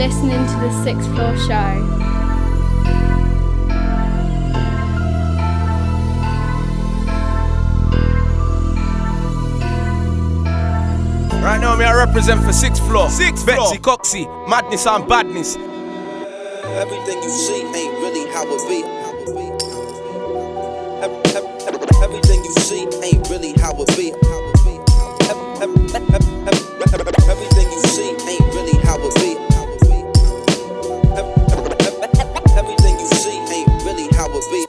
listening to the Sixth Floor Show. Right now, me I represent for sixth floor. Sixth Betsy, floor. Coxie, madness and badness. Everything you see ain't really how it be.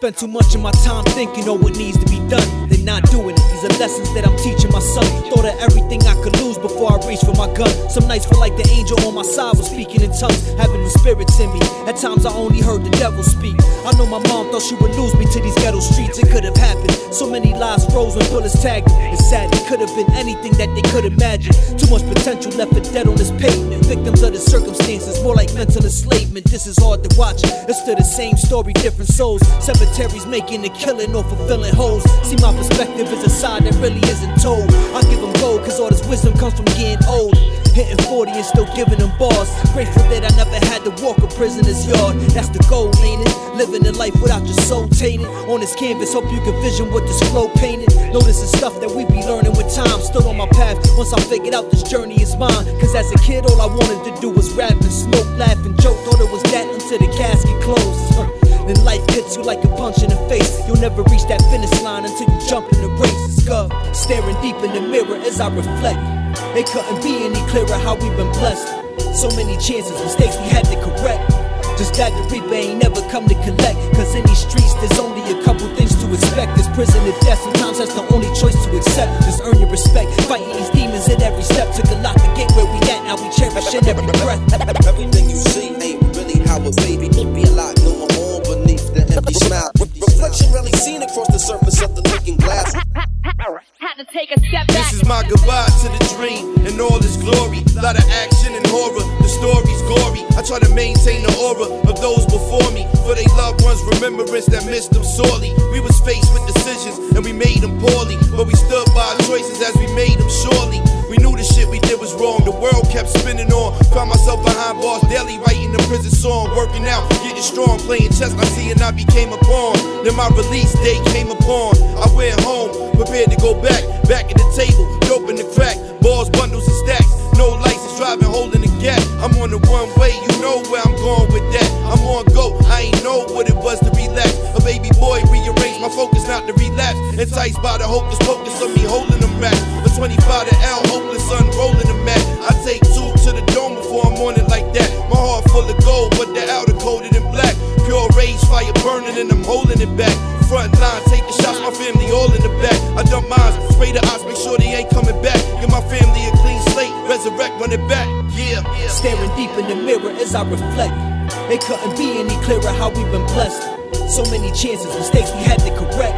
Spend too much of my time thinking on what needs to be done then not doing it. These are lessons that I'm teaching my son. Thought of everything I could lose before I reached for my gun. Some nights feel like the angel on my side was speaking in tongues, having the spirits in me. At times I only heard the devil speak. I know my mom thought she would lose me to these ghetto streets. It could have happened. So many lives froze when bullets tagged. It's sad. It could have been anything that they could imagine. Too much potential left for dead on this pavement. Victims of the circumstances, more like mental enslavement. This is hard to watch. It's still the same story, different souls. Cemeteries making a killing or fulfilling holes. See my perspective perspective is a side that really isn't told. I give them gold, cause all this wisdom comes from getting old. Hitting 40 and still giving them bars. Grateful that I never had to walk a prisoner's yard. That's the goal, ain't it? Living a life without your soul tainted. On this canvas, hope you can vision what this flow painted. Notice the stuff that we be learning with time. Still on my path, once I figured out this journey is mine. Cause as a kid, all I wanted to do was rap and smoke, laugh, and joke. Thought it was that until the casket closed. Then life hits you like a punch in the face. You'll never reach that finish line until you jump in the race. Go, staring deep in the mirror as I reflect. It couldn't be any clearer how we've been blessed. So many chances, mistakes we had to correct. Just that the reaper ain't never come to collect. Cause in these streets, there's only a couple things to expect. There's prison or death, sometimes that's the only choice to accept. Just earn your respect. Fighting these demons at every step. Took a lot to get where we at, now we cherish every breath. Everything you see ain't really how it be. Be a lot going on beneath the empty smile. Reflection really seen across the surface of the looking glass. Had to take a step back. This is my goodbye to the dream and all its glory. Lot of action and horror, the story's gory. I try to maintain the aura of those before me. For they loved ones, remembrance that missed them sorely. We was faced with decisions and we made them poorly. But we stood by our choices as we made them surely. We knew the shit we did was wrong. The world kept spinning on. Found myself behind bars daily, writing the prison song. Working out, getting strong, playing chess. I see and I became a pawn. Then my release date came upon. I went home, prepared to go back. Back at the table, dope in the crack. Balls, bundles, and stacks. No license driving, holding the. I'm on the one way, you know where I'm going with that. I'm on go, I ain't know what it was to relax. A baby boy rearranged my focus not to relapse. Enticed by the hocus pocus of me holding them back. A 25 to L, hopeless, unrolling the mat. I take two to the dome before I'm on it like that. My heart full of gold, but the outer coated in black. Pure rage, fire burning, and I'm holding it back. Front line, taking shots, my family all in the back. I dump mines, spray the eyes, make sure they ain't coming back. Give my family a clean resurrect, run it back. Yeah. yeah. Staring deep in the mirror as I reflect. It couldn't be any clearer how we've been blessed. So many chances, mistakes we had to correct.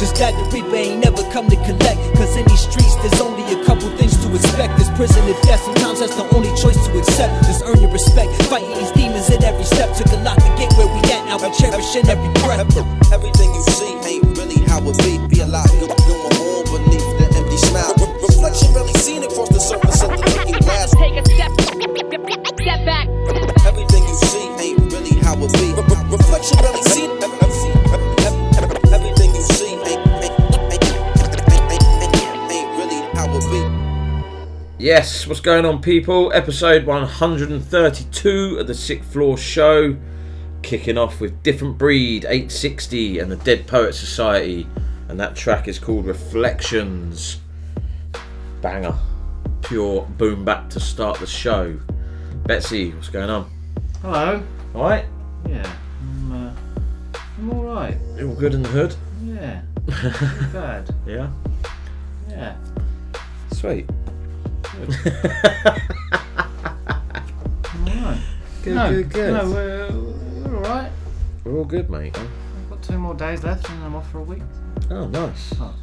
Just that the reaper ain't never come to collect. Cause in these streets, there's only a couple things to expect. This prison or death, sometimes that's the only choice to accept. Just earn your respect. Fighting these demons at every step. Took a lot to get where we at, now we cherishing every breath. Everything you see ain't really how it be. Be a lot going on beneath the empty smile. Reflection really seen across the surface of the looking glass. Take a step, step back. Everything you see ain't really how it be. Reflection really seen. Everything you see ain't, ain't, ain't, ain't really how it be. Yes, what's going on, people? Episode 132 of the Sixth Floor Show. Kicking off with Different Breed 860 and the Dead Poetz Society. And that track is called Reflektionz. Banger. Pure boom back to start the show. Betsy, what's going on? Hello. Alright? Yeah. I'm, uh, I'm all right. You all good in the hood? Yeah. Not bad. Yeah? Yeah. Sweet. I'm all right. Good, no, good, good. No, we're, we're all right. We're all good, mate. I've got two more days left, and I'm off for a week. Oh, nice. Oh,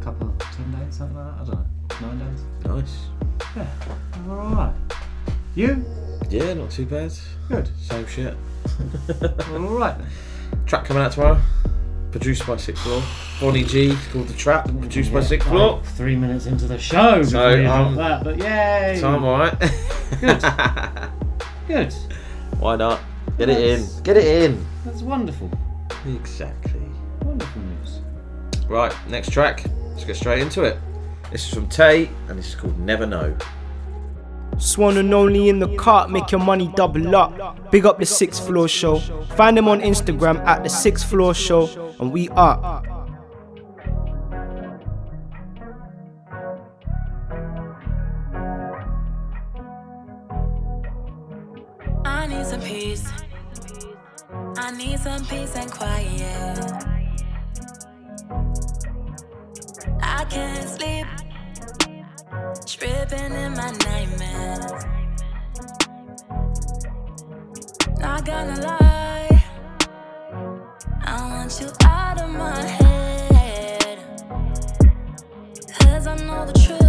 a couple of ten days, something like that. I don't know. Nine days. Nice. Yeah. We're all right. You? Yeah, not too bad. Good. Same shit. We're all right. Track coming out tomorrow. Produced by Sixth Floor. Bonnie G. It's called The Trap. Produced by Yeah, Sixth Floor. Three minutes into the show. So, got um, that, but yay. So I'm alright. Good. Good. Why not? Get it in. Get it in. That's wonderful. Exactly. Wonderful news. Right, next track. Let's get straight into it. This is from Tai, and this is called Never No. Swan and only in the cart, make your money double up. Big up the sixth floor show. Find them on Instagram at the sixth floor show, and we are. I need some peace. I need some peace and quiet. I can't sleep. Tripping in my nightmares. Not gonna lie. I want you out of my head. Cause I know the truth.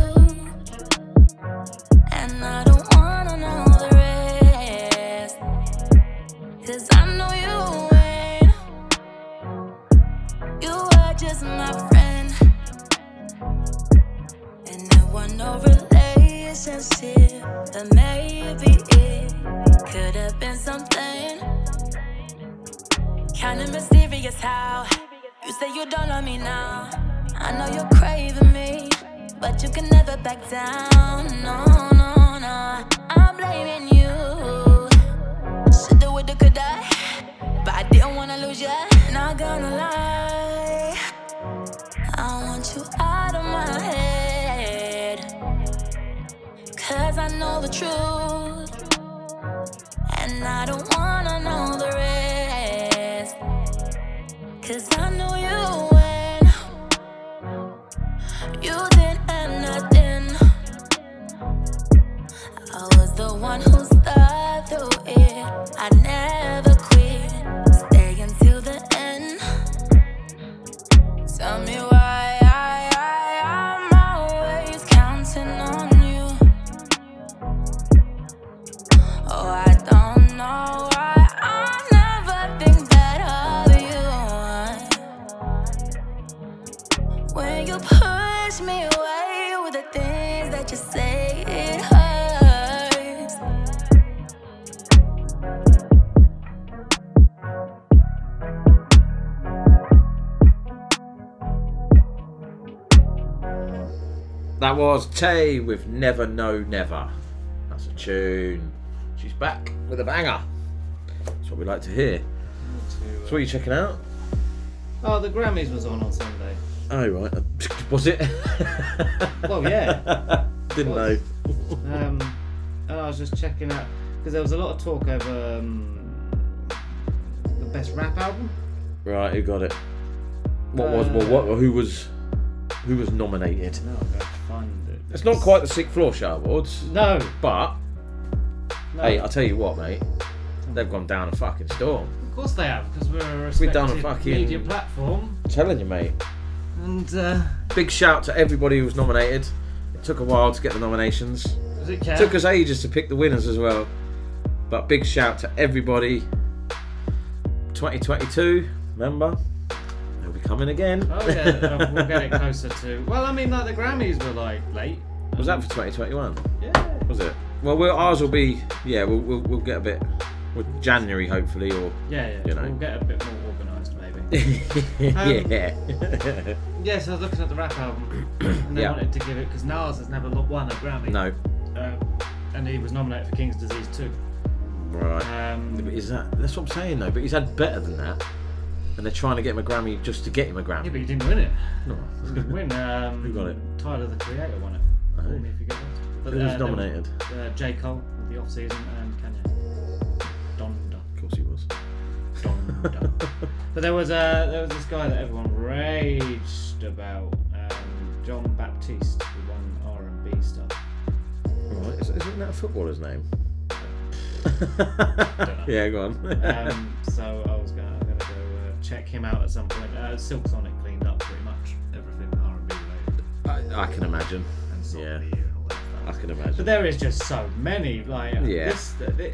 And I don't wanna know the rest. Cause I know you ain't. You just my friend. And there was no relationship. But maybe it could have been something. Kinda mysterious how you say you don't love me now. I know you're craving me, but you can never back down. No, no, no. I'm blaming you. Shoulda, woulda, coulda, but I didn't wanna lose ya. Not gonna lie, I want you out of my head. Cause I know the truth, and I don't wanna know the rest. Cause I know you when you didn't have nothing. I was the one who stuck through it. I never quit. Stay until the end. Tell me why know why I never think that of you. When you push me away with the things that you say, it hurts. That was Tai with Never No Never. That's a tune. She's back with a banger. That's what we like to hear. So, what are you checking out? Oh, the Grammys was on on Sunday. Oh, right. Was it? Well, yeah. Didn't know. Um, and I was just checking out because there was a lot of talk over um, the best rap album. Right, who got it? What was well, what? Who was? Who was nominated? No, I'm going to find it. It's not quite the Sick Floor Show Awards, No. but no. hey, I'll tell you what, mate. They've gone down a fucking storm. of course they have because we're a We've done a fucking- media platform. I'm telling you, mate. And uh, Big shout to everybody who was nominated. It took a while to get the nominations. was it Kev? Took us ages to pick the winners as well. But big shout to everybody. 2022, remember? They'll be coming again. Oh yeah, uh, we'll get it closer to. Well, I mean, like the Grammys were like late. Was that for 2021? Yeah. Was it? Well, we'll ours will be. Yeah, we'll, we'll, we'll get a bit. With January, hopefully, or. Yeah, yeah. You know. We'll get a bit more organised, maybe. Um, yeah. yeah, so I was looking at the rap album, and they Yeah. wanted to give it because Nas has never won a Grammy. no. Um, and he was nominated for King's Disease too. Right. Um, But is that? That's what I'm saying, though. But he's had better than that. And they're trying to get him a Grammy just to get him a Grammy. yeah, but he didn't win it. No. He didn't win. Um, Who got it? Tyler the Creator won it. Oh. Call me if you get lost. But, Who was uh, nominated? Uh, J Cole with the off season and Kanye. Donda. Of course he was. Donda. but there was uh, there was this guy that everyone raged about, um, Jon Baptiste, who won R and B stuff. Right. Is, isn't that a footballer's name? yeah, go on. Um, so I was gonna, I'm gonna go uh, check him out at some point. Uh, Silk Sonic cleaned up pretty much everything R and B related I, I can imagine. and Yeah. I can imagine. But there is just so many. Like Yeah. this, th- th-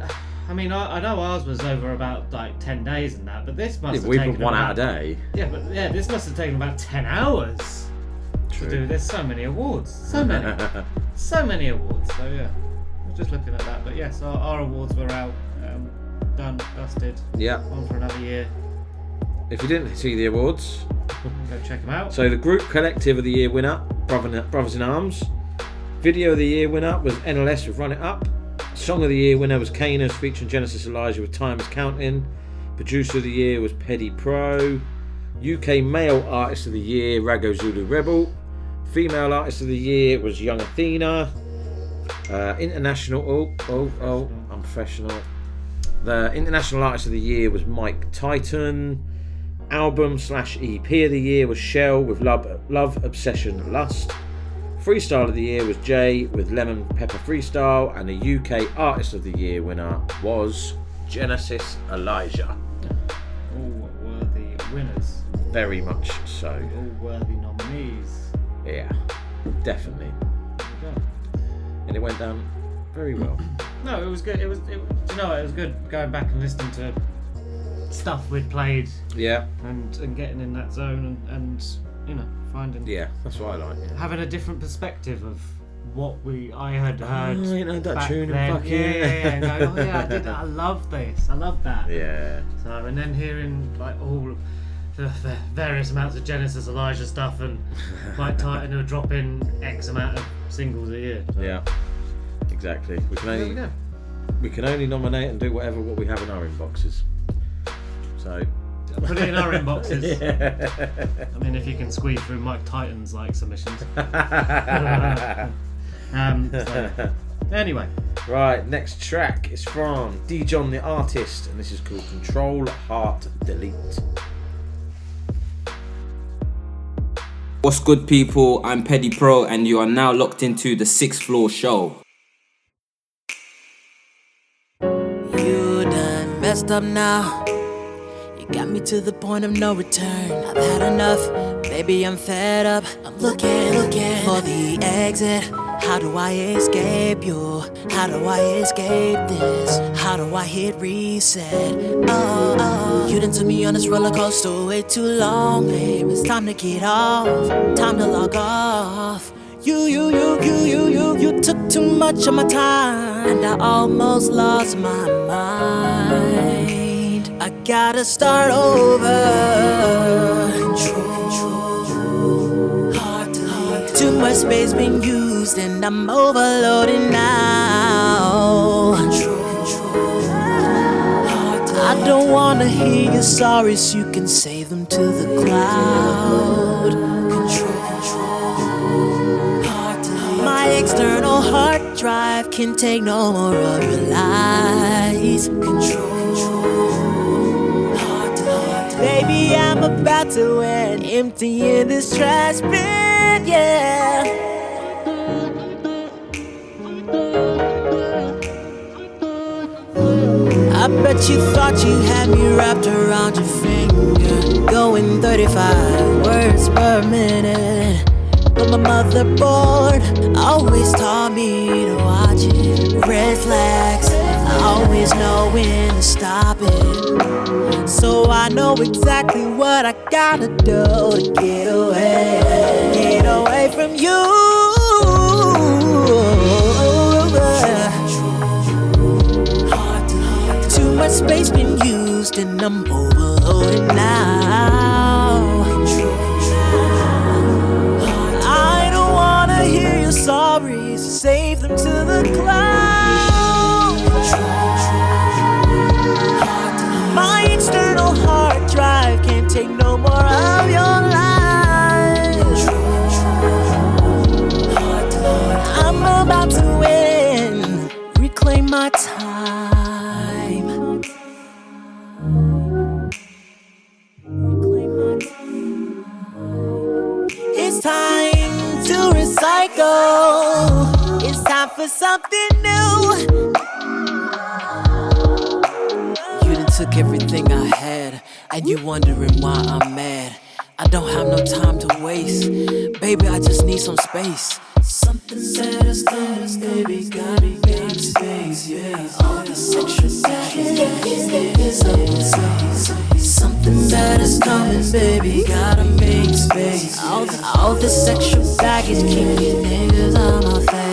uh, I mean, I, I know ours was over about like ten days and that, but this must Yeah, have we taken put one out about, a day. Yeah, but yeah, this must have taken about ten hours True. to do. There's so many awards, so many, so many awards. So yeah, I was just looking at that. But yes, our, our awards were out Um, done, dusted. Yeah. On for another year. If you didn't see the awards, Go check them out. so the group collective of the year winner, Brothers in Arms. Video of the year winner was NLS with Run It Up. Song of the year winner was Caners featuring Genesis Elijah with Time is Counting. Producer of the year was Petty Pro. UK Male Artist of the Year, Rago Zulu Rebel. Female Artist of the Year was Young Athena. Uh, international, oh, oh, oh, I'm professional. The International Artist of the Year was Mike Titan. Album slash EP of the Year was Shell with Love, Love Obsession, Lust. Freestyle of the Year was Jay with Lemon Pepper Freestyle. And the UK Artist of the Year winner was Genesis Elijah. All worthy winners. Very much so. All worthy nominees. Yeah, definitely. There we go. And it went down very well. No, it was good. It was. It, you know, it was good going back and listening to stuff we'd played Yeah, and and getting in that zone and and you know finding yeah, that's what I like. Yeah. having a different perspective of what we I had oh, heard. Oh, you know that tune, then. fuck yeah, yeah. yeah, yeah. And go, oh yeah, I did that. I love this. I love that. Yeah, So and then hearing like all the, the various amounts of Genesis Elijah stuff and Mike Titan who are dropping X amount of singles a year. So, yeah, exactly. We can we only go. we can only nominate and do whatever what we have in our inboxes. So Put it in our inboxes. yeah. I mean, if you can squeeze through Mike Titan's like submissions. um, so, anyway, right, next track is from DJon the artist, and this is called Control Heart Delete. What's good, people? I'm Petty Pro, and you are now locked into the Sixth Floor Show. You done messed up now. Got me to the point of no return. I've had enough, baby. I'm fed up. I'm looking, looking for the exit. How do I escape you? How do I escape this? How do I hit reset? Oh, oh. you done took me on this roller coaster way too long, babe. It's time to get off. Time to log off. You, you, you, you, you, you, you took too much of my time, and I almost lost my mind. Gotta start over. Control, hard to hard. Too much space been used, and I'm overloaded now. Control, hard to I don't wanna hear your sorries, you can save them to the cloud. Control control. My external hard drive can take no more of your lies. Control. I'm about to end empty in this trash bin, yeah. I bet you thought you had me wrapped around your finger, going 35 words per minute. But my motherboard always taught me to watch it. Red flags, always know when to stop it. So I know exactly what I gotta do to get away, get away from you. Too much space been used and I'm overloaded now. For something new. You done took everything I had, and you wondering why I'm mad. I don't have no time to waste. Baby, I just need some space. Something that is coming, baby, gotta make space, yeah. All extra baggage is Something that is coming, baby, gotta make space. All, all this extra baggage keep these niggas on my face.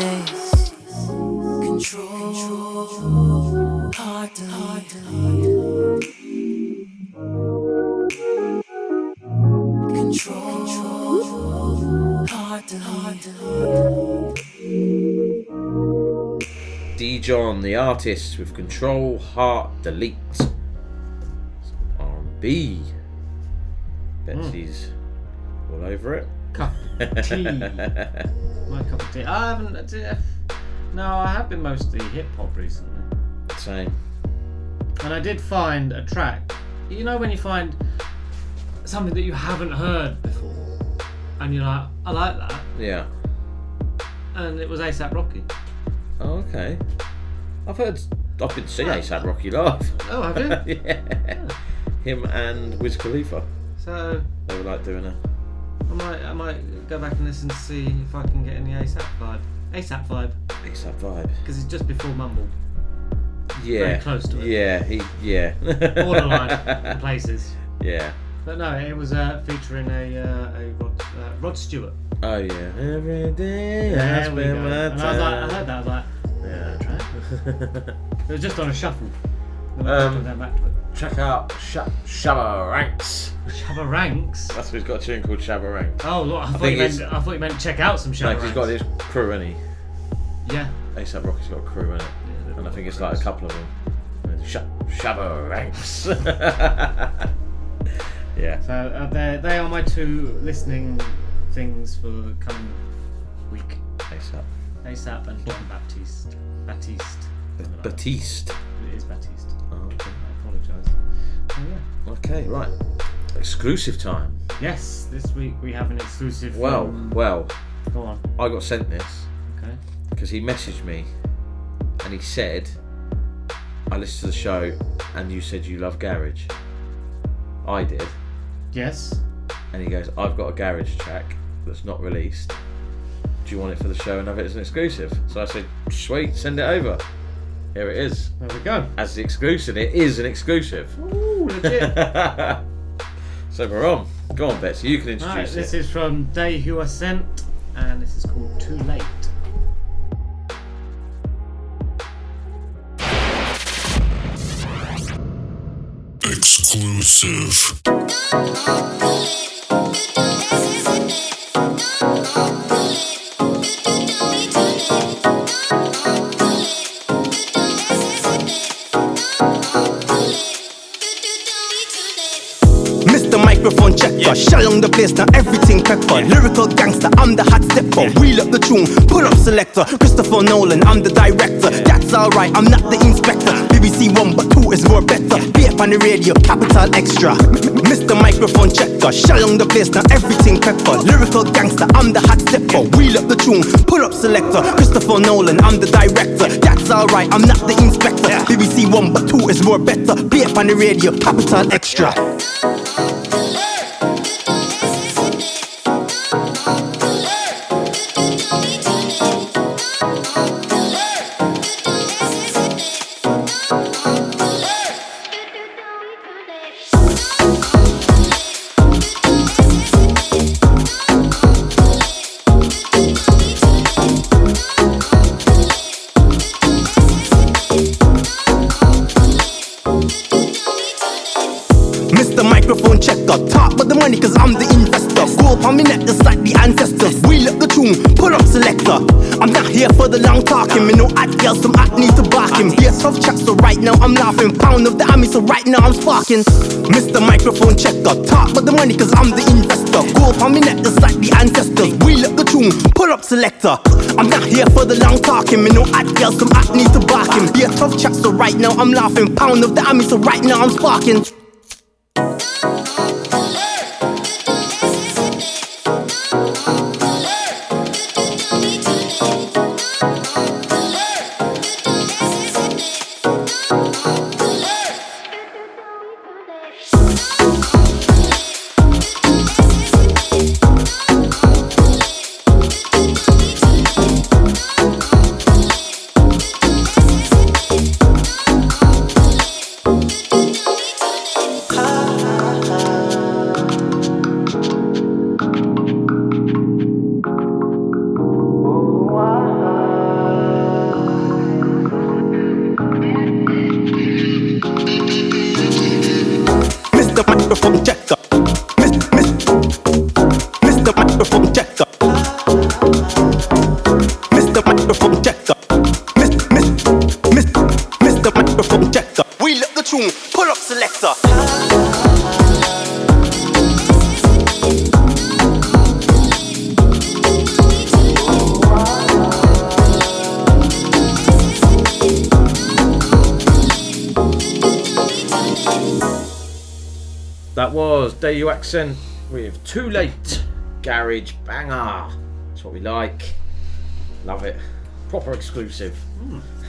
DJon, the artist, with Control Heart Delete. R&B. Betsy's mm. all over it. Cup of tea. My cup of tea. I haven't. Uh, no, I have been mostly hip hop recently. Same. And I did find a track. You know when you find something that you haven't heard before, and you're like, I like that, Yeah. and it was ASAP Rocky. Oh, okay. I've heard. I've been seeing ASAP Rocky laugh. Oh, have you? yeah. Him and Wiz Khalifa. so They were like doing a. I might, I might go back and listen to see if I can get any ASAP vibe. ASAP vibe, ASAP vibe. because it's just before Mumble. Yeah. close to it. Yeah. He. Yeah. Borderline places. Yeah. But no, it was uh, featuring a, uh, a Rod, uh, Rod Stewart. Oh yeah. Every day I There we go. spend my And I was like, I time. heard that. I was like, Yeah. it was just on a shuffle. Um, went back to it. Check out Sh- Shabba Ranks. Shabba Ranks. That's who's got a tune called Shabba Ranks. Oh, look, I, thought think you meant, I thought you meant check out some No, Shabba 'cause he's got his crew, hasn't he? Yeah. ASAP Rocky's got a crew in it. And I think it's like a couple of them. Sh- Shabba Ranks. yeah. So uh, they they are my two listening things for the coming week. ASAP. ASAP and Jon Baptiste. Baptiste. Don't. Batiste. It is Baptiste. Oh, okay. I apologise. Oh, yeah. Okay, right. Exclusive time. Yes, this week we have an exclusive. Well, from- well, go on. I got sent this Okay. because he messaged me and he said, I listened to the show and you said you love Garage. I did. Yes. And he goes, I've got a Garage track that's not released. Do you want it for the show and have it as an exclusive? So I said, sweet, send it over. Here it is. There we go. As the exclusive, it is an exclusive. Ooh, legit. so we're on. Go on, Betsy, you can Right, introduce this it. is from Dayuhaccent, and this is called Too Late. Exclusive. Checker, shell on the place, now everything pepper. Lyrical gangster, I'm the hot stepper. Wheel up the tune, pull up selector. Christopher Nolan, I'm the director. That's alright, I'm not the inspector. BBC one, but two is more better. Be up on the radio, capital extra. Mr. Microphone checker, shell on the place, now everything pepper. Lyrical gangster, I'm the hot stepper. Wheel up the tune, pull up selector. Christopher Nolan, I'm the director. That's alright, I'm not the inspector. BBC one, but two is more better. Be up on the radio, capital extra. The money cause I'm the investor. Go up on me neck just like the ancestors. Wheel up the tune, pull up selector. I'm not here for the long talking, me no hot girls, some hot need to bark him. Here tough chat, so right now I'm laughing. Pound of the army, so right now I'm sparking. Mr. Microphone checker, talk about the money cause I'm the investor. Go up on me neck just like the ancestors. Wheel up the tune, pull up selector. I'm not here for the long talking, me no hot girls, some hot need to bark him. Here tough chat, so right now I'm laughing. Pound of the army, so right now I'm sparking. Dayuhaccent with Too Late Garage Banger. That's what we like. Love it. Proper exclusive.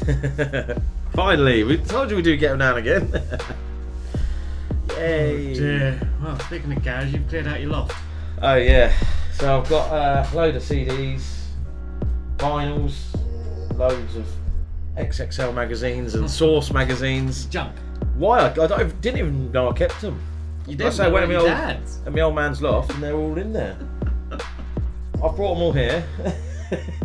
Finally, we told you we do get them now and again. Yay. Dear. Well, speaking of garage, you've cleared out your loft. Oh yeah. So I've got uh, a load of CDs, vinyls, loads of XXL magazines and Source magazines. Junk. Why? I, I don't- didn't even know I kept them. You I say I know went to my old, at my old man's loft and they're all in there. I've brought them all here.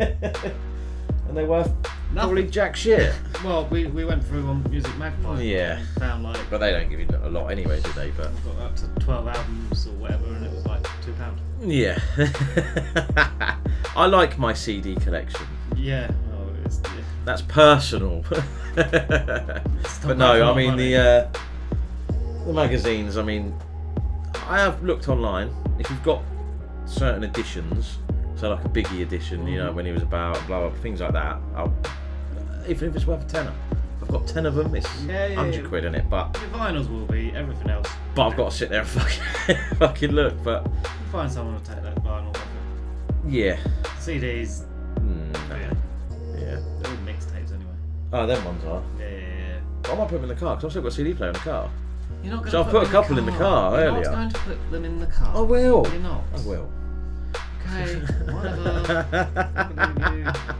and they were probably jack shit. Well, we, we went through on Music Magpie. Yeah. Found like But they don't give you a lot anyway, do they? But got up to twelve albums or whatever, and it was like two pound. yeah. I like my CD collection. Yeah. Oh, it's, yeah. That's personal. but no, I mean money. the uh, the magazines. I mean, I have looked online. If you've got certain editions, so like a Biggie edition, you know, when he was about blah blah things like that. I'll, even if it's worth a tenner, I've got ten of them. It's Yeah, yeah, hundred yeah. quid in it, but Your vinyls will be everything else. but I've got to sit there and fucking fucking look. But You find someone to take that vinyl. off yeah, CDs. Mm, no. Yeah. yeah. They're all mixtapes anyway. Oh, them ones are. Yeah, yeah, yeah. I might put them in the car because I've still got a CD player in the car. You're not going So I put a couple in the car You're earlier. not going to put them in the car. I will. You're not. I will. Okay, whatever.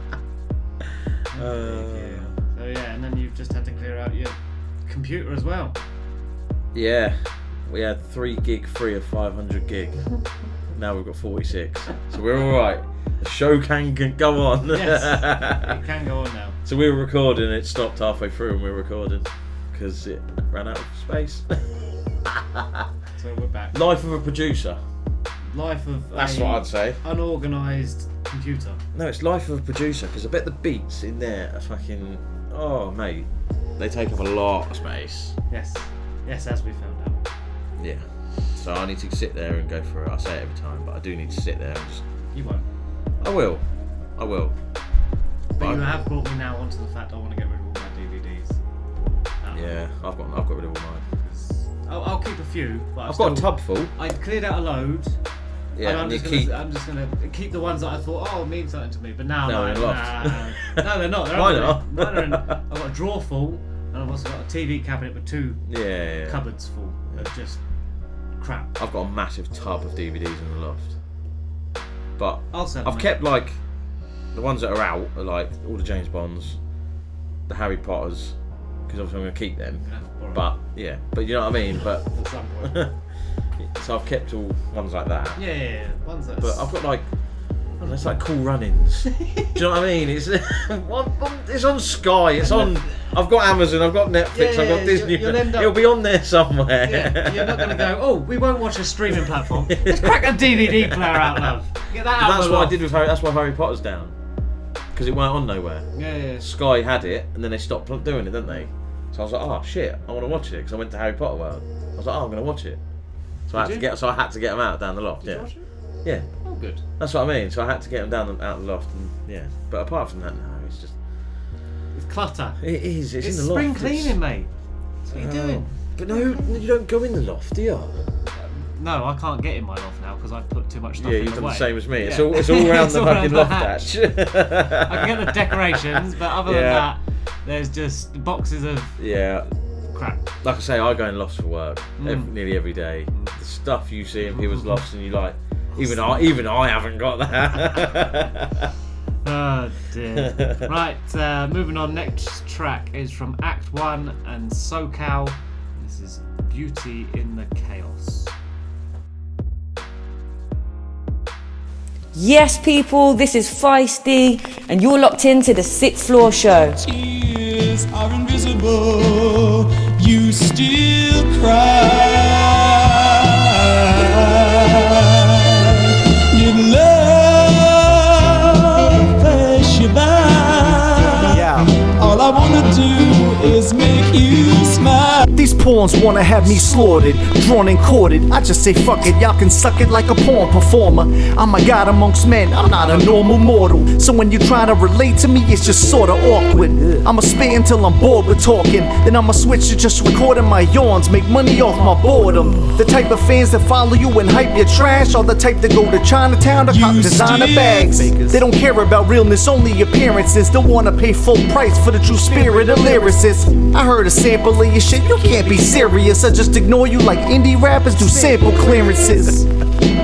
Uh, so yeah, and then you've just had to clear out your computer as well. Yeah, we had three gig free of 500 gig. now we've got 46, so we're all right. The show can g- go on. Yes, it can go on now. so we were recording. It stopped halfway through, and we were recording because it ran out of space. So we're back. Life of a producer. Life of That's a what I'd say. Unorganised computer. No, it's life of a producer because I bet the beats in there are fucking. Oh, mate, they take up a lot of space. Yes, yes, as we found out. Yeah. So I need to sit there and go for it. I say it every time, but I do need to sit there and just. You won't. I will. I will. But I- you have brought me now onto the fact I want to get rid of Yeah, I've got I've got rid of all mine. I'll, I'll keep a few, but I've, I've got a tub full. I cleared out a load. Yeah, and I'm and just, gonna, I'm just gonna keep the ones that I thought, oh, mean something to me. But now, No, they're like, nah. no, they're not. They're ugly. not? Mine are in, I've got a drawer full, and I've also got a TV cabinet with two Yeah, yeah, yeah. cupboards full of just crap. I've got a massive tub of DVDs in the loft. But I'll sell I've them. kept like the ones that are out are like all the James Bonds, the Harry Potters, because obviously I'm gonna keep them. You're gonna have to borrow But yeah, but you know what I mean. But them at some point. so I've kept all ones like that. yeah, yeah, yeah. Ones that. But I've got like. It's like cool run-ins. Do you know what I mean? It's it's on Sky. It's on. I've got Amazon. I've got Netflix. Yeah, I've got Disney. you'll- you'll up- It'll be on there somewhere. yeah, you're not gonna go. Oh, we won't watch a streaming platform. Let's crack a DVD player out, love. Get that out. That's what I did with Harry. That's why Harry Potter's down. Because it weren't on nowhere. Yeah, yeah. Sky had it, and then they stopped doing it, didn't they? So I was like, oh shit, I want to watch it because I went to Harry Potter World. I was like, oh, I'm gonna watch it. So I had Did to get. So I had to get them out down the loft. Did you yeah. watch it? Yeah. Oh, good. That's what I mean. So I had to get them down the, out the loft, and yeah. But apart from that, no, it's just. It's clutter. It is. It's, It's in the spring loft. it's- spring cleaning, mate. That's what you're Oh. doing. But no, you don't go in the loft, do you? Um, no, I can't get in my loft now because I've put too much stuff Yeah, in you've the done way. the same as me. It's all it's all around It's the all fucking around loft the hatch. I can get the decorations, but other than that, there's just boxes of yeah, crap. like I say, I go in lofts for work Mm. ev- nearly every day. The stuff you see in people's lofts, and you like, even I, even I haven't got that. Oh dear. right, uh, moving on. Next track is from Act One and SoCal. This is Beauty in the Chaos. Yes, people, this is Feisty, and you're locked into the Sixth Floor Show. tears are invisible, you still cry. Thorns wanna have me slaughtered, drawn and quartered. I just say fuck it, y'all can suck it like a porn performer. I'm a god amongst men, I'm not a normal mortal. So when you try to relate to me, it's just sorta awkward. I'ma spit until I'm bored with talking. Then I'ma switch to just recording my yawns, make money off my boredom. The type of fans that follow you and hype your trash are the type that go to Chinatown to cop designer bags. They don't care about realness, only appearances. Don't wanna pay full price for the true spirit of lyricists. I heard a sample of your shit, you can't be serious. I just ignore you like indie rappers do sample clearances.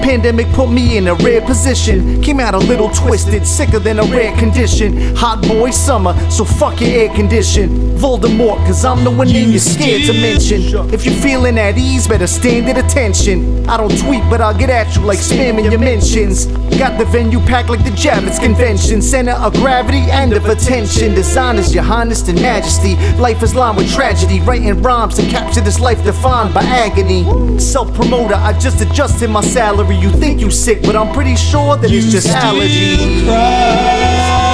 Pandemic put me in a rare position. Came out a little twisted, sicker than a rare condition. Hot boy summer, so fuck your air condition. Voldemort, cause I'm the one name you're scared to mention. If you're feeling at ease, better stand at attention. I don't tweet, but I'll get at you like spamming your mentions. Got the venue packed like the Javits Convention. Center of gravity and of attention. Design is your highness and majesty. Life is lined with tragedy. Writing rhymes to capture this life defined by agony. Self promoter, I just adjusted my salary. You think you sick, but I'm pretty sure that it's just allergies.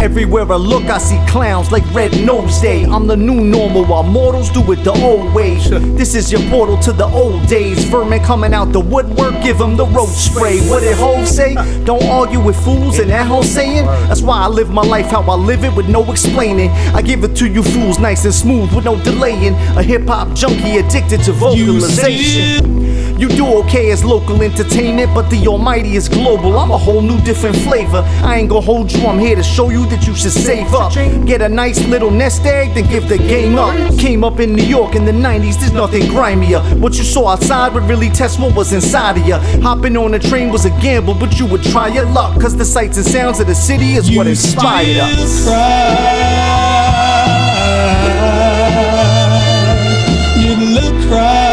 Everywhere I look, I see clowns like Red Nose Day. I'm the new normal while mortals do it the old way. This is your portal to the old days. Vermin coming out the woodwork, give them the roach spray. What did Hov say? Don't argue with fools, and that whole saying? That's why I live my life how I live it with no explaining. I give it to you fools nice and smooth with no delaying. A hip hop junkie addicted to vocalization. You do okay as local entertainment, but the almighty is global. I'm a whole new different flavor. I ain't gonna hold you, I'm here to show you that you should save up. Get a nice little nest egg, then give the game up. Came up in New York in the 90s, there's nothing grimier. What you saw outside would really test what was inside of you. Hopping on a train was a gamble, but you would try your luck. Cause the sights and sounds of the city is what inspired us. You look cry.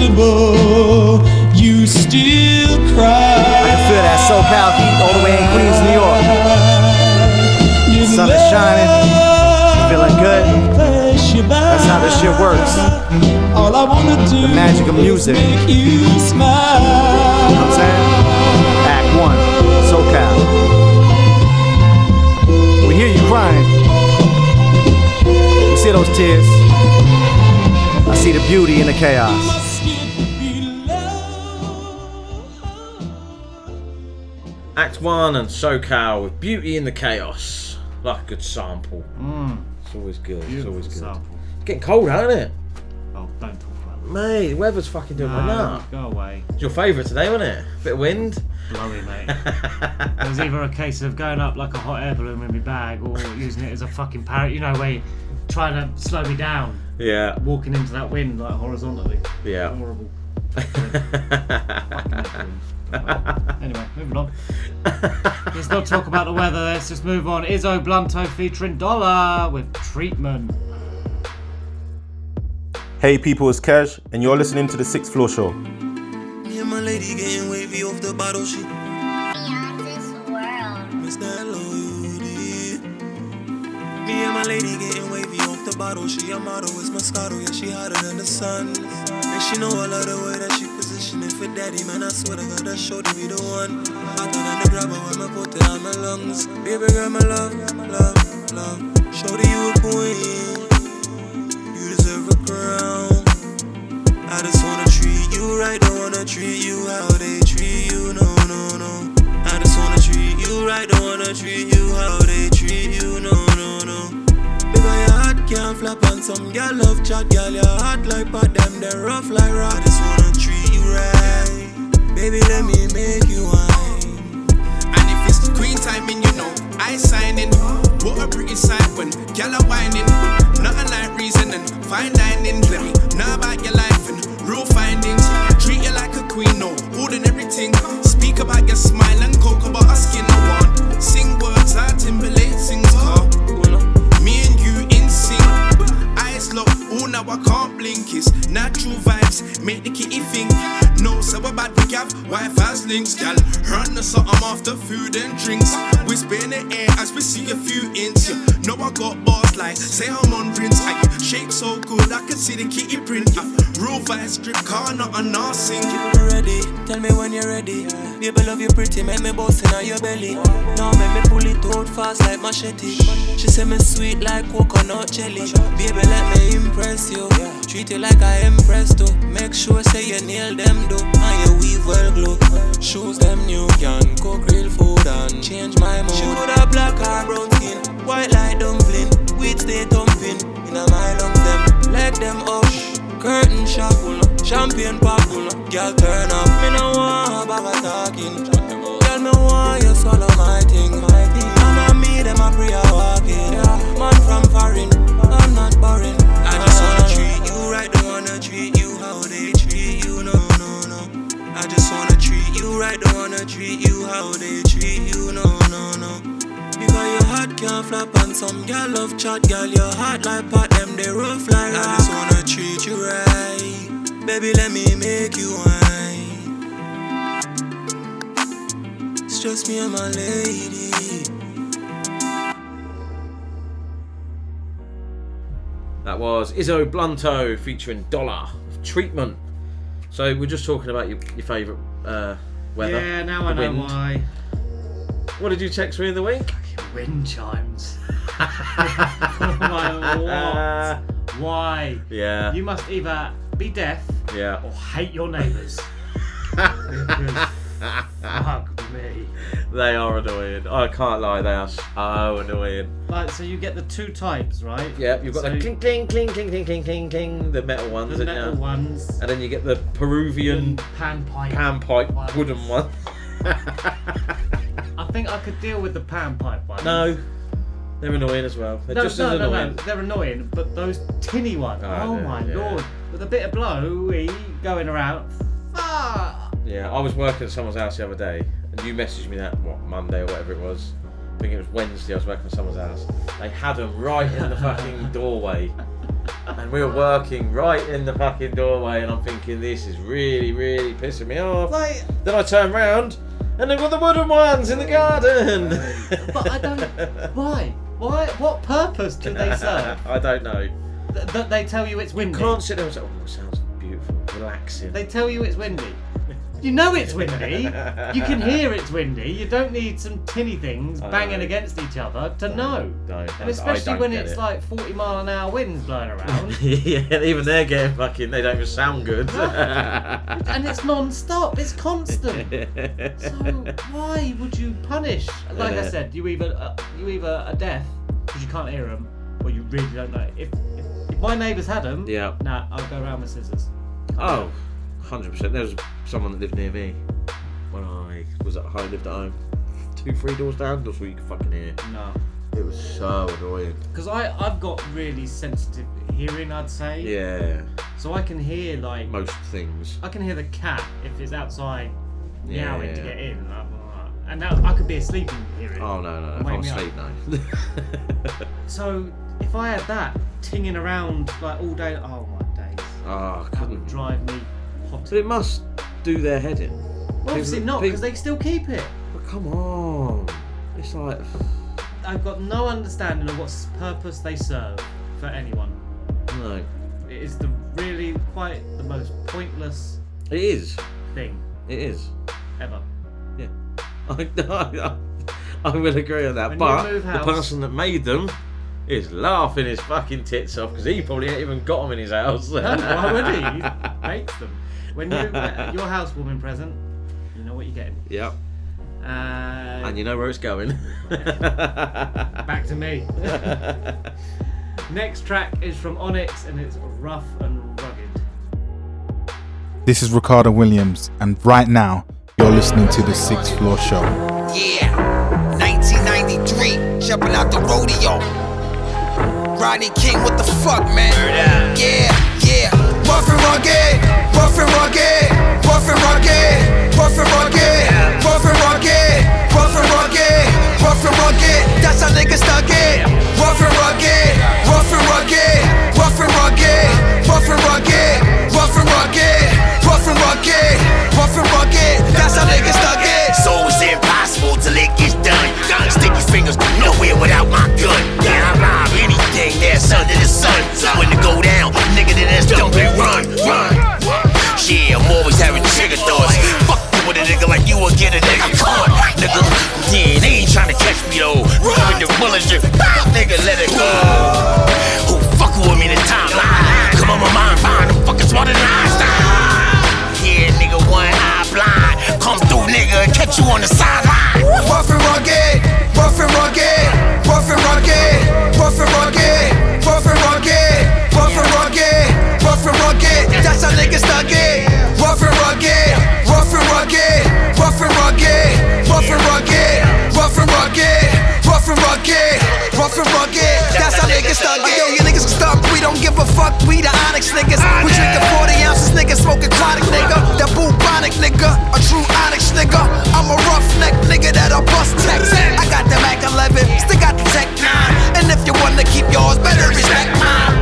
Invisible, you still cry. I can feel that SoCal heat all the way in Queens, New York. Sun is shining, feeling good. That's how this shit works. All I wanna do The magic of music. You make you smile. know what I'm saying? Act one, SoCal. We hear you crying. We see those tears. I see the beauty in the chaos. Act 1 and SoCal with Beauty in the Chaos. Like a good sample. Mm. It's always good. It's always good. sample. Getting cold, ain't it? Oh, don't talk about it. Mate, the weather's fucking doing my nut. Go away. It's your favourite today, wasn't it? Bit of wind. Blowy, mate. it was either a case of going up like a hot air balloon in my bag or using it as a fucking parrot, you know, where you're trying to slow me down. Yeah. Walking into that wind like horizontally. Yeah. Horrible. anyway, moving on. Let's not talk about the weather, let's just move on. Izzo Blunto featuring Doller with Treatment. Hey people, it's Cash, and you're listening to the Sixth Floor Show. Me and my lady getting wavy off the bottle. She. Mr. Hello, Yudi. Me and my lady getting wavy off the bottle. She a model, it's Moscato, yeah, she hotter than the sun. And she know I love the way that she positioning for daddy, man. I swear to God, that show to the one. Hotter than the grabber when I put it on my lungs. Baby girl, my love, love, love. Show to you a queen. You deserve a crown. I just wanna treat you right, don't wanna treat you how they treat you, no, no, no. I just wanna treat you right, don't wanna treat you how they treat you, no, no, no. Because your heart can't flap on some girl love chat, girl, your heart like pot them, they rough like rock. I just wanna right. Baby, let me make you wine. And if it's queen timing, you know, I sign in. What a pretty sight when y'all are whining. Nothing like reasoning, fine dining. Let me know about your life and real findings. Treat you like a queen, no, ordinary everything. Speak about your smile and coke about her skin. I want sing words out in belief. now I can't blink. It's natural vibes, make the kitty think. No, so we about we have Wi-Fi's links, gal. Run the something after food and drinks. We in the air as we see a few inch. Yeah. Know I got bars like, say I'm on rinse. I shake so good, I can see the kitty print. Uh, real vice strip car, not a nursing. ready. Tell me when you're ready. Baby, love you pretty, make me bounce in your belly. Now make me pull it out fast like machete. She say me sweet like coconut jelly. Baby, let me impress you. Treat you like I impress too. Make sure say you nail them though, and you weave well glow. Shoes them new, can cook real food and change my mood. She would have black or brown skin, white like dumpling. Weed stay thumping in a my lungs them. Leg them up, curtain shuffle, champagne pop, girl turn up. Me no want about a talking. Girl me want you swallow my thing. I'm a me them a pray a walking. Man from foreign, I'm not boring. I just wanna treat you right, don't wanna treat you how they you right, don't wanna treat you how they treat you. No, no, no. Because your heart can't flop and some girl love chat, girl. Your heart like pot, them they rough like rock. I just wanna treat you right, baby. Let me make you wine. It's just me and my lady. That was Izzo Blunto featuring Doller Treatment. So we're just talking about your, your favourite uh, weather. Yeah, now I know wind. why. What did you text me in the week? Wind chimes. What? Why? Yeah. You must either be deaf Yeah. or hate your neighbours. Fuck me. They are annoying. I can't lie, they are so annoying. Like, so you get the two types, right? Yeah, you've got So the clink, clink, clink, clink, clink, clink, clink, clink, the metal ones, The metal you? ones. and then you get the Peruvian pan pipe. pan pipe wooden one. I think I could deal with the pan pipe ones. No, they're annoying as well. They're no, just no, as no, annoying. no, they're annoying, but those tinny ones, ah, Oh, oh, my yeah. lord, with a bit of blowy going around. Fuck! Yeah, I was working at someone's house the other day, you messaged me that what Monday or whatever it was. I think it was Wednesday. I was working at someone's house. They had them right in the fucking doorway, and we were working right in the fucking doorway. And I'm thinking, this is really, really pissing me off. Like, then I turn round, and they've got the wooden ones in the garden. But I don't. Why? Why? What purpose do they serve? I don't know. Th- that they tell you it's windy. You Can't sit there and say, "Oh, it sounds beautiful, relaxing." They tell you it's windy. You know it's windy. You can hear it's windy. You don't need some tinny things I banging know. against each other to know. No, And especially when it's it. like 40 mile an hour winds blowing around. yeah, even they're getting fucking. They don't even sound good. and it's non-stop. It's constant. So why would you punish? Like I said, you either uh, you either are deaf because you can't hear them, or you really don't know. If if, if my neighbours had them, Yeah. nah, I'll go around with scissors. Oh, 100%. There was someone that lived near me when I was at home, lived at home. Two, three doors down, just where you could fucking hear. No. It was so annoying. Because I I've got really sensitive hearing, I'd say. Yeah. So I can hear like Most things. I can hear the cat if it's outside Yeah, meowing to get in. like, uh, And now I could be asleep and hear it. Oh, no, no, no. If I'm asleep, no. So if I had that tinging around like all day, oh my days, oh, that couldn't. would drive me. But it must do their head in. Well, obviously not, because they still keep it. But come on. It's like. I've got no understanding of what purpose they serve for anyone. No. It is the really quite the most pointless It is. thing It is. ever. Yeah. I, I, I will agree on that. When but move the person that made them is laughing his fucking tits off because he probably ain't even got them in his house. No, why would he? He makes them. When you uh, your housewarming present, you know what you're getting. Yep. Uh, And you know where it's going. Back to me. Next track is from Onyx and it's rough and rugged. This is Ricardo Williams, and right now you're listening to the Sixth Floor Show. Yeah, 1993, jumping out the rodeo. Rodney King, what the fuck, man? Yeah, yeah, rough and rugged, rough and rugged, rough and rugged, rough and rugged, rough and rugged, rough and rugged, rough and rugged. That's how niggas stuck it. Rough and rugged, rough and rugged, rough and rugged, rough and rugged, rough and rugged, rough and rugged, rough and rugged. That's how niggas stuck it. So it's impossible to lick it done. Stick nowhere without my gun. Yeah, I rob anything that's under the sun. When it go down, nigga, then that's dump and run, run. Run. Yeah, I'm always having trigger thoughts. Fuck with a nigga like you will get a nigga caught. Nigga, yeah, they ain't trying to catch me though. With the bullets, nigga, let it go. Who fucking with me the timeline? Come on, my mind, fine, them fucking smarter than Einstein. Nigga, catch you on the sideline. Rough and rugged, rough and rugged, rough and rugged, rough and rugged, rough and rugged, rough and rugged, rough and rugged. That's how niggas stuck it. Rough and rugged, rough and rugged, rough and rugged, rough and rugged, rough and rugged, rough and rugged, rough and rugged. That's how niggas stuck it. Yo, you niggas can stop. We don't give a fuck. We the Onyx niggas. We drinking 40 ounces, niggas smoking chronic nigga. That bubonic nigga, a true Onyx nigga. I'm a roughneck nigga that'll bust text. I got the Mac 11, still got the Tech 9. And if you wanna keep yours, better respect mine.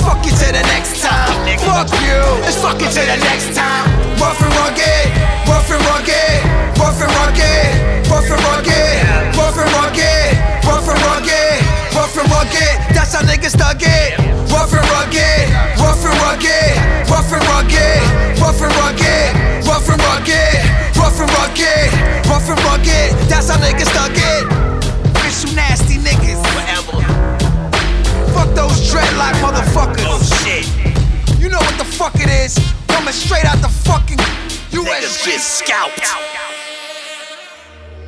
Fuck you to the next time. Fuck you. Let's fuck you to the next time. Rough and rugged, rough and rugged, rough and rugged, rough and rugged, rough and rugged, rough and rugged, rough and rugged. That's how niggas stuck it. Rough and rugged, rough and rugged, rough and rugged, rough and rugged, rough and rugged, rough and rugged, rough and rugged. That's how niggas stuck it. Bitch, you nasty niggas. Forever. Fuck those dreadlock motherfuckers. Oh shit. You know what the fuck it is. Coming straight out the fucking Niggas get US. scalped.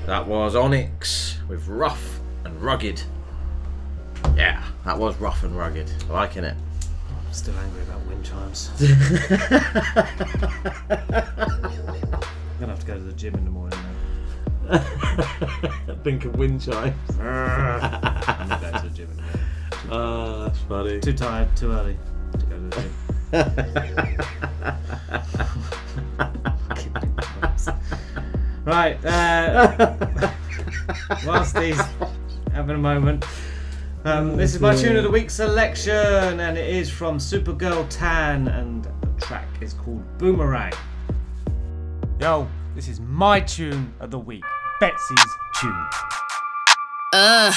That was Onyx with Rough and Rugged. Yeah, that was rough and rugged. Liking it. I'm still angry about wind chimes. I'm gonna have to go to the gym in the morning now. Think of wind chimes. I'm gonna go to the gym in the morning. Oh, that's funny. Too tired, too early to go to the gym. right, uh, whilst he's having a moment, um, this is my tune of the week selection, and it is from Supergirl Tan, and the track is called Boomerang. Yo, this is my tune of the week. Betsy's tune. Uh.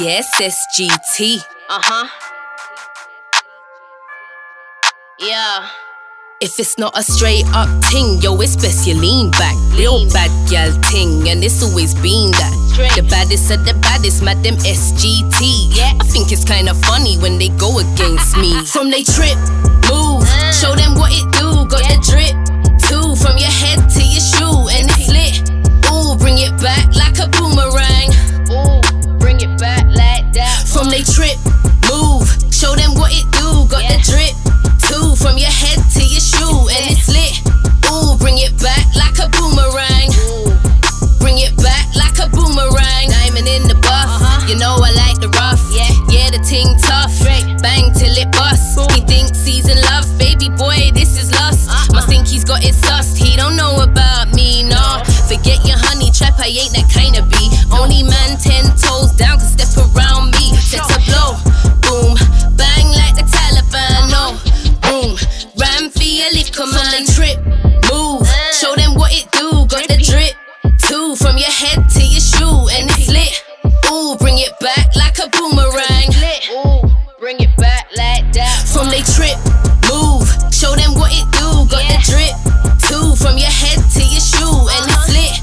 Yes, SGT. Uh huh. Yeah. If it's not a straight up ting, yo, it's best you lean back. Real bad gal ting, and it's always been that. The baddest of the baddest, madam SGT. Yeah, I think it's kinda funny when they go against me. From they trip, move, show them what it do. Got the drip, two from your head to your shoe, and it's lit. Ooh, bring it back like a boomerang. From they trip, move, show them what it do. Got the drip, two from your head to your shoe, and it's lit. Ooh, bring it back like a boomerang. Ooh. Bring it back like a boomerang. Diamond in the buff, uh-huh. you know I like the rough. Yeah, yeah, the ting tough. Bang till it busts. He thinks he's in love, baby boy, this is lust. Uh-uh. Must think he's got it sussed. He don't know about me, no. Forget your honey trap, I ain't that kind of bee. Only man ten toes from your head to your shoe, and it's lit. Ooh, bring it back like a boomerang. Ooh, bring it back like that. From they trip, move, show them what it do. Got the drip, two from your head to your shoe, and it's uh-huh. lit.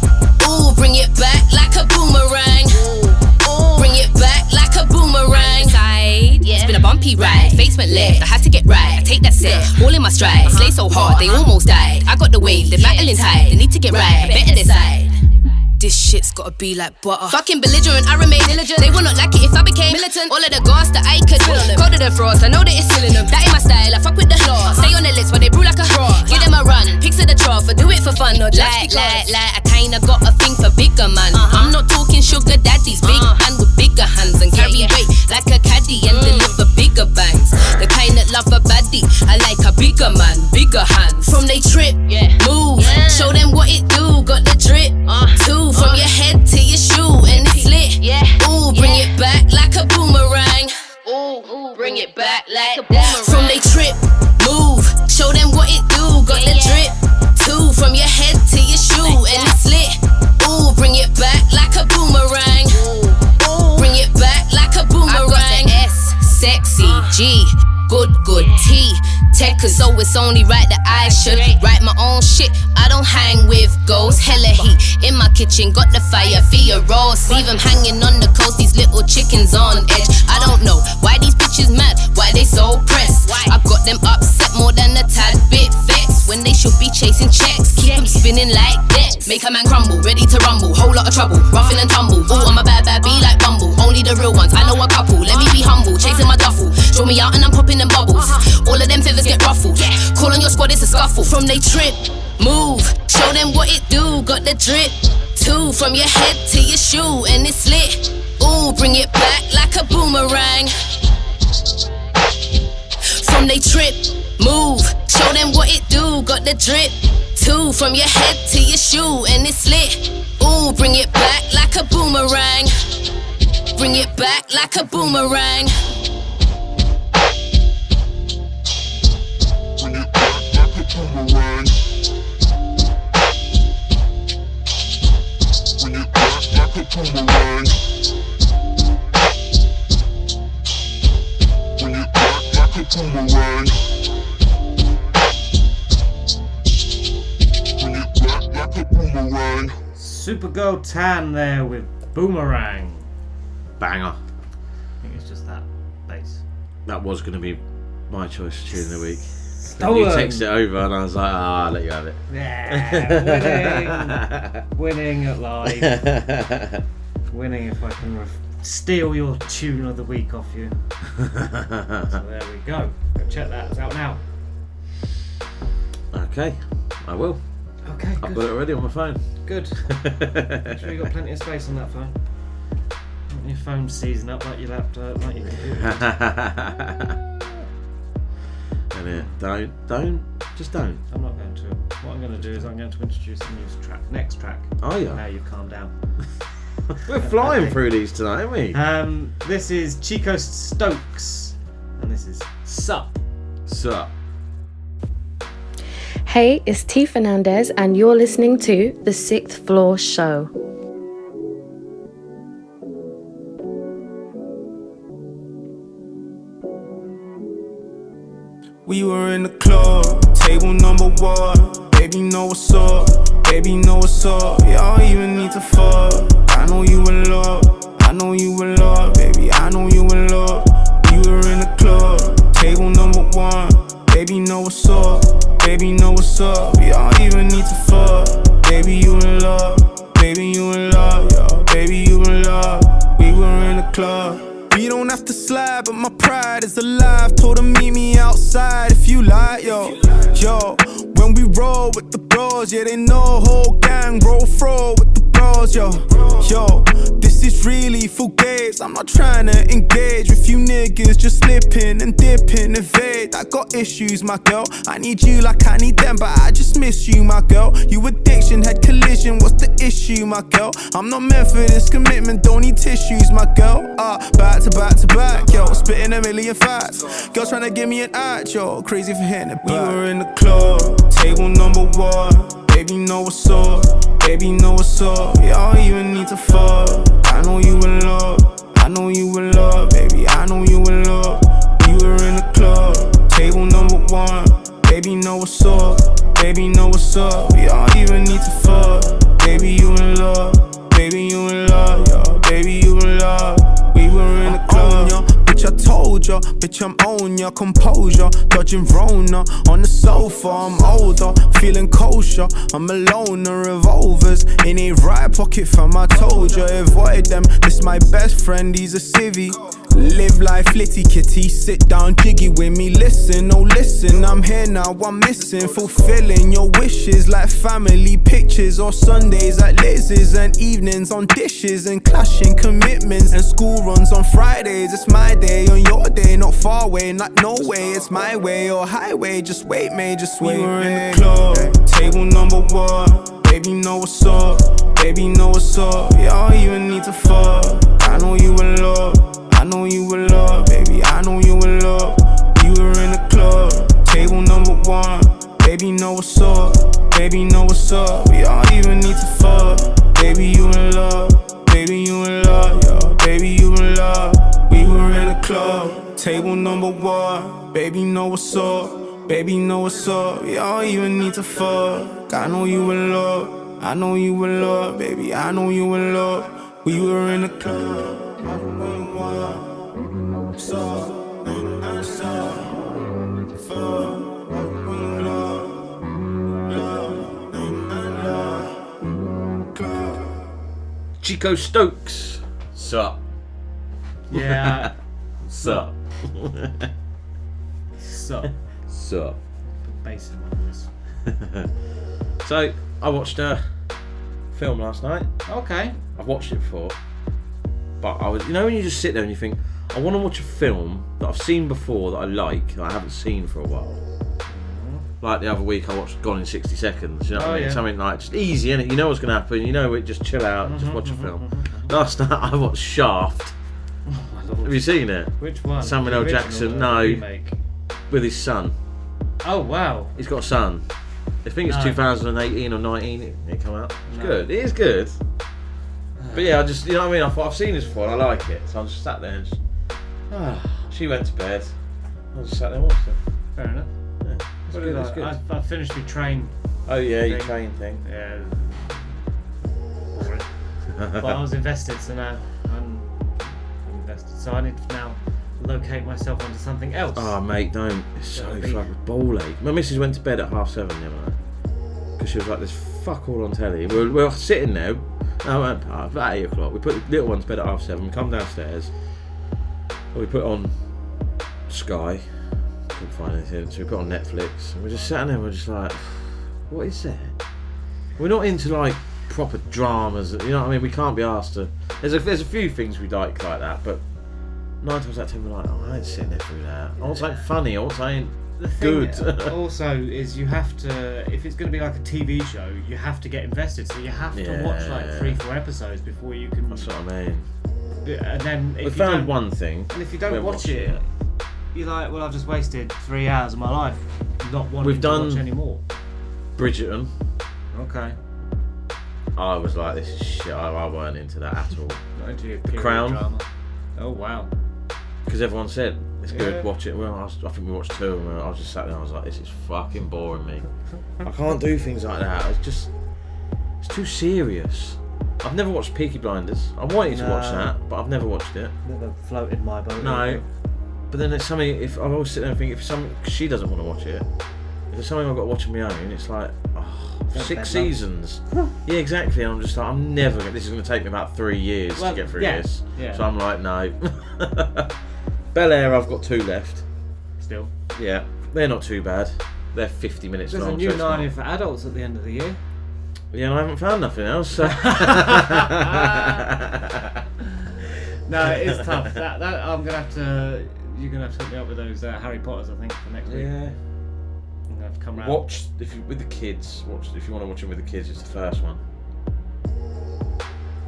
Ooh, bring it back like a boomerang. Ooh, bring it back like a boomerang. Side, it's been a bumpy ride. Face went left, I had to get right. I take that set, all in my stride. Slay so hard, they uh-huh. almost died. I got the wave, they're battling tight. They need to get right, better decide. This shit's gotta be like butter. Fucking belligerent, I remain diligent. They will not like it if I became militant. All of the gas that I could Colder than frost, I know that it's still in them. That ain't my style, I fuck with the law. Stay on the list while they brew like a straw. Give them a run, pics of the trough, or do it for fun. Or like, like, like, I kinda got a thing for bigger man. Uh-huh. I'm not talking sugar daddies, big uh-huh. man with bigger hands and carry weight like a caddy and mm. deliver bigger bangs. The kind that love a baddie, I like a bigger man, bigger hands. From they trip, yeah. move, Show them what it do, got the drip. Uh, Two uh. from uh, your head to your shoe, and it's lit. Yeah. Ooh, bring yeah. it back like a boomerang. Ooh, ooh bring it back like, a boomerang. From they trip, move. Show them what it do, got yeah, the drip. Two from your head to your shoe, like and it's lit. Ooh, bring it back like a boomerang. Ooh, ooh. Bring it back like a boomerang. I got the S, sexy uh. G cause so it's only right that I should write my own shit. I don't hang with ghosts, hella heat. In my kitchen, got the fire your roast. Leave 'em hanging on the coast, these little chickens on edge. I don't know why these bitches mad, why they so pressed. I got them upset more than a tad bit. When they should be chasing checks, keep 'em spinning like that. Make a man crumble, ready to rumble, whole lot of trouble, roughing and tumble. Ooh, I'm a bad, bad, be like Bumble. Only the real ones, I know a couple. Let me be humble, chasing my duffel. Draw me out and I'm popping them bubbles. Uh-huh. All of them feathers get ruffled. Call on your squad, it's a scuffle. From they trip, move, show them what it do. Got the drip, two from your head to your shoe, and it's lit. Ooh, bring it back like a boomerang. From they trip, move, show them what it do. Got the drip, two from your head to your shoe, and it's lit. Ooh, bring it back like a boomerang. Bring it back like a boomerang. Supergirl Tan there with Boomerang. Banger. I think it's just that bass. That was going to be my choice tune of the week. Then Stolen. you texted it over and I was like, ah, I'll let you have it. Yeah, winning. winning at life. winning if I can ref- steal your tune of the week off you. so there we go. Go check that. It's out now. Okay, I will. Okay, I've good. got it already on my phone. Good. Make sure you got plenty of space on that phone. Want your phone seizing up like your laptop, like your computer. And it, don't, don't, just don't. I'm not going to. What I'm going to do is I'm going to introduce the news track, next track. Oh yeah. Now you've calmed down. We're flying through these tonight, aren't we? Um, this is Chiko Stokes, and this is Sup. Sup. Hey, it's T Fernandez, and you're listening to The Sixth Floor Show. We were in the club, table number one. Baby, know what's up. Baby, know what's up. Y'all even need to fuck. I know you in love. I know you in love, baby. I know you in love. We were in the club, table number one. Baby, know what's up. Baby, know what's up. Y'all even need to fuck. Baby, you in love. Baby, you in love. Yo, baby, you in love. We were in the club. We don't have to slide, but my pride is alive. Told her meet me outside if you like, yo. Yo, when we roll with the bros, yeah, they know whole gang roll throw with the bros, yo. Yo, this is really full games. I'm not trying to engage with you niggas, just slipping and dipping, evade. I got issues, my girl. I need you like I need them, but I just miss you, my girl. You addiction had collision, what's the issue, my girl? I'm not meant for this commitment, don't need tissues, my girl. Ah, back to back to back, yo. Spitting a million facts. Girls trying to give me an act, yo. Crazy for hitting it. We were in the club, table number one. Baby, know what's up. Baby, know what's up. Y'all even need to fuck. I know you in love. I know you in love, baby. I know you in love. We were in the club, table number one. Baby, know what's up. Baby, know what's up. Y'all even need to fuck. Baby, you in love. Baby, you in love, yo. Baby, you in love. Bitch, I'm on ya. Composure, dodging Rona. On the sofa, I'm older, feeling kosher. I'm alone, the revolvers in a right pocket fam. I told ya, avoid them. This my best friend, he's a civvy. Live life litty kitty, sit down jiggy with me. Listen, oh listen, I'm here now, I'm missing. Fulfilling your wishes like family pictures or Sundays at Liz's and evenings on dishes and clashing commitments and school runs on Fridays. It's my day on your day, not far away, not no way. It's my way or highway. Just wait, man, just wait. We were in the club, table number one. Baby, know what's up. Baby, know what's up. Y'all even need to fuck. I know you in love. I know you in love, baby. I know you in love. You were in the club, table number one. Baby, know what's up. Baby, know what's up. Y'all even need to fuck. Baby, you in love. Baby, you in love, yo. Baby, you in love. We were in the club, Table number one, baby know what's up, baby know what's up. We don't even need to fuck. I know you in love, I know you in love, baby. I know you in love. We were in the club. Chiko Stokes. Sup. Yeah. Sup. Sup. Sup. Bass in my voice. So, I watched a film last night. Okay. I've watched it before. But I was, you know, when you just sit there and you think, I want to watch a film that I've seen before that I like, that I haven't seen for a while. Like the other week, I watched Gone in 60 Seconds. You know what Oh, I mean? yeah. Something like just easy, and You know what's going to happen. You know it. Just chill out, just watch a mm-hmm, film. Mm-hmm, mm-hmm. Last night, I watched Shaft. Have you seen it? Which one? Samuel L. Jackson. No, remake? with his son. Oh wow. He's got a son. I think it's No. 2018 or 19. It, come out. It's No. good. It is good. But yeah, I just you know what I mean. I thought I've seen this before and I like it, so I just sat there and just. Ah, she went to bed. I just sat there watching it. Fair enough. Yeah, it's What good, it's I, good. I, I finished my train. Oh yeah, your thing. train thing. Yeah. Boring. but I was invested, so now I'm I'm invested. So I need to now locate myself onto something else. Oh mate, don't. It's so That'll be- fucking ball ache. My missus went to bed at half seven the other night because she was like, "There's fuck all on telly." We were, we were sitting there. No, uh, about eight o'clock. We put the little one to bed at half seven. We come downstairs. We put on Sky. Couldn't find anything, so we put on Netflix. And we're just sitting there. We're just like, "What is that?" We're not into like proper dramas. You know what I mean? We can't be asked to. There's a there's a few things we like like that, but nine times out of ten we're like, "Oh, I ain't sitting there through that." I want something funny. I want something The thing good. also is you have to, if it's going to be like a TV show, you have to get invested. So you have to watch like Yeah. three, four episodes before you can. That's what I mean. And then if We you found don't- one thing. And if you don't watch it, you're like, well, I've just wasted three hours of my life not wanting We've to done- watch anymore. Bridgerton. Okay. I was like, this is shit. I, I weren't into that at all. Not into your period Crown. drama. Oh wow. Because everyone said it's Yeah. good. Watch it. Well, I, was, I think we watched two, and I was just sat there. I was like, this is fucking boring me. I can't do things like that. It's just, it's too serious. I've never watched Peaky Blinders. I wanted to watch that, but I've never watched it. Never floated my boat. No. But then it's something. If I always sit there and think, if cause she doesn't want to watch it. If it's something I've got to watch on my own, it's like oh, six seasons. yeah, exactly. And I'm just like, I'm never. This is going to take me about three years Well, to get through yeah, this. yeah. So I'm like, no. Bel Air, I've got two left. Still. Yeah, they're not too bad. They're 50 minutes There's a long. new so it's not- Narnia for adults at the end of the year. Yeah, and I haven't found nothing else. So. No, it is tough. That, that I'm gonna have to. You're gonna have to hook me up with those uh, Harry Potters, I think, for next week. Yeah. I'm gonna have to come round. Watch if you with the kids. Watch if you want to watch it with the kids. It's the first one.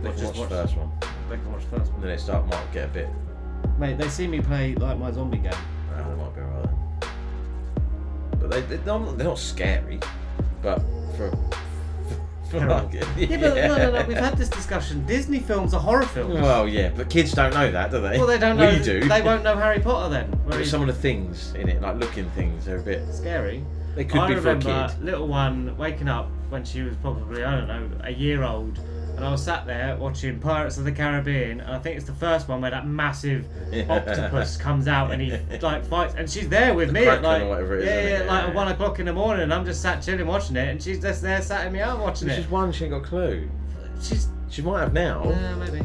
They Or can just watch the watch- first one. They can watch the first one. and Then it start might get a bit. Mate, they see me play like my zombie game. They might be alright. But they, they're, not, they're not scary. But for. for like, Yeah, but no, no, no. We've had this discussion. Disney films are horror films. Well, yeah, but kids don't know that, do they? Well, they don't know. We do. They won't know Harry Potter then. Whereas some of the things in it, like looking things, they're a bit scary. They could I be for a remember kid. little one waking up when she was probably I don't know a year old, and I was sat there watching Pirates of the Caribbean, and I think it's the first one where that massive octopus comes out and he like fights, and she's there with The me at like or whatever it is, yeah, yeah, like Yeah, at one o'clock in the morning, and I'm just sat chilling watching it, and she's just there sat me out watching Which it. is one she ain't got a clue. She's she might have now. Yeah, maybe.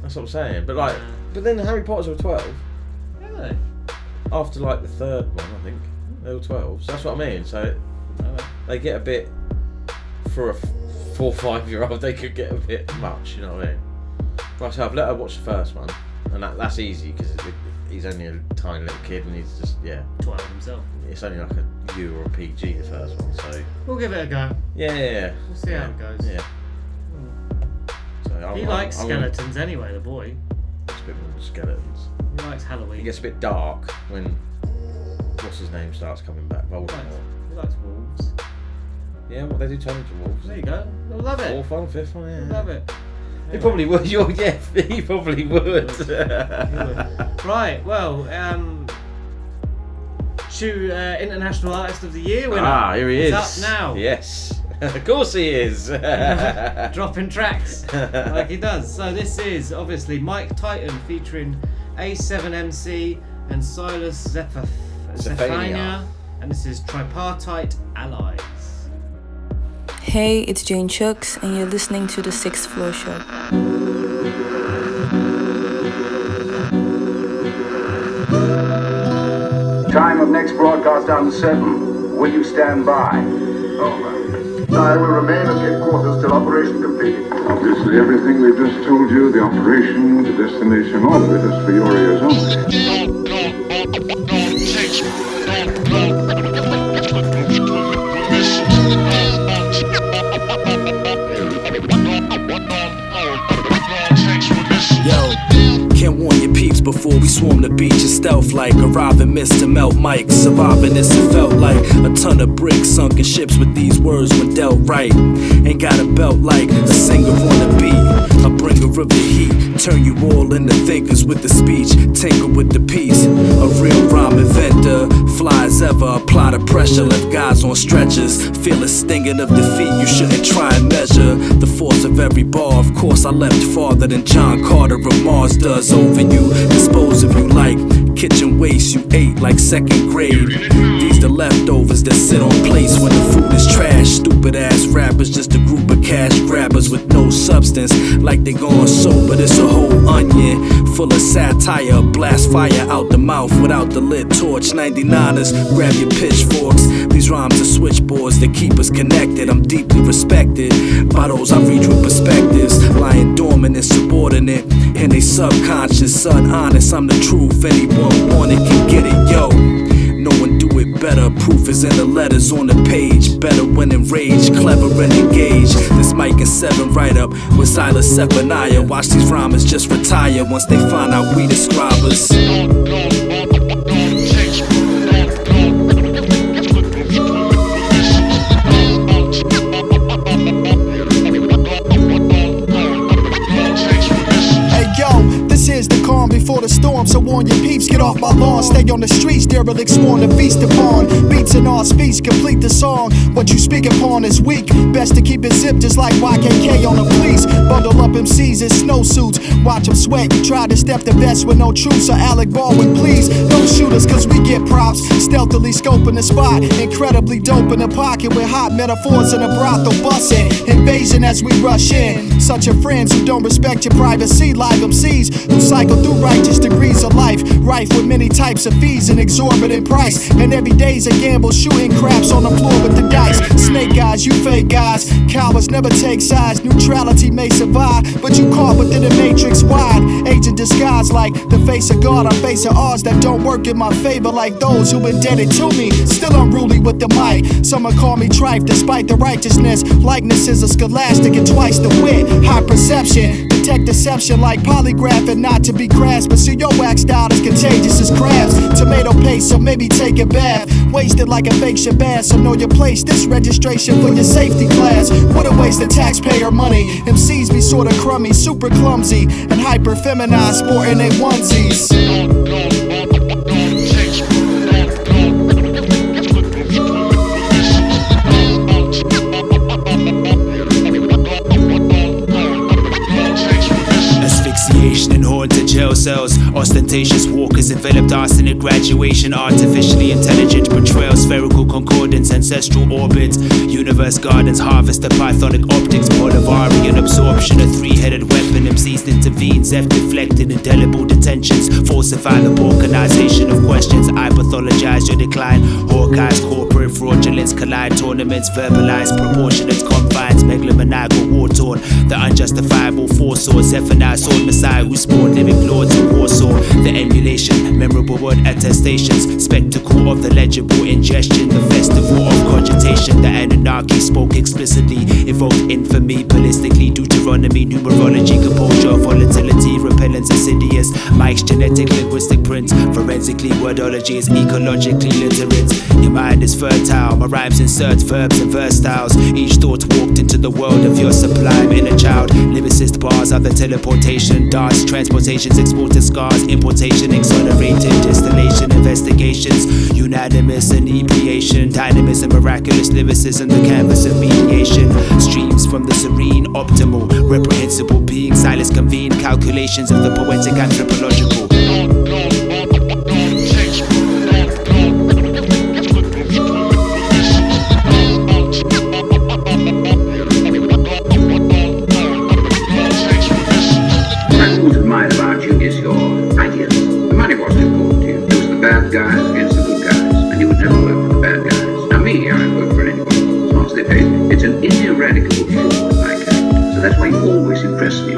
That's what I'm saying. But like, but then Harry Potters were twelve. Really? After like the third one, I think they were twelve. So that's what I mean. So oh, they get a bit for a four five year old. They could get a bit much. You know what I mean? Right, so I've let her watch the first one, and that, that's easy because he's only a tiny little kid, and he's just yeah. Twelve himself. It's only like a U or a PG the first one, so We'll give it a go. yeah, yeah, yeah. We'll see how it goes. Yeah. So I'm, He I'm- likes I'm skeletons anyway, the boy. It's a bit more skeletons. He likes Halloween. It gets a bit dark when what's his name starts coming back. Voldemort. He likes wolves. Yeah, well, they do turn into wolves. There you go. I love it. Fourth one, fifth one, I yeah. love it. He probably would. You're, yeah, he probably would. Right, well, um, Chew uh, International Artist of the Year winner. ah, here he is. Up now. Yes, of course he is. Dropping tracks like he does. So this is obviously Mike Titan featuring A7MC and Silas Zephyr- Zephania. And this is Tripartite Allies. Hey, it's Jane Chucks, and you're listening to the Sixth Floor Show. Time of next broadcast uncertain. Will you stand by? Over. I will remain at headquarters till operation completed. Obviously, everything we've just told you, the operation, the destination, all of it is for your ears only. Before we swarm the beach in stealth like arriving mist to melt mics. Surviving this it felt like a ton of bricks sunk in ships with these words when dealt right. Ain't got a belt like a singer on the beat. A bringer of the heat, turn you all into thinkers with the speech, tinker with the piece. A real rhyme inventor, fly as ever, apply the pressure, left guys on stretchers. Feel a stinging of defeat, you shouldn't try and measure the force of every bar. Of course, I left farther than John Carter of Mars does over you, dispose of you like kitchen waste you ate like second grade. These the leftovers that sit on plates when the food is trash. Stupid ass rappers, just a group of cash grabbers with no substance, like they gone sober. It's a whole onion full of satire, blast fire out the mouth without the lit torch. 99ers, grab your pitchforks. These rhymes are switchboards that keep us connected. I'm deeply respected by those I reach with perspectives, lying dormant and subordinate in they subconscious, son honest. I'm the truth. Anyone want it can get it, yo. No one do it better. Proof is in the letters on the page. Better when enraged, clever and engaged. This mic and seven right up with Silas Zephania. Watch these rhymers just retire once they find out we the scribers. So warn your peeps, get off my lawn. Stay on the streets, derelict sworn to feast upon. Beats and all speech, complete the song. What you speak upon is weak. Best to keep it zipped just like YKK on the police. Bundle up MCs in snowsuits. Watch them sweat. Try to step the best with no truce. So Alec Baldwin, please don't shoot us cause we get props. Stealthily scoping the spot. Incredibly dope in the pocket with hot metaphors in a brothel bussin'. Invasion as we rush in. Such a friends who don't respect your privacy. Live MCs who cycle through righteous degrees of life. Rife with many types of fees and exorbitant price. And every day's a gamble, shooting craps on the floor with the dice. Snake eyes, you fake guys. Cowards never take sides. Neutrality may survive, but you caught within the matrix wide. Agent disguise like the face of God. I'm facing odds that don't work in my favor, like those who indebted to me. Still unruly with the mic. Someone call me trife despite the righteousness. Likeness is a scholastic and twice the wit. High perception. Detect deception like polygraph and not to be grasped. But see, your waxed out is contagious as crabs. Tomato paste, so maybe take a bath. Wasted like a fake Shabazz, so know your place. This registration for your safety class. What a waste of taxpayer money. MCs be sorta crummy, super clumsy, and hyper feminized, sporting they onesies. Jail cells. Ostentatious walkers enveloped arsenic graduation. Artificially intelligent portrayal. Spherical concordance. Ancestral orbits. Universe gardens. Harvest of pythonic optics. Bolivarian absorption. A three headed weapon. MCs intervene. Zeph deflected. Indelible detentions. Falsify the organization of questions. I pathologize your decline. Hawkeyes. Corporate fraudulence. Collide tournaments. Verbalize proportionate confines. Megalomaniacal war torn. The unjustifiable foresaw. Zephania sword messiah who spawned living lords in Warsaw. The emulation, memorable word attestations, spectacle of the legible ingestion, the festival of cogitation. The Anunnaki spoke explicitly, evoked infamy ballistically. Deuteronomy, numerology, composure, volatility, repellence, insidious. Mike's genetic linguistic print, forensically, wordology is ecologically literate. Your mind is fertile, my rhymes insert verbs and verse styles. Each thought walked into the world of your sublime inner child. Lyricist bars are the teleportation, darts, transportations, exported scars, importation, exonerated, distillation, investigations, unanimous inebriation, dynamism, miraculous lyricism, the canvas of mediation, streams from the serene, optimal, reprehensible being, silence convene, calculations of the poetic anthropological.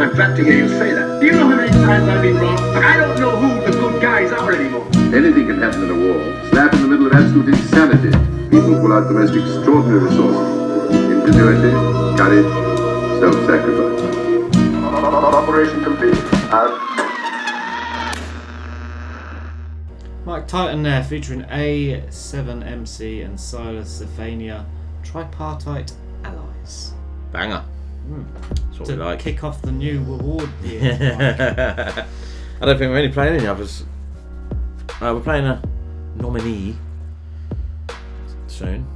I'm glad to hear you say that. Do you know how many times I've been wrong? I don't know who the good guys are anymore. Anything can happen in a war. Slap in the middle of absolute insanity. People pull out the most extraordinary resources. Ingenuity, courage, self-sacrifice. Operation complete. Out. Mike Titan there, featuring A7MC and Silas Zephania, tripartite allies. Banger. Mm. That's what to we like. kick off the new award year. I don't think we're really playing any others. Uh, we're playing a nominee soon.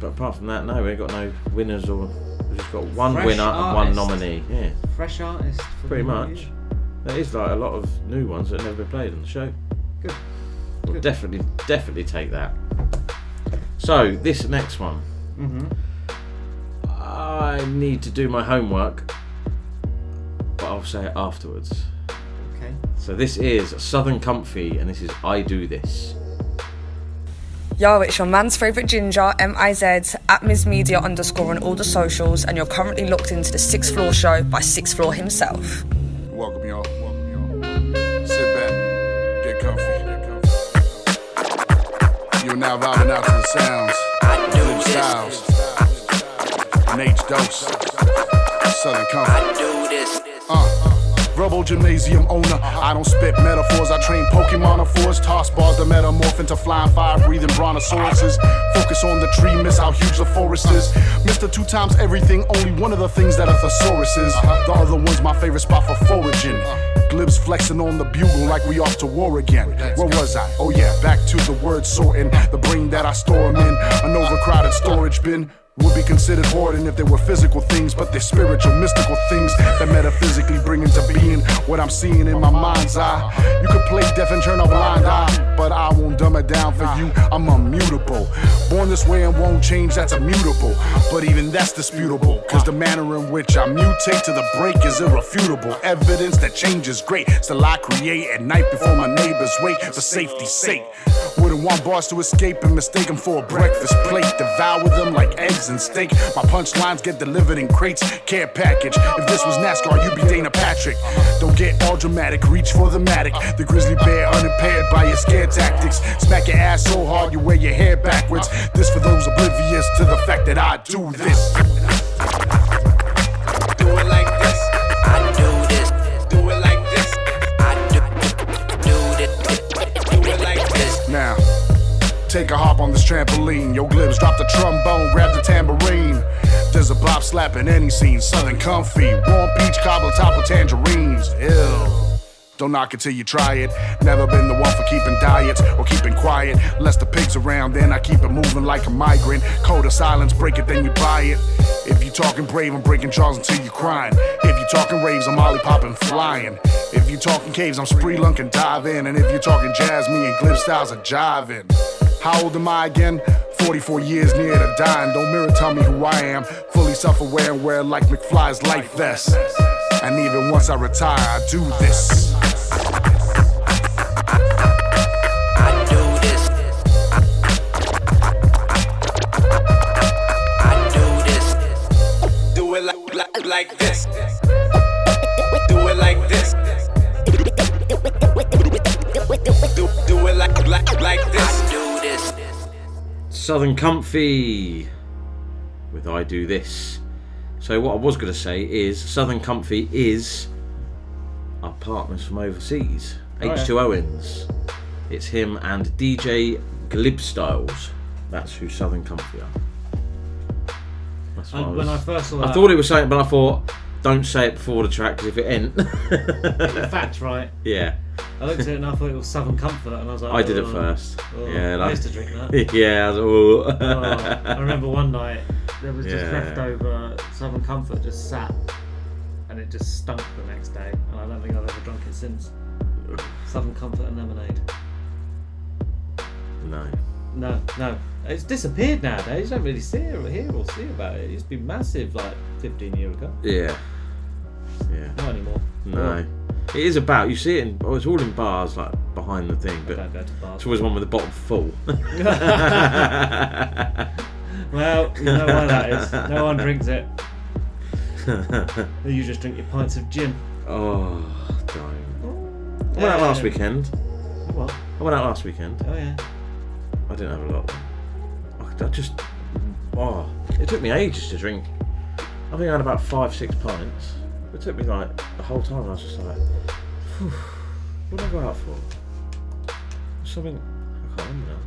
But apart from that, no, we ain't got no winners or. We've just got one Fresh winner and one nominee. Yeah, Fresh artist. For pretty much. year. There is like a lot of new ones that have never been played on the show. Good. We'll Good. definitely, definitely take that. So, this next one. Mhm. I need to do my homework, but I'll say it afterwards. Okay. So this is Southern Comfy, and this is I Do This. Yo, it's your man's favourite ginger, M-I-Z, at Ms Media underscore on all the socials, and you're currently locked into the Sixth Floor Show by Sixth Floor himself. Welcome y'all. Welcome y'all. Sit back. Get comfy. You're now vibing out to the sounds. Flip styles. Nate Dose. Southern this. Uh, uh. Rebel gymnasium owner. I don't spit metaphors. I train Pokemon of force. Toss bars to metamorph into flying fire breathing brontosauruses. Focus on the tree, miss how huge the forest is. Mr. Two Times Everything, only one of the things that a thesaurus is. The other one's my favorite spot for foraging. Glibs flexing on the bugle like we off to war again. Where was I? Oh yeah, back to the word sorting. The brain that I store 'em in. An overcrowded storage bin. Would be considered hoarding if they were physical things, but they're spiritual, mystical things that metaphysically bring into being what I'm seeing in my mind's eye. You could play deaf and turn a blind eye, but I won't dumb it down for you. I'm immutable. Born this way and won't change, that's immutable. But even that's disputable, cause the manner in which I mutate to the break is irrefutable. Evidence that change is great. Still, I create at night before my neighbors wake for safety's sake. Wouldn't want bars to escape and mistake them for a breakfast plate. Devour them like eggs and steak. My punchlines get delivered in crates, care package. If this was NASCAR, you'd be Danica Patrick. Don't get all dramatic, reach for the matic. The grizzly bear unimpaired by your scare tactics. Smack your ass so hard you wear your hair backwards. This for those oblivious to the fact that I do this. Take a hop on this trampoline. Yo, glibs, drop the trombone, grab the tambourine. There's a bop slap in any scene. Southern comfy, warm peach cobbler top with tangerines. Ew. Don't knock it till you try it. Never been the one for keeping diets or keeping quiet. Less the pigs around, then I keep it moving like a migrant. Code of silence, break it, then you buy it. If you talking brave, I'm breaking jaws until you crying. If you talking raves, I'm ollie popping, flying. If you talking caves, I'm spelunking, dive in. And if you talking jazz, me and glib styles are jiving. How old am I again? 44 years near to dying. Don't mirror tell me who I am. Fully self aware and wear like McFly's life vest. And even once I retire, I do this. I do this this I do this Do it like, like, like this. Do it like this. Do, do it like, like, like this. Southern Comfy with I Do This. So, what I was going to say is Southern Comfy is our partners from overseas, Oh, yeah. H2 Owens. It's him and DJ Glib Styles. That's who Southern Comfy are. That's what And when I first saw that, I thought it was something, but I thought, don't say it before the track 'cause if it ain't. Fact, right? yeah. I looked at it and I thought it was Southern Comfort, and I was like, I did it oh, first. oh. yeah, I used to drink that. yeah, I was, oh. Oh, I remember one night there was just Yeah. leftover Southern Comfort just sat, and it just stunk the next day, and I don't think I've ever drunk it since. Southern Comfort and lemonade. No. No, no, it's disappeared nowadays. You don't really see it or hear or see about it. It used to be massive like 15 years ago. Yeah. Yeah. Not anymore. No. It is about, you see it in, oh, it's all in bars, like behind the thing, but don't go to bars. it's always one with the bottom full. Well, you know why that is. No one drinks it. You just drink your pints of gin. Oh, don't. I went out last weekend. What? I went out last weekend. Oh yeah. I didn't have a lot. I I just, oh, it took me ages to drink. I think I had about five, six pints. It took me like the whole time. I was just like, what did I go out for? Something I can't remember now.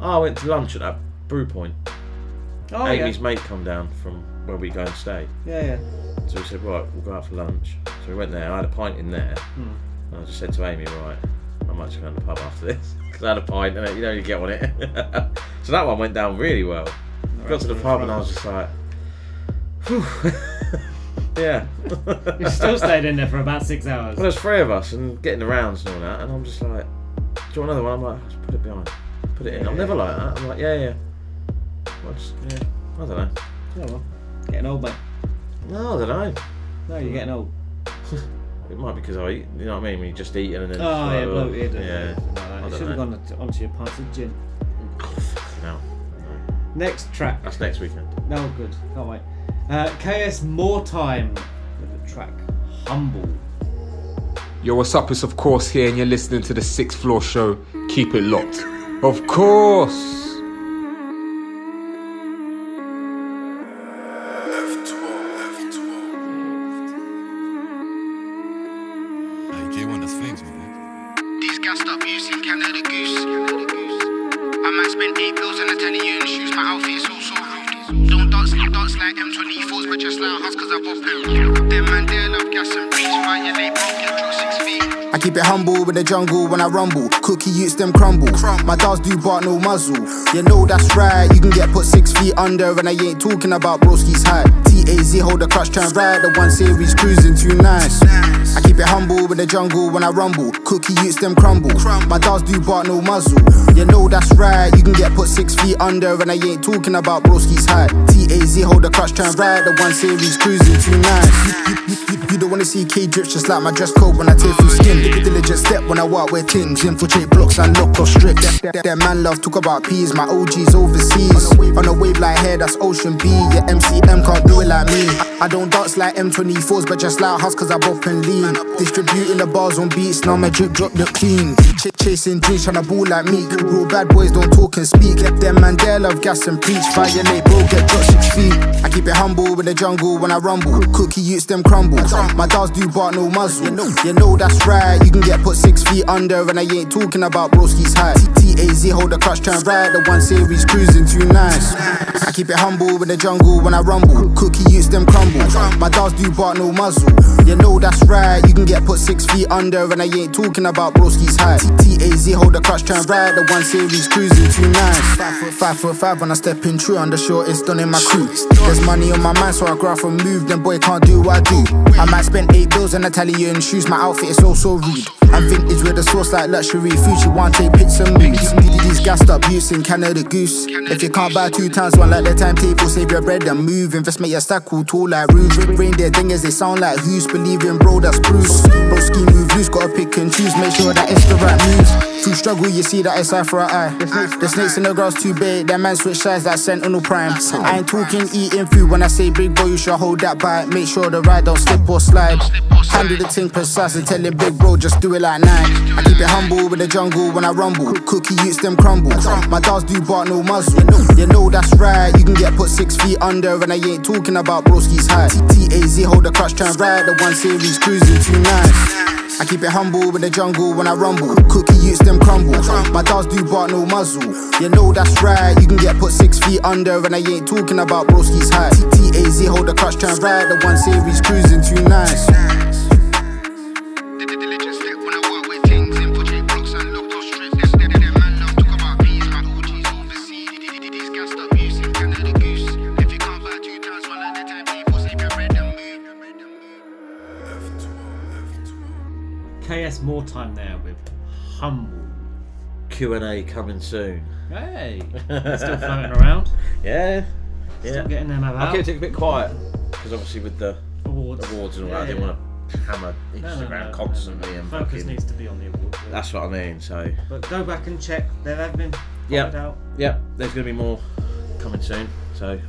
Oh, I went to lunch at that brew point. Oh, Amy's yeah. mate come down from where we go and stay. Yeah, yeah. So we said, right, we'll go out for lunch. So we went there. I had a pint in there. Hmm. And I just said to Amy, right, I'm actually going to the pub after this because I had a pint and you know you get on it. so that one went down really well. Got to the pub and I was just like, yeah. You still stayed in there for about six hours. Well, there's three of us and getting the rounds and all that, and I'm just like, do you want another one? I'm like, just put it behind, put it in. I'm never like that. I'm like, yeah, yeah. Well, just, yeah. I don't know. Oh well, getting old, mate. No, I don't know. No, you're getting old. It might be because I eat. You know what I mean? When you just eating and then. Oh yeah, uh, bloated. and Yeah. everything like. I should have gone on- onto your pints of gin. No. Next track. That's next weekend. No, good. Can't wait. Uh, KS MoreTime with the track Humble. Yo, what's up? It's of course here, and you're listening to the Sixth Floor Show. Keep it locked. Of course. Jungle when I rumble. Cookie youths them crumble. My dogs do bark no muzzle. You know that's right. You can get put six feet under, and I ain't talking about broski's height. TAZ hold the clutch, turn right. The one series cruising too nice. I keep it humble with the jungle when I rumble. Cookie youths them crumble. My dogs do bark no muzzle. You know that's right. You can get put six feet under, and I ain't talking about broski's height. TAZ hold the clutch, turn right. The one series cruising too nice. You, you, you, you don't wanna see K drips just like my dress code when I tear through skin. Diligent step when I walk with tings. Infiltrate blocks and lock off strips. That, that man love talk about peas. My OG's overseas. On a wave like hair, that's Ocean B. Yeah, MCM can't do it like me. I, don't dance like M24s, but just like Huss cause I bop and lean. Distributing the bars on beats, now my drip drop look clean. Ch- chasing dreams, tryna ball like me. Real bad boys don't talk and speak. At them man there love gas and preach. Violate, bro, get dropped six feet. I keep it humble with the jungle when I rumble. Cookie youths them crumble. My dogs do bark no muzzle. You know that's right. You can get put six feet under, and I ain't talking about broski's height. TAZ hold the clutch, turn right. The one series cruising too nice. I keep it humble with the jungle when I rumble. Cookie youths them crumble. My dogs do bark no muzzle. You know that's right. You can get put six feet under, and I ain't talking about broski's height. TAZ hold the clutch, turn right. The one series cruising too nice. Five foot five five when I step in true. I'm the shortest done in my crew. There's money on my mind, so I graph and move. Then boy can't do what I do. I might spend eight bills on Italian shoes. My outfit is so so rude. I'm vintage with a sauce like luxury. You want take pics and moves. These gassed up youths in Canada Goose. If you can't buy two times one like the timetable, save your bread and move. Invest make your stack cool tall like roofs. Reindeer dingers, they sound like who's believing, bro, that's Bruce. Bro, ski move loose, gotta pick and choose. Make sure that it's the right move. Through struggle, you see that it's eye for an eye. The snakes in the grass too big. That man switch sides like Sentinel Prime. I ain't talking eating food when I say big bro, you should hold that bite. Make sure the ride don't slip or slide. Handle the thing precise and tell him big bro, just do it it like night. I keep it humble with the jungle when I rumble. Cookie youths them crumble. My dogs do bark no muzzle. You know that's right. You can get put six feet under, and I ain't talking about broski's height. TAZ hold the clutch, and ride the one series cruising too nice. I keep it humble with the jungle when I rumble. Cookie youths them crumble. My dogs do bark no muzzle. You know that's right. You can get put six feet under, and I ain't talking about broski's height. TAZ hold the clutch, and ride the one series cruising too nice. Time there with humble. Q and A coming soon. Hey, still floating around. Yeah, yeah. Still getting them I about. kept it a bit quiet because obviously with the Awards. awards and all that, I Yeah, didn't yeah. want to hammer No, no, Instagram no, no, constantly and Focus fucking- needs to be on the awards. That's what I mean. So But go back and check. There have been. yeah, yeah. There's going to be more coming soon. So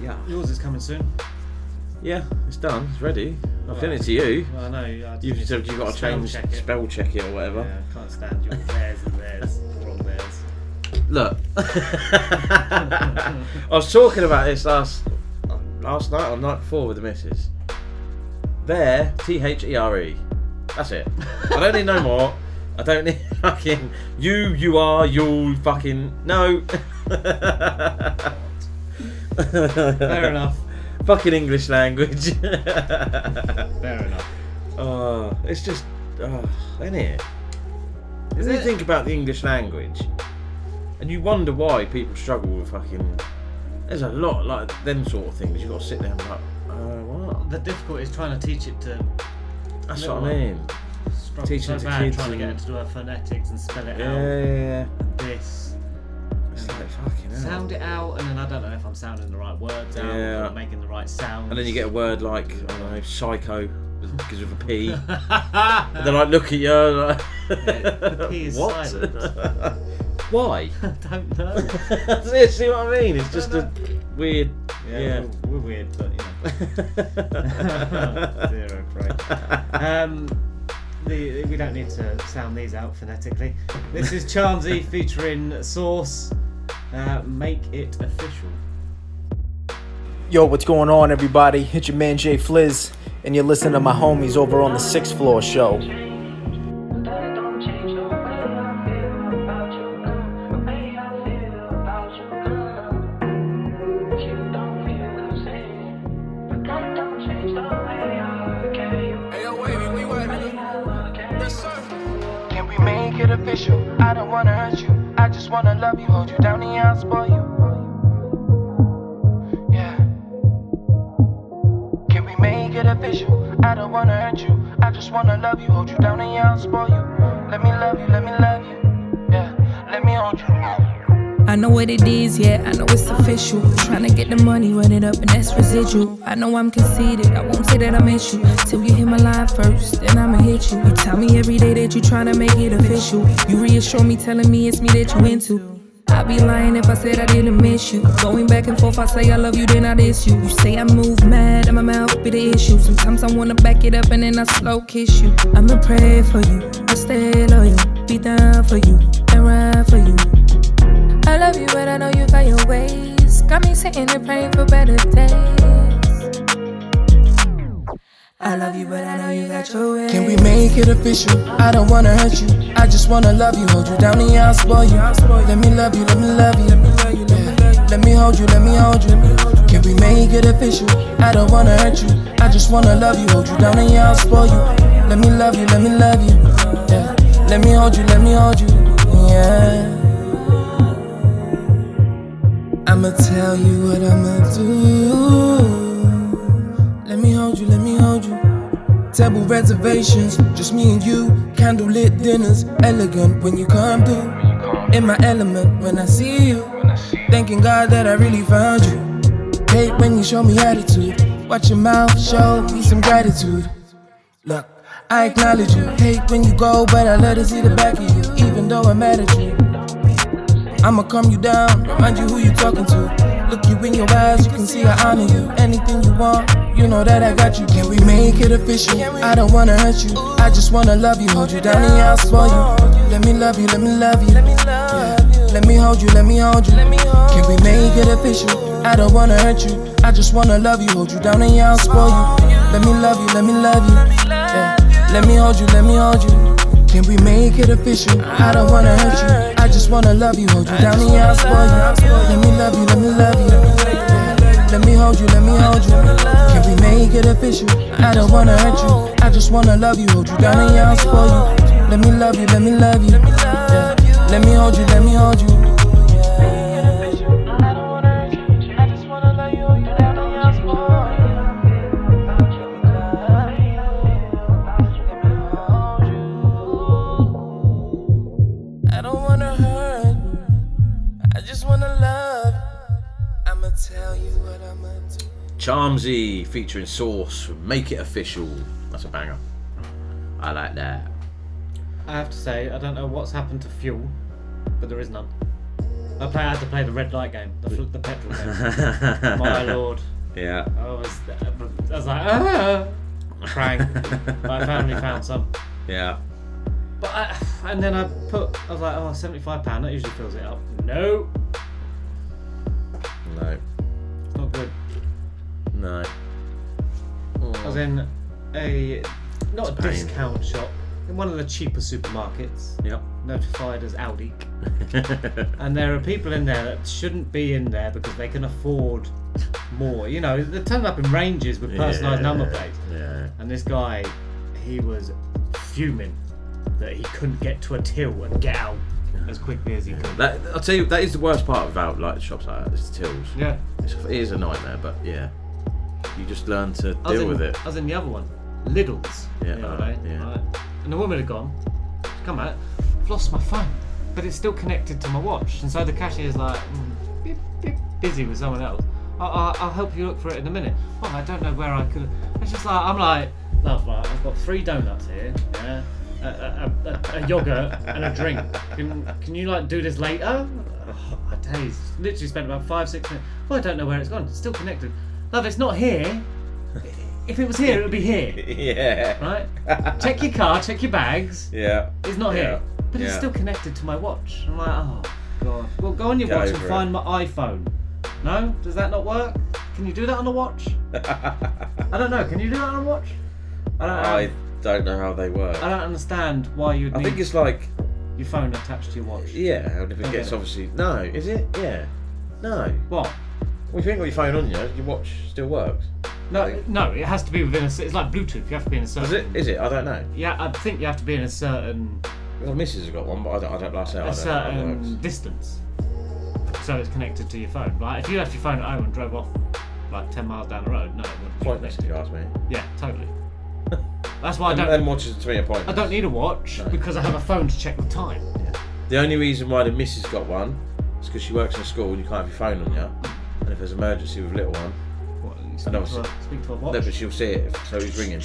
yeah, Yours is coming soon. Yeah, it's done. It's ready. I've sent it to you. Well, I know. I You've said you've got to spell change check it. spell check it or whatever. Yeah, can't stand your theirs and theirs, wrong theirs. Look, I was talking about this last last night or night before with the missus. There, T H E R E. That's it. I don't need no more. I don't need fucking you. You are. You fucking no. Fair enough. Fucking English language. Fair enough. Oh, it's just, oh, isn't it? Is you it? think about the English language, and you wonder why people struggle with fucking. There's a lot like them sort of things. You've got to sit there and like, uh, what? The difficulty is trying to teach it to. That's what I mean. Teaching so to bad kids trying to get it to do her phonetics and spell it Yeah, out. yeah, yeah. This. It's like fucking hell. Sound it out, and then I don't know if I'm sounding the right words out, Yeah. or making the right sound. And then you get a word like I don't know, psycho, because of a P. and then I look at you like, the P is what? silent. Why? I don't know. See see what I mean? It's just a weird. Yeah, Yeah. We're, we're weird, but you know. Zero break. Um, the, we don't need to sound these out phonetically. This is Charmzy featuring Source. Uh, make it official. Yo, what's going on, everybody? It's your man Jay Fliz, and you're listening to my homies over on the Sixth Floor Show. Wanna love you, hold you down, and I'll spoil you. Yeah. Can we make it official? I don't wanna hurt you. I just wanna love you, hold you down, and I'll spoil you. Let me love you, let me love you. I know what it is, yeah, I know it's official. Tryna get the money, run it up, and that's residual. I know I'm conceited, I won't say that I miss you. Till you hit my line first, then I'ma hit you. You tell me every day that you tryna make it official. You reassure me, telling me it's me that you into. I'd be lying if I said I didn't miss you. Going back and forth, I say I love you, then I diss you. You say I move mad, and my mouth be the issue. Sometimes I wanna back it up and then I slow kiss you. I'ma pray for you, I'll stay loyal, be down for you, and ride for you. I love you, but I know you got your ways. Got me sitting and praying for better days. I love you, but I know you got your ways. Can we make it official? I don't wanna hurt you. I just wanna love you, hold you down, and I'll spoil you. Let me love you, let me love you. Yeah. Let me hold you, let me hold you. Can we make it official? I don't wanna hurt you. I just wanna love you, hold you down, and I'll spoil you. Let me love you, let me love you. Yeah. Let me hold you, let me hold you. Yeah. I'ma tell you what I'ma do. Let me hold you, let me hold you. Table reservations, just me and you. Candlelit dinners, elegant when you come through. In my element when I see you. Thanking God that I really found you. Hate when you show me attitude. Watch your mouth, show me some gratitude. Look, I acknowledge you. Hate when you go, but I let her see the back of you, even though I'm mad at you. I'ma calm you down, remind you who you talking to. Look you in your eyes, you can see I honor you. Anything you want, you know that I got you. Can we make it official? I don't wanna hurt you. I just wanna love you, hold you down and I'll spoil you. Let me love you, let me love you. Yeah. Let me hold you, let me hold you. Can we make it official? I don't wanna hurt you. I just wanna love you, hold you down and I'll spoil you. Let me love you, let me love you. Yeah. Let me hold you, let me hold you. Can we make it official? I don't wanna hurt you. I just wanna love you, hold you down and I'll spoil you. Let me love you, let me love you. Let me hold you, let me hold you. Can we make it official? I don't wanna hurt you. I just wanna love you, hold you down and I'll spoil you. Let me love you, let me love you. Let me hold you, let me hold you. Charmzy featuring Source. Make it official. That's a banger. I like that. I have to say, I don't know what's happened to fuel, but there is none. I, play, I had to play the red light game, the, fl- the petrol game. My lord. Yeah. I was, I was like, ah, crying. I finally found some. Yeah. But I, and then I put, I was like, oh, 75 pound. That usually fills it up. No, No. it's not good. No. I was oh. in a not a pain. discount shop in one of the cheaper supermarkets. Yep. Notified as Aldi. and there are people in there that shouldn't be in there because they can afford more. You know, they turn up in ranges with personalised Yeah, number plates. yeah. And this guy, he was fuming that he couldn't get to a till and get out as quickly as he could. That, I'll tell you, that is the worst part about like shops like that. It's the tills. Yeah. It's, it is a nightmare, but yeah, you just learn to I deal in, with it. As in the other one, Lidl's. Yeah, The uh, yeah. right? And the woman had gone. Come out. I've lost my phone, but it's still connected to my watch. And so the cashier's like, mm, beep, beep, busy with someone else. I'll, I'll, I'll help you look for it in a minute. Well, I don't know where I could. It's just like I'm like, love, right, I've got three donuts here. Yeah. A, a, a, a yogurt and a drink. Can, can you like do this later? Oh, I you, it's literally spent about five, six minutes. Well, I don't know where it's gone. It's still connected. Love, it's not here. If it was here, it would be here. yeah. Right? check your car, check your bags. Yeah. It's not Yeah. here. But it's still connected to my watch. I'm like, oh, God. Well, go on your Get watch and over it. find my iPhone. No? Does that not work? Can you do that on a watch? I don't know. Can you do that on a watch? I don't I don't know how they work. I don't understand why you'd I need think it's like your phone attached to your watch. yeah, and if it Don't gets get it. obviously no, is it? Yeah. No. What? Well, if you ain't got your phone on you, your watch still works. No, no, it has to be within a. It's like Bluetooth. You have to be in a certain. Is it? Is it? I don't know. Yeah, I think you have to be in a certain My missus has got one, but I don't. I don't. Like I say, I a don't it works. certain distance, so it's connected to your phone. Like if you left your phone at home and drove off like ten miles down the road, no, it wouldn't. be Pointless if you ask me. Yeah, totally. That's why I don't. them watches to me are pointless. I don't need a watch No. because I have a phone to check the time. The only reason why the missus got one is because she works in school and you can't have your phone on you. And if there's an emergency with little one, What, and speak, to a, speak to watch. no, but she'll see it. So he's ringing.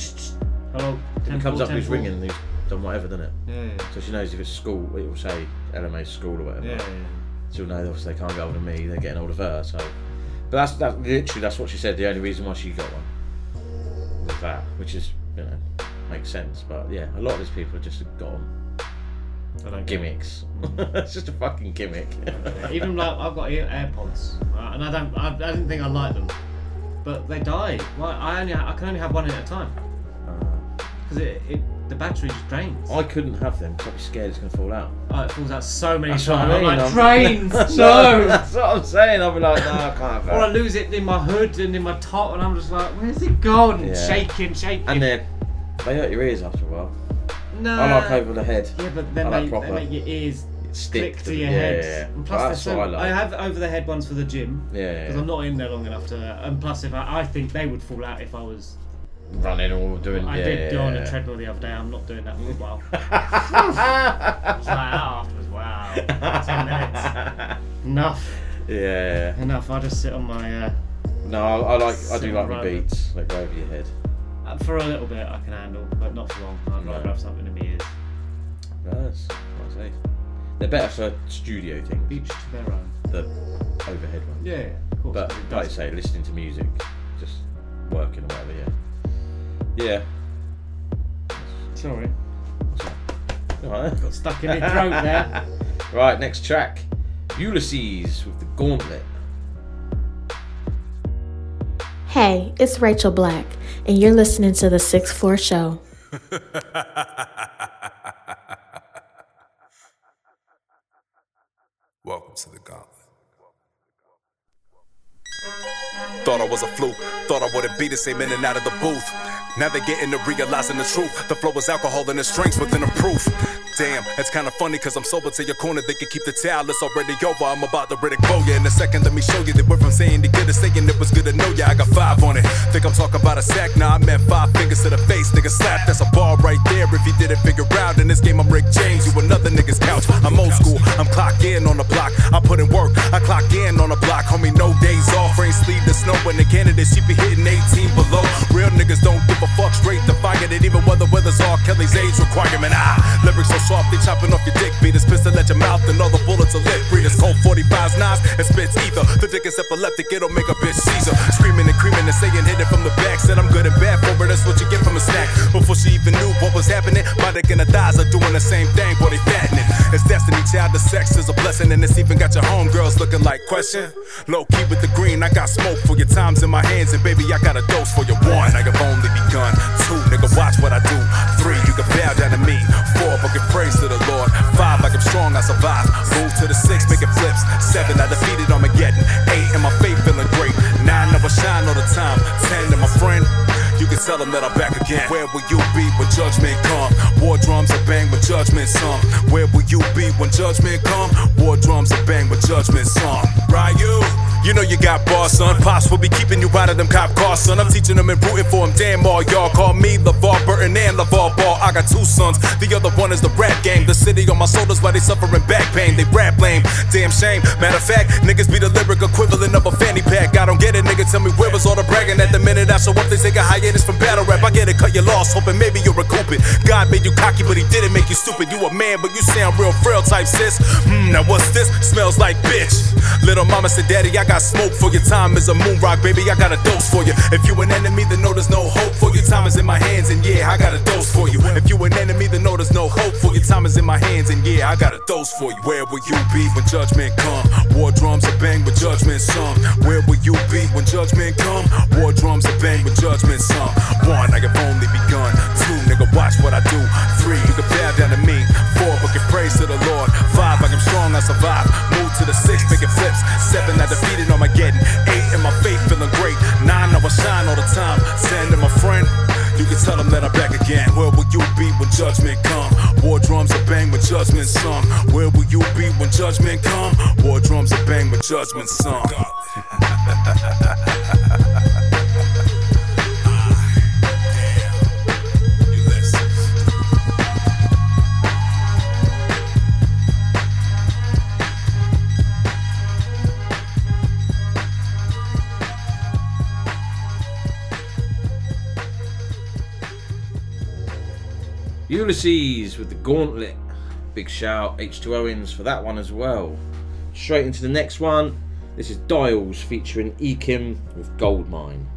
Hello. If it comes up, he's 10-4. ringing? Who's done whatever, doesn't it? Yeah, yeah. So she knows if it's school, it will say LMA school or whatever. Yeah, yeah. She'll know obviously they can't get hold of me. They're getting hold of her. So, but that's that. Literally, that's what she said. The only reason why she got one was that, which is you know makes sense. But yeah, a lot of these people have just got them. Gimmicks. it's just a fucking gimmick. Even like I've got ear- AirPods, right, and I don't, I, I didn't think I liked them, but they die. Well, I only, I can only have one at a time uh. because it, it, the battery just drains. I couldn't have them because I'd be scared it's going to fall out. Oh, it falls out so many That's times. what I mean. I'm like, I'm- That's no. what- That's what I'm saying. I'll be like, no, I can't have Or I that. lose it in my hood and in my top, and I'm just like, where's it gone? Yeah. Shaking, shaking. And they hurt your ears after a while. No. I like over the head. Yeah, but then I like they, proper. they make your ears Stick click to to your yeah, head. yeah, yeah. And plus, that's they're so, what I like. I have over the head ones for the gym. Yeah, yeah, Because yeah. I'm not in there long enough to. And plus, if I, I think they would fall out if I was. Running or doing. I yeah, did yeah, go on yeah. a treadmill the other day. I'm not doing that for a while. I was like, afterwards, wow, ten minutes, enough, Yeah. enough. I'll just sit on my. Uh, No, I, I like. I do like my right. beats that go over your head. Uh, for a little bit, I can handle, but not for long. I'd rather No. have something in my ears. That's what I. They're better for studio things. Each to their own. The overhead ones. Yeah, of course. But like does. say, listening to music, just working or whatever. Yeah. Yeah. Sorry. Alright. Got stuck in your throat there. right, next track. Ulysses with the Gauntlet. Hey, it's Rachel Black, and you're listening to the Sixth Floor Show. Welcome to the gauntlet. Thought I was a fluke, thought I wouldn't be the same in and out of the booth. Now they're getting to realizing the truth. The flow is alcohol and the strengths within a proof. Damn, it's kinda funny cause I'm sober to your corner. They can keep the towel, it's already over. I'm about to ridicule ya. In a second, let me show you that we're from saying the good to saying it was good to know ya. I got five on it. Think I'm talking about a sack? Nah, I meant five fingers to the face. Nigga slap, that's a ball right there. If you didn't figure out in this game, I'm Rick James. You another nigga's couch. I'm old school, I'm clock in on the block. I put in work, I clock in on the block. Homie, no days off. Rain, sleep, the snow, and the candidates. She be hitting 18 below. Real niggas don't give a fuck straight to fire it. Even when the weather's all Kelly's age requirement. Ah, lyrics so soft, they chopping off your dick beaters. Pistol at your mouth, and all the bullets are lit. Breeders, cold 45s, knives, and spits either. The dick is epileptic, it'll make a bitch Caesar. Screaming and creaming and saying, hit it from the back. Said I'm good and bad for it, that's what you get from a snack. Before she even knew what was happening, my dick and her thighs are doing the same thing, boy, they fattening. It's destiny, child, the sex is a blessing, and it's even got your homegirls looking like question. Low key with the green, I got smoke for your times in my hands, and baby, I got a dose for your one. I have only begun. Two, nigga, watch what I do. Three, you can bow down to me. Four, I give praise to the Lord. Five, like I'm strong, I survive. Move to the six, making flips. Seven, I defeated Armageddon. Eight, and my faith feeling great. Nine, never shine all the time. Ten, and my friend. You can tell them that I'm back again. Where will you be when judgment come? War drums are bang when judgment sung. Where will you be when judgment come? War drums are bang when judgment sung. Ryu, you know you got bars, son. Pops will be keeping you out of them cop cars, son. I'm teaching them and rooting for them. Damn all y'all call me LeVar Burton and LaVar Ball. I got two sons. The other one is the rap game. The city on my shoulders while they suffering back pain. They rap lame. Damn shame. Matter of fact, niggas be the lyric equivalent of a fanny pack. I don't get it, nigga. Tell me where was all the bragging at the minute I show up. They take a hiatus from battle rap. I get it, cut your loss, hoping maybe you'll recoup it. God made you cocky, but he didn't make you stupid. You a man, but you sound real frail type sis. Hmm, now what's this? Smells like bitch. Little mama said, Daddy, I got smoke for your time is a moon rock, baby. I got a dose for you. If you an enemy, then know there's no hope for you. Time is in my hands, and yeah, I got a dose for you. If you an enemy, then know there's no hope for you. Time is in my hands, and yeah, I got a dose for you. Where will you be when judgment come? War drums are bang with judgment sung. Where will you be when judgment come? War drums are bang with judgment sung. One, I have only begun. Two, nigga, watch what I do. Three, you can bow down to me. Four, but give praise to the Lord. Five, I am strong, I survive. Move to the six, making flips. Seven, I defeated Armageddon. Eight, and my faith feeling great. Nine, I will shine all the time. Ten, and my friend. You can tell them that I'm back again. Where will you be when judgment come? War drums are bang when judgment sung. Where will you be when judgment come? War drums are bang when judgment sung. Ulysses with the Gauntlet. Big shout, H2 Owens for that one as well. Straight into the next one. This is Diles featuring Ekym with Goldmine.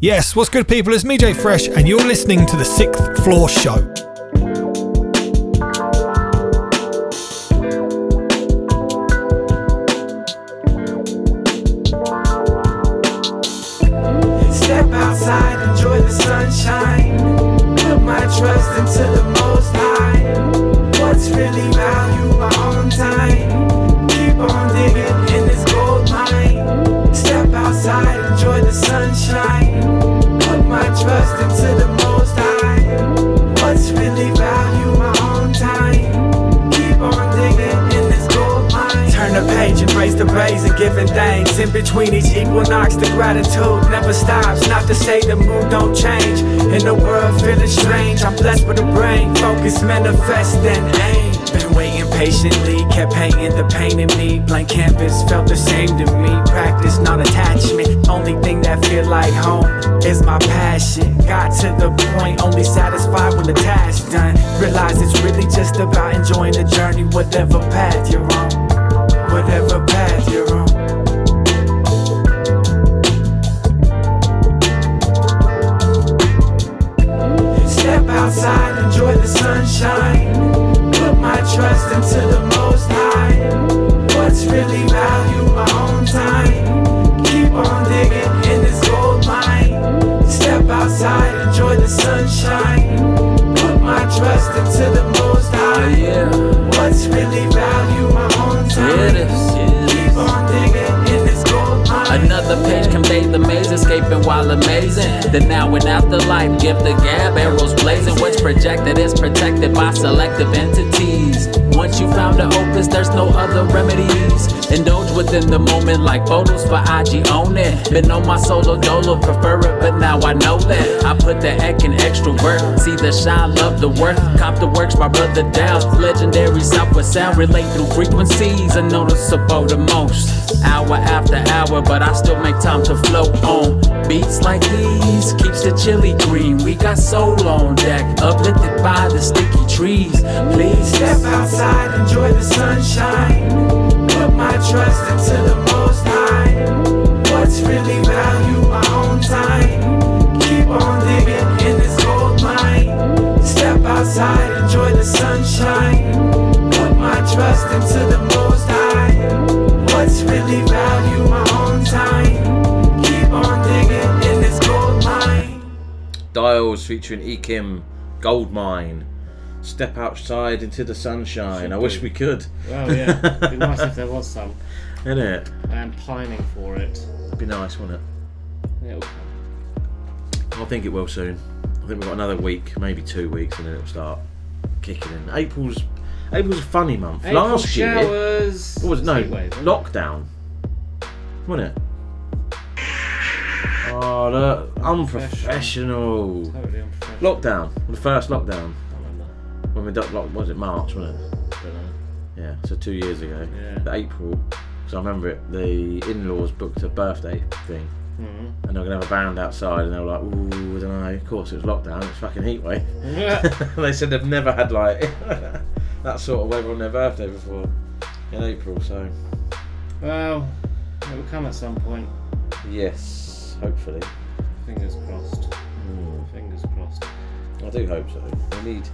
Yes, what's good, people? It's me, Jay Fresh, and you're listening to the Sixth Floor Show. Step outside, enjoy the sunshine. Put my trust into the most high. What's really value my own time? Keep on digging in this gold mine. Step outside, enjoy the sunshine. Put my trust into the the rays and giving thanks. In between each equinox, the gratitude never stops. Not to say the mood don't change. In the world feeling strange, I'm blessed with a brain. Focus, manifest, and aim. Been waiting patiently, kept painting the pain in me. Blank canvas felt the same to me. Practice, not attachment. Only thing that feel like home is my passion. Got to the point, only satisfied when the task's done. Realize it's really just about enjoying the journey, whatever path you're on whatever path you're on. Step outside, enjoy the sunshine. Put my trust into the most high. What's really value my own time? Keep on digging in this gold mine. Step outside, enjoy the sunshine. Put my trust into the most high. What's really value my own time. Another page convey the maze, escaping while amazing. The now and afterlife, give the gab, arrows blazing. What's projected is protected by selective entities. Once you found the opus, there's no other remedies. Indulge within the moment like photos for IG own it. Been on my solo dolo, prefer it, but now I know that. I put the ek in extrovert. See the shine, love the worth. Cop the works, my brother Dow's legendary Southwest sound. Relate through frequencies, unnoticeable the most. Hour after hour, but I still make time to float on. Beats like these keeps the chili green. We got soul on deck, uplifted by the sticky trees. Please Step outside, enjoy the sunshine. Put my trust into the most high. What's really value? My own time. Keep on digging in this gold mine. Step outside, enjoy the sunshine. Put my trust into the most Diles featuring Ekym, Gold Mine. Step outside into the sunshine. I wish we could. Well, yeah. It'd be nice if there was some. Isn't it? I am pining for it. It'd be nice, wouldn't it? It'll come. I think it will soon. I think we've got another week, maybe two weeks, and then it'll start kicking in. April's April's a funny month. April Last year, showers. what was it? no Heat wasn't it? lockdown, wasn't it? Oh, the unprofessional. Totally unprofessional. Lockdown, the first lockdown. When we locked, was it March, wasn't it? Yeah, so two years ago. Yeah. The April, because I remember it. The in-laws booked a birthday thing, Mhm. and they were gonna have a band outside, and they were like, "Ooh, I don't know." Of course, it was lockdown. It's fucking heatwave. Yeah. they said they've never had like that sort of weather on their birthday before in April. So Well, it will come at some point. yes, hopefully. Fingers crossed. Hmm. Fingers crossed. I do hope so. We need.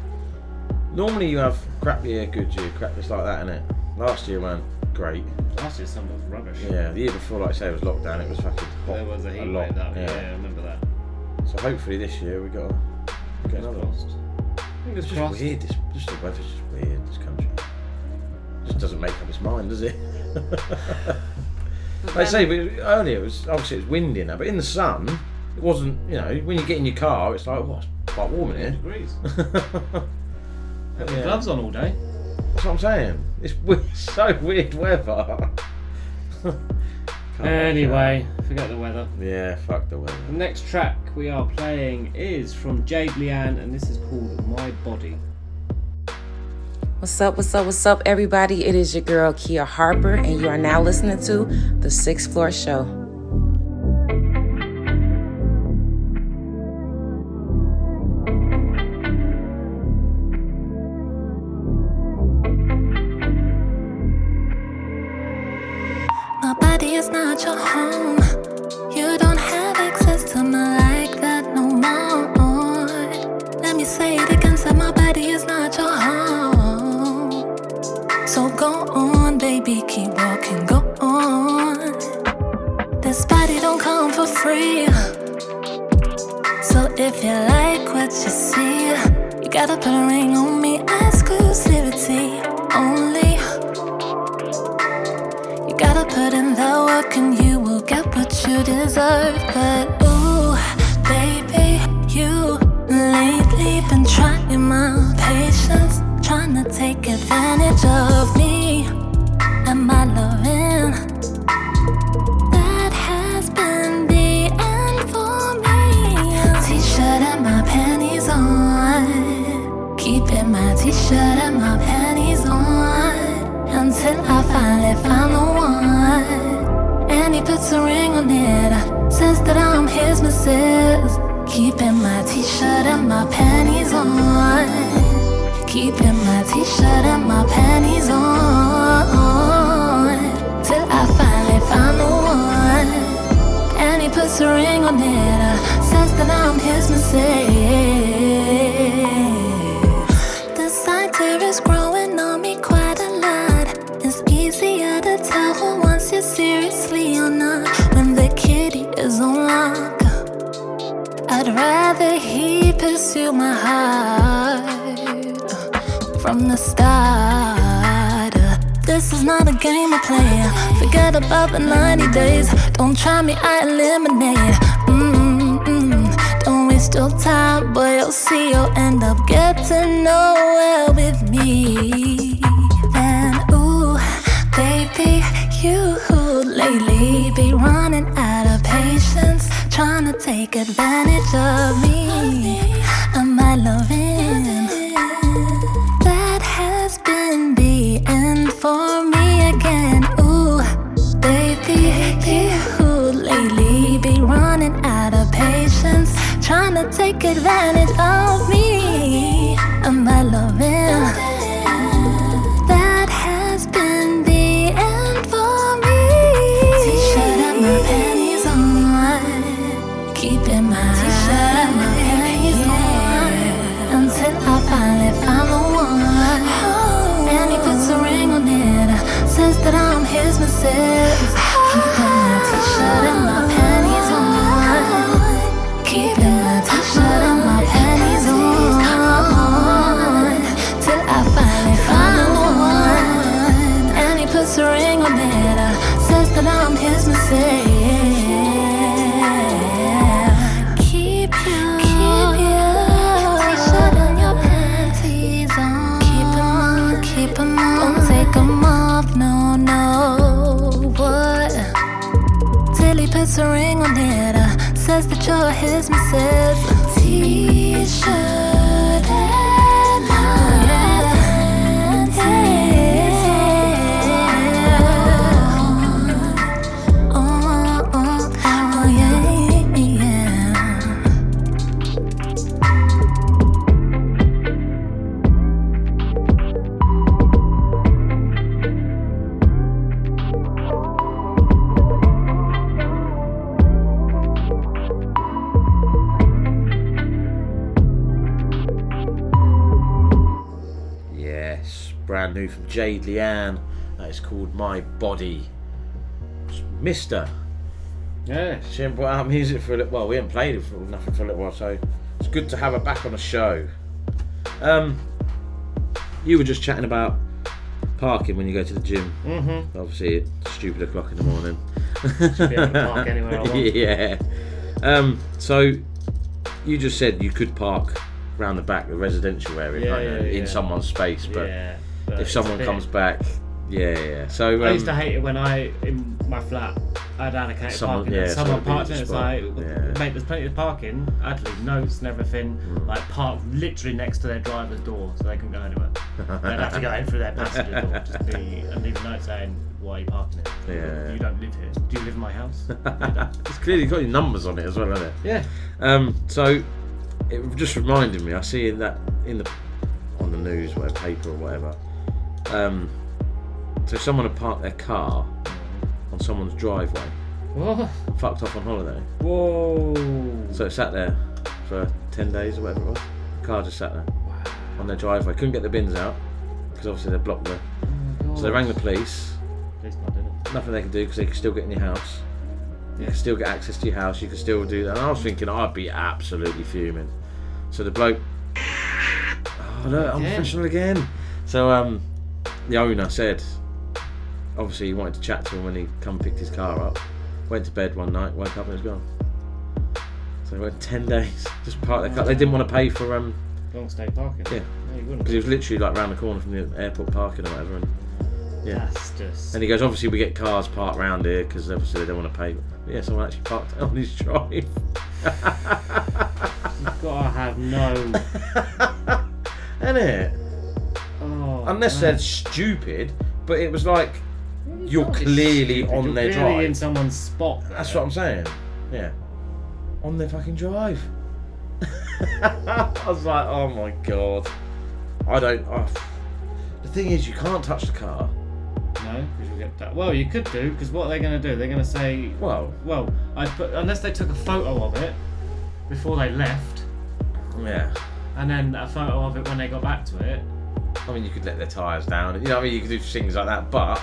Normally you have crap year, good year, crap just like that, innit? Last year went great. Last year summer was rubbish. Yeah, the year before, like I say, it was lockdown. It was fucking hot. There was a heat lot. wave that yeah. yeah, I remember that. So hopefully this year we got get another one. Fingers It's just crossed. weird. This, just the weather's just weird. This country just doesn't make up its mind, does it? like I say, but earlier it was obviously it was windy now, but in the sun it wasn't. You know, when you get in your car, it's like, oh, it's quite warm in here. degrees. Have Yeah. gloves on all day. That's what I'm saying. It's weird, so weird weather. Can't Anyway, forget the weather. Yeah, fuck the weather. The next track we are playing is from Jade Leanne, and this is called My Body. What's up, what's up, what's up, everybody? It is your girl, Kia Harper, and you are now listening to The Sixth Floor Show. My body is not your home. Gotta put a ring on me, exclusivity only. You gotta put in the work and you will get what you deserve. But ooh, baby, you lately been trying my patience, trying to take advantage of me says that I'm his missus. Keeping my t-shirt and my panties on. Keeping my t-shirt and my panties on. Till I finally found the one. And he puts a ring on it, uh, says that I'm his missus. He pursue my heart uh, from the start. Uh. This is not a game I play. Forget about the 90 days. Don't try me, I eliminate. Mm-mm. Don't waste your time, boy. You'll see you'll end up getting nowhere with me. And ooh, baby, you lately be running out of patience, trying to take advantage of me my says that you're his missus. T-shirt Is called My Body. Mister. Yeah. She hasn't brought out music for a little well, we haven't played it for nothing for a little while, so it's good to have her back on the show. Um you were just chatting about parking when you go to the gym. Mm-hmm. Obviously it's stupid o'clock in the morning. Should be able to park anywhere I want. yeah. Um so you just said you could park round the back, the residential area, Yeah, can't yeah, in yeah. someone's space, but but if someone comes back, yeah, yeah. So I used to um, hate it when I, in my flat, I had allocated Someone- parking. yeah, and someone someone parked in, it's like. Yeah. mate, there's plenty of parking. I had to leave notes and everything, Hmm. like parked literally next to their driver's door, so they can't go anywhere. They'd have to go in through their passenger door just be, and leave a note saying, why are you parking it? Yeah. You don't live here. Do you live in my house? it's clearly got your numbers on it as well, hasn't it? Yeah. Um, so it just reminded me. I see in that in the on the news, whatever paper or whatever. Um, so someone had parked their car on someone's driveway. What? Fucked off on holiday. Whoa. So it sat there for ten days or whatever it was. The car just sat there on their driveway. Couldn't get the bins out because obviously they blocked the. so they rang the police. Police not doing it. Nothing they can do because they can still get in your house. You Yeah. can still get access to your house. You can still do that. And I was thinking I'd be absolutely fuming. So the bloke, oh no, I'm Again. professional again. So um, the owner said, obviously he wanted to chat to him when he come picked his car up. Went to bed one night, woke up and it was gone. So they went ten days just parked their car. They didn't want to pay for um, Long stay parking. yeah, No, you wouldn't. because it was literally like round the corner from the airport parking or whatever. And yeah. That's just. And he goes, obviously we get cars parked round here because obviously they don't want to pay. But yeah, someone actually parked on his drive. You've got to have no. Isn't it? Oh, Unless man. they're stupid, but it was like you're clearly on you're their clearly drive. in someone's spot. That's what I'm saying. Yeah, on their fucking drive. I was like, oh my god. I don't. Oh. The thing is, you can't touch the car. No, because you get that. Well, you could do because what are they going to do? They're going to say, well, well, I put unless they took a photo of it before they left, Yeah. and then a photo of it when they got back to it. I mean, you could let their tyres down. You know, what I mean, you could do things like that, but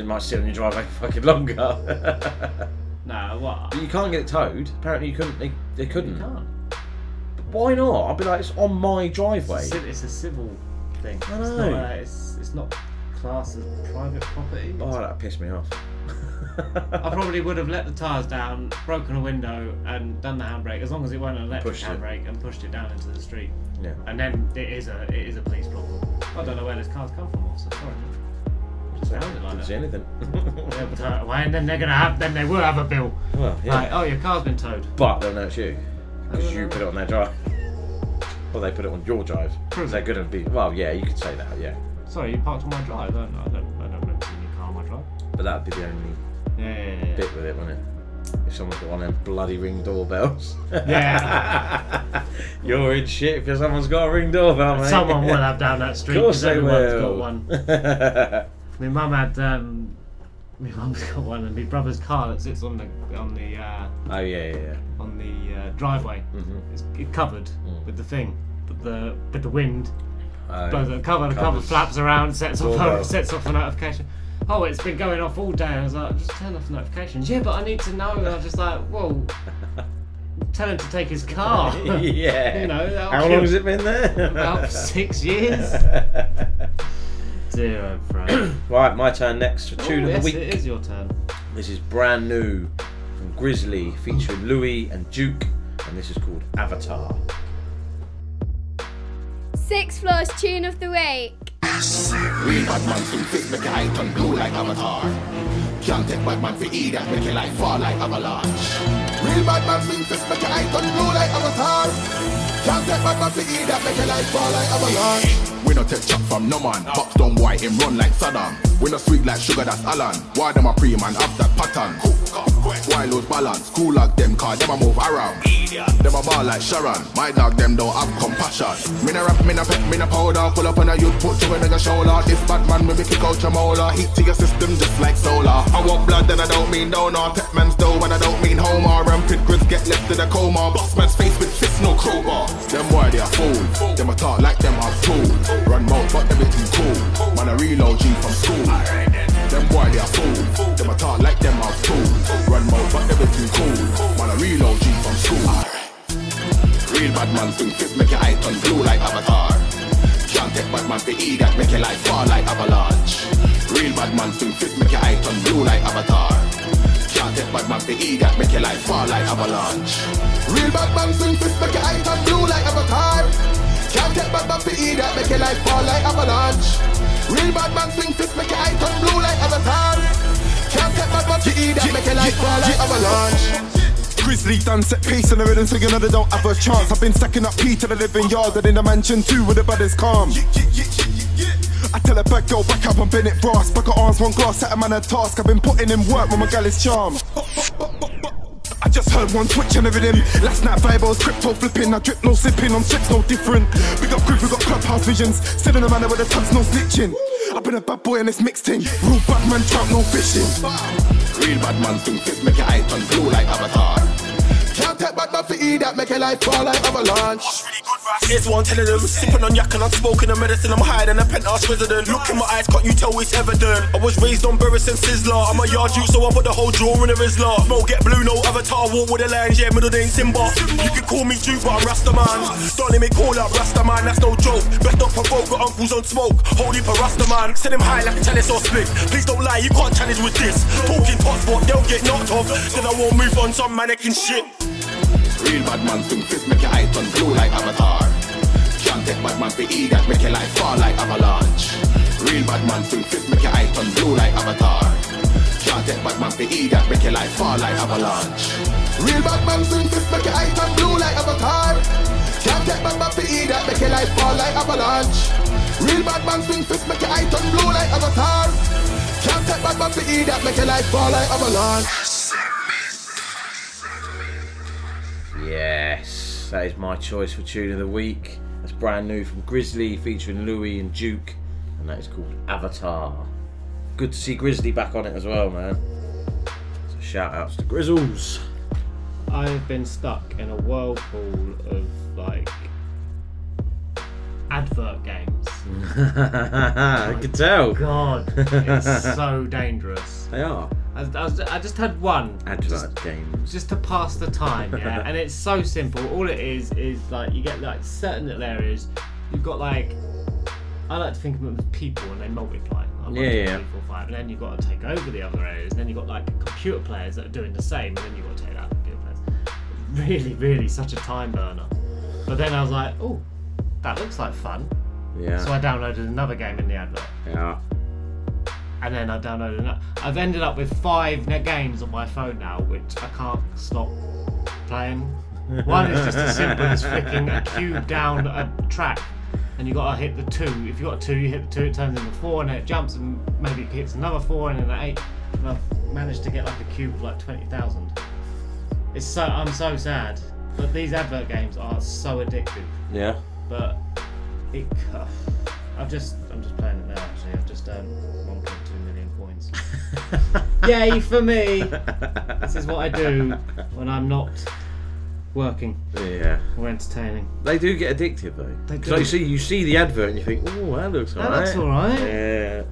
it might sit on your driveway for fucking longer. No, what? But you can't get it towed. Apparently, you couldn't. They, they couldn't. You can't. But why not? I'd be like, it's on my driveway. It's a, it's a civil thing. I It's know. not, uh, it's, it's not classed as private property. Oh, that pissed me off. I probably would have let the tyres down, broken a window, and done the handbrake as long as it weren't an electric Pushed it. handbrake, and pushed it down into the street. Yeah. And then it is a it is a police problem. I don't know where this car's come from, officer. Sorry. Sounded like that. see anything. Yeah, but uh, well, and then they're gonna have then they will have a bill. Well, yeah. Like, oh, your car's been towed. But they'll know it's you because you put it on their drive. Well, they put it on your drive. True. They're gonna be. Well, yeah, you could say that. Yeah, Sorry, you parked on my drive. I don't, I don't, I don't remember seeing your car on my drive. but that'd be the only Yeah, yeah, yeah. bit with it, wouldn't it? If someone's got one of them bloody ring doorbells. Yeah. You're in shit if someone's got a ring doorbell, mate. Someone will have down that street Of course because they everyone's will. got one. My mum had um, my mum's got one, and my brother's car that sits on the on the uh, Oh yeah, yeah, yeah. on the uh, driveway. Mhm. It's it covered with the thing, but the with the wind. Oh, But the cover, the cover flaps around, sets off, doorbell. sets off a notification. Oh, it's been going off all day. I was like, just turn off the notifications. Yeah, but I need to know. And I was just like, whoa. Tell him to take his car. yeah. you know. How long has it been there? About six years. Zero, bro. right, my turn next for tune Oh, of yes, the week. it is your turn. This is brand new from Grizzly, featuring Loui and Duke, and this is called Avatar. Six Floors Tune of the Week. Real bad man swing fist, make your eye turn blue like Avatar. Can't take bad man for eat that, make your life fall like avalanche. Real bad man swing fist, make your eye turn blue like Avatar. Can't take bad man for eat that, make your life fall like avalanche. We no take chop from no man, box down white him run like Saddam. We no sweet like sugar, that's Alan. Why them a pre man have that pattern? Why lose balance? Cool like them, car them a move around. Them a ball like Sharon. My dog them don't have compassion. Me no rap, me no pet, me no powder. Pull up on a youth, put to a nigga shoulder. This bad man, me kick out your molar. Heat to your system just like solar. I want blood, then I don't mean donor. Pet man's dough, when I don't mean homer. And pit grids get left in a coma. Boss man's face with fist, no crowbar. Them why they a fool. Them a talk like them are tool. Run mouth, but everything cool. Man, a reload G from school. Them boy, they a fool. Them a talk like them are tool. Run mouth, but everything cool. Man, a reload G from school. Real bad man swing fist, make your eye turn blue like Avatar. Can't take bad man for eat that, make your life fall like avalanche. Real bad man swing fist, make your eye turn blue like Avatar. Can't take bad man for eat that, make your life fall like avalanche. Real bad man swing fist, make your eye turn blue like Avatar. Can't take bad man for eat that, make your life fall like avalanche. Real bad man swing fist, make your eye turn blue like Avatar. Can't take bad man for eat that, make your life fall like avalanche. Grizzly done set pace and the rhythm singing and they don't have a chance. I've been stacking up P to the living yard and in the mansion too with the brothers calm. I tell a bad girl back up on Bennett Brass. Back at arms, one glass, set a man a task. I've been putting in work with my gal is charm. Oh, oh, oh, I just heard one twitch and everything. Last night Bibles, crypto flipping. I drip no sipping, on trips no different. Big up group, we got clubhouse visions. Still in a manner where the tubs no snitching. I've been a bad boy and it's mixed thing. Real bad man, trout no fishing. Real bad man swing fist, make your eye turn blue like Avatar. Take bad man for eat that, make your life fall like avalanche. Here's one telling them, sipping on yak and unspoken on medicine. I'm higher than a penthouse resident. Look in my eyes, can't you tell it's evident? I was raised on Burris and Sizzler. I'm a yard youth, so I put the whole draw in a Rizzler. Smoke get blue, no avatar, walk with the lines, yeah, middle name Simba. You can call me Duke, but I'm Rasta man. Don't let me call up Rasta man, that's no joke. Best not provoke, got uncles on smoke. Holy for Rasta man, send him high like a tennis or split. Please don't lie, you can't challenge with this. Talking pot spot, they'll get knocked off. Then I won't move on some mannequin shit. Real bad man swing fist, make your eye turn blue like Avatar. Can't take bad man for eat that, make your life fall like avalanche. Real bad man swing fist, make your eye turn blue like Avatar. Can't take bad man for eat that, make your life fall like avalanche. Real bad man swing fist, make your eye turn blue like Avatar. Can't take bad man for eat that, make your life fall like avalanche. Real bad man swing fist, make your eye turn blue like Avatar. Can't take bad man for that, make your life fall like avalanche. Yes, that is my choice for tune of the week. That's brand new from Grizzly, featuring Loui and Duke, and that is called Avatar. Good to see Grizzly back on it as well, man. So shout outs to Grizzles. I've been stuck in a whirlpool of like advert games I could tell. God, it's so dangerous. They are. I, I, was, I just had one. Advert games. just to pass the time, yeah. and it's so simple. All it is is like you get like certain little areas. You've got like I like to think of them as people, and they multiply. I like Yeah, yeah. three, four, five, and then you've got to take over the other areas, and then you've got like computer players that are doing the same, and then you've got to take out computer players. Really, really, such a time burner. But then I was like, oh, that looks like fun. Yeah. So I downloaded another game in the advert. Yeah. And then I downloaded. I've ended up with five net games on my phone now, which I can't stop playing. One is just as simple as flicking a cube down a track, and you got to hit the two. If you got a two, you hit the two, it turns into four, and then it jumps and maybe it hits another four, and then an eight. And I've managed to get like a cube of like twenty thousand. It's so I'm so sad, but these advert games are so addictive. Yeah. But it, I've just I'm just playing it now. Actually, I've just um 1.2 million coins. Yay for me! This is what I do when I'm not working Yeah. or entertaining. They do get addictive though. They do. like you see, you see the advert and you think, oh, that looks That alright. looks alright. Yeah.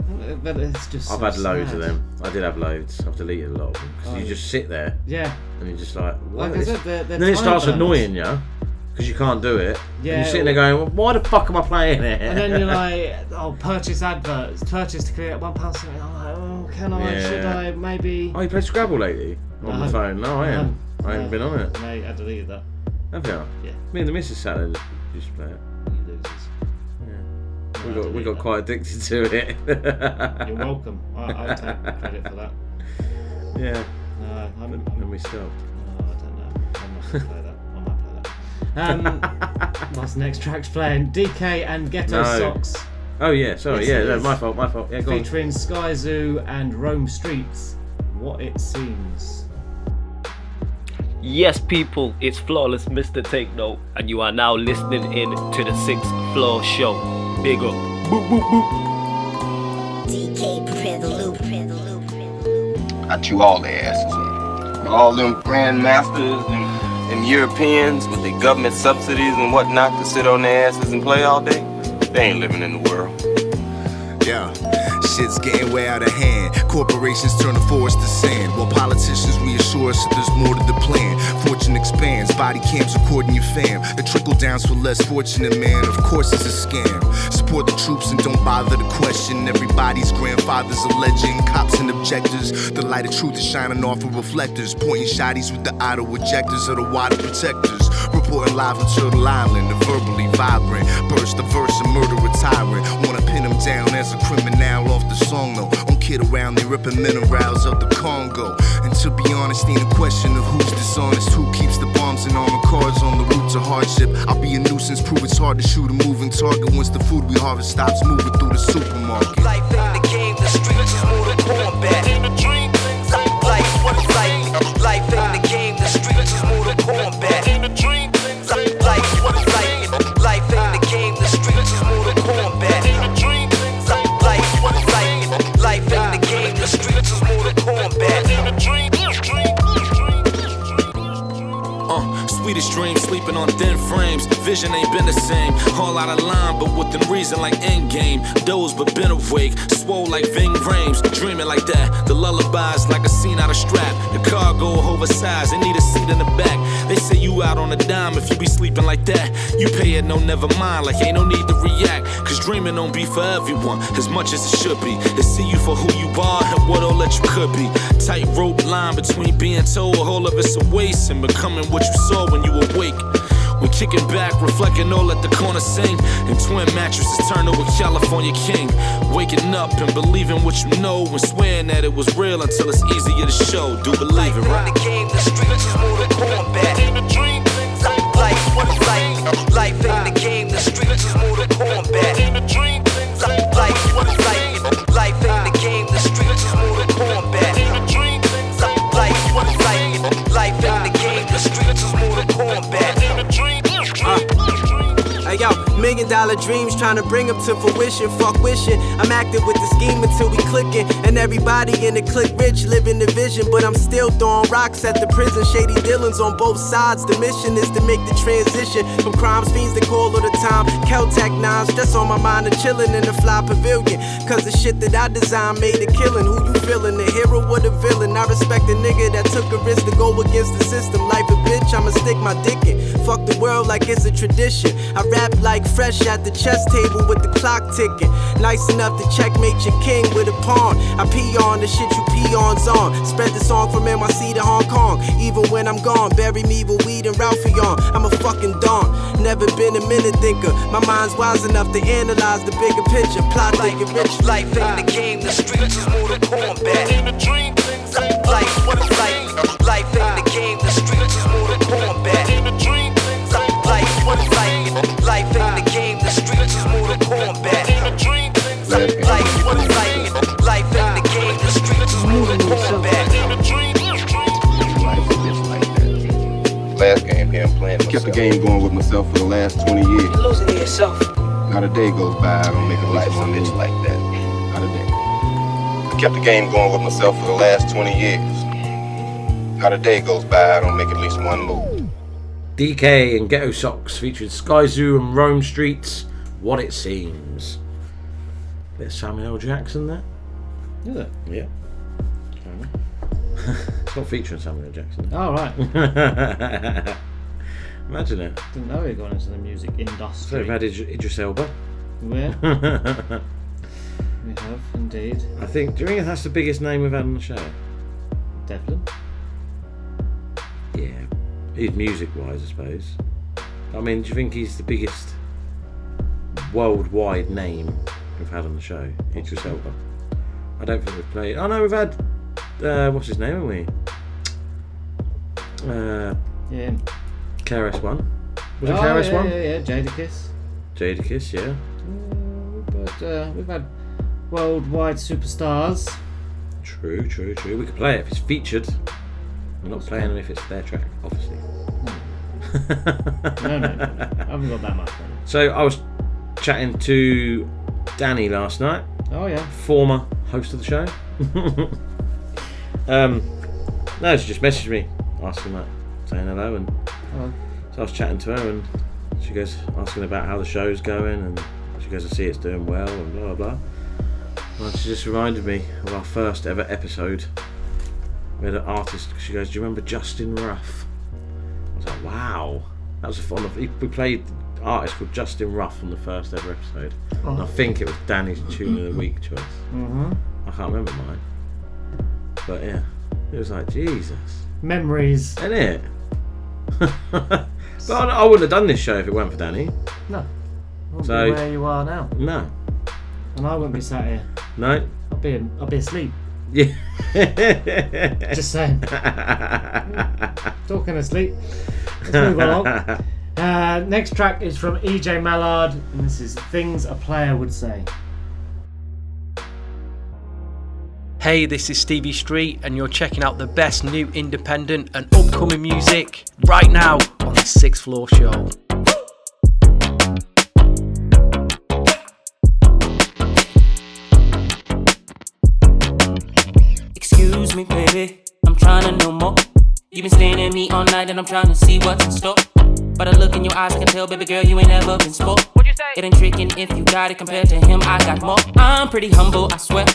But it's just. I've so had loads of sad. them. I did have loads. I've deleted a lot of them because Oh. you just sit there. Yeah. And you're just like, what Like I is- said, they're- they're then it time starts burners. annoying you because you can't do it. Yeah, And you're sitting there going, well, why the fuck am I playing it? And then you're like, oh, purchase adverts, purchase to create one pound something. I'm like, oh, can I? Should I? Maybe. Oh, you played Scrabble lately on No. the phone? No, I haven't. I haven't No. been on it. Mate, I deleted that. Have you? Yeah. Me and the missus sat there used to play it. You losers. Yeah. No, We got we got that. quite addicted to it. You're welcome. I, I'll take credit for that. Yeah. No, I'm. And we stopped. Oh, I don't know. I'm not gonna play that. I might play that. Um, what's the next track's playing? DK and Ghetto No. Socks. Oh yeah, sorry, Yes, yeah, no, my fault, my fault. Yeah, go on. Featuring Skyzoo and Rome Streetz. What it seems. Yes, people, it's Flawless Mr. Take Note, and you are now listening in to the Sixth Floor Show. Big up. Boop, boop, boop. DK prepare the loop. Prepare the loop. I chew all their asses up. All them grandmasters and, and Europeans with their government subsidies and whatnot to sit on their asses and play all day, they ain't living in the world. Yeah, shit's getting way out of hand. Corporations turn the forest to sand, while politicians reassure us that there's more to the plan. Fortune expands, body cams recording your fam. The trickle downs for less fortunate, man. Of course, it's a scam. Support the troops and don't bother to question. Everybody's grandfather's a legend. Cops and objectors. The light of truth is shining off of reflectors. Pointing shotties with the auto ejectors of the water protectors. Reporting live from Turtle Island, the verbally vibrant. Burst the verse and murder tyrant. Wanna pin him down as a criminal off the song, though. On kid around, they ripping minerals of the Congo. And to be honest, ain't a question of who's dishonest, who keeps the bombs and armored cars on the route to hardship. I'll be a nuisance, prove it's hard to shoot a moving target once the food we harvest stops moving through the supermarket. Life ain't the game, the streets is more than combat. Life, in the game, the streets is more than combat. Sweetest dreams, sleeping on thin frames. Vision ain't been the same. All out of line, but within reason, like endgame. Doze, but been awake. Swole like Ving Rhames. Dreaming like that. The lullabies like a scene out of strap. The cargo oversized, they need a seat in the back. They say you out on a dime if you be sleeping like that. You pay it, no, never mind. Like ain't no need to react. Cause dreaming don't be for everyone as much as it should be. They see you for who you are and what all that you could be. Tight rope line between being told all of it's a waste and becoming what you saw when you awake. When kicking back, reflecting all at the corner sing. And twin mattresses turn to a California king. Waking up and believing what you know and swearing that it was real until it's easier to show. Do believe it, right? the game, the streets is more than. Life, life, life in the game, the streets is more than million dollar dreams trying to bring them to fruition. Fuck wishing. I'm active with the scheme until we clicking. And everybody in the click rich living the vision. But I'm still throwing rocks at the prison. Shady dealings on both sides. The mission is to make the transition from crimes fiends that call all the time. Caltech nines, stress on my mind of chilling in the fly pavilion. Cause the shit that I designed made a killing. Who you feeling? The hero or the villain? I respect a nigga that took a risk to go against the system. Life a bitch, I'ma stick my dick in. Fuck the world like it's a tradition. I rap like fresh at the chess table with the clock ticking. Nice enough to checkmate your king with a pawn. I pee on the shit you peons on. Spread the song from NYC to Hong Kong. Even when I'm gone, bury me with weed and Ralphie on. I'm a fucking don. Never been a minute thinker. My mind's wise enough to analyze the bigger picture. Plot thinking rich. Life ain't the game, the streets is more than combat. Life, life, life ain't the game, the streets is more than game, the streets is more than combat. Life, life, life ain't the game, the streets is more than combat. Last game here, I'm playing myself. Kept the game going with myself for the last 20 years. You're losing to yourself. Not a day goes by, I don't make a life Life's a one bitch like that. Not a day. I kept the game going with myself for the last 20 years. Not a day goes by, I don't make at least one move. DK and Ghettosocks featuring Skyzoo and Rome Streetz. What it seems. Bit of Samuel L. Jackson there. Is it? Yeah. it's not featuring Samuel L. Jackson. Oh, right. Imagine it. Didn't know he got into the music industry. So we've had Idris Idris Elba. Yeah. we have indeed. I think. Do you think that's the biggest name we've had on the show? Devlin. Yeah. He's music wise, I suppose. I mean, do you think he's the biggest worldwide name we've had on the show? Idris Elba. I don't think we've played. Oh no, we've had. Uh, what's his name, haven't we? Uh, Yeah. KRS One. Was it oh, KRS yeah, One? Yeah, yeah, Jadakiss. Jadakiss, yeah. But uh, we've had worldwide superstars. True, true, true. We could play it if it's featured. We're not playing it if it's their track, obviously. No, no, no, no. I haven't got that much money. So I was chatting to Danny last night. Oh, yeah. Former host of the show. um, no, she just messaged me asking that, saying hello, and Oh. so I was chatting to her, and she goes asking about how the show's going, and she goes, "I see it's doing well," and blah blah. blah. And she just reminded me of our first ever episode. We had an artist. She goes, "Do you remember Justin Ruff?" I was like, "Wow, that was a fun." We played artist called Justin Ruff on the first ever episode, and I Oh. think it was Danny's tune of the week choice. Mhm. I can't remember mine, but yeah, it was like Jesus, Memories. isn't it? but I, I wouldn't have done this show if it weren't for Danny. No. Won't So- be where you are now. No, And I wouldn't be sat here. no, I'll be, in, I'll be asleep. yeah. Just saying. Talking asleep. Let's move along. Uh, next track is from Ejay Mallard, and this is Things a Player Would Say. Hey, this is Stevie Street, and you're checking out the best new independent and upcoming music right now on the Sixth Floor Show. Excuse me, baby, I'm trying to know more. You've been staring at me all night and I'm trying to see what's in store. But I look in your eyes, I can tell, baby girl, you ain't never been sport. It ain't tricking if you got it compared to him, I got more. I'm pretty humble, I swear.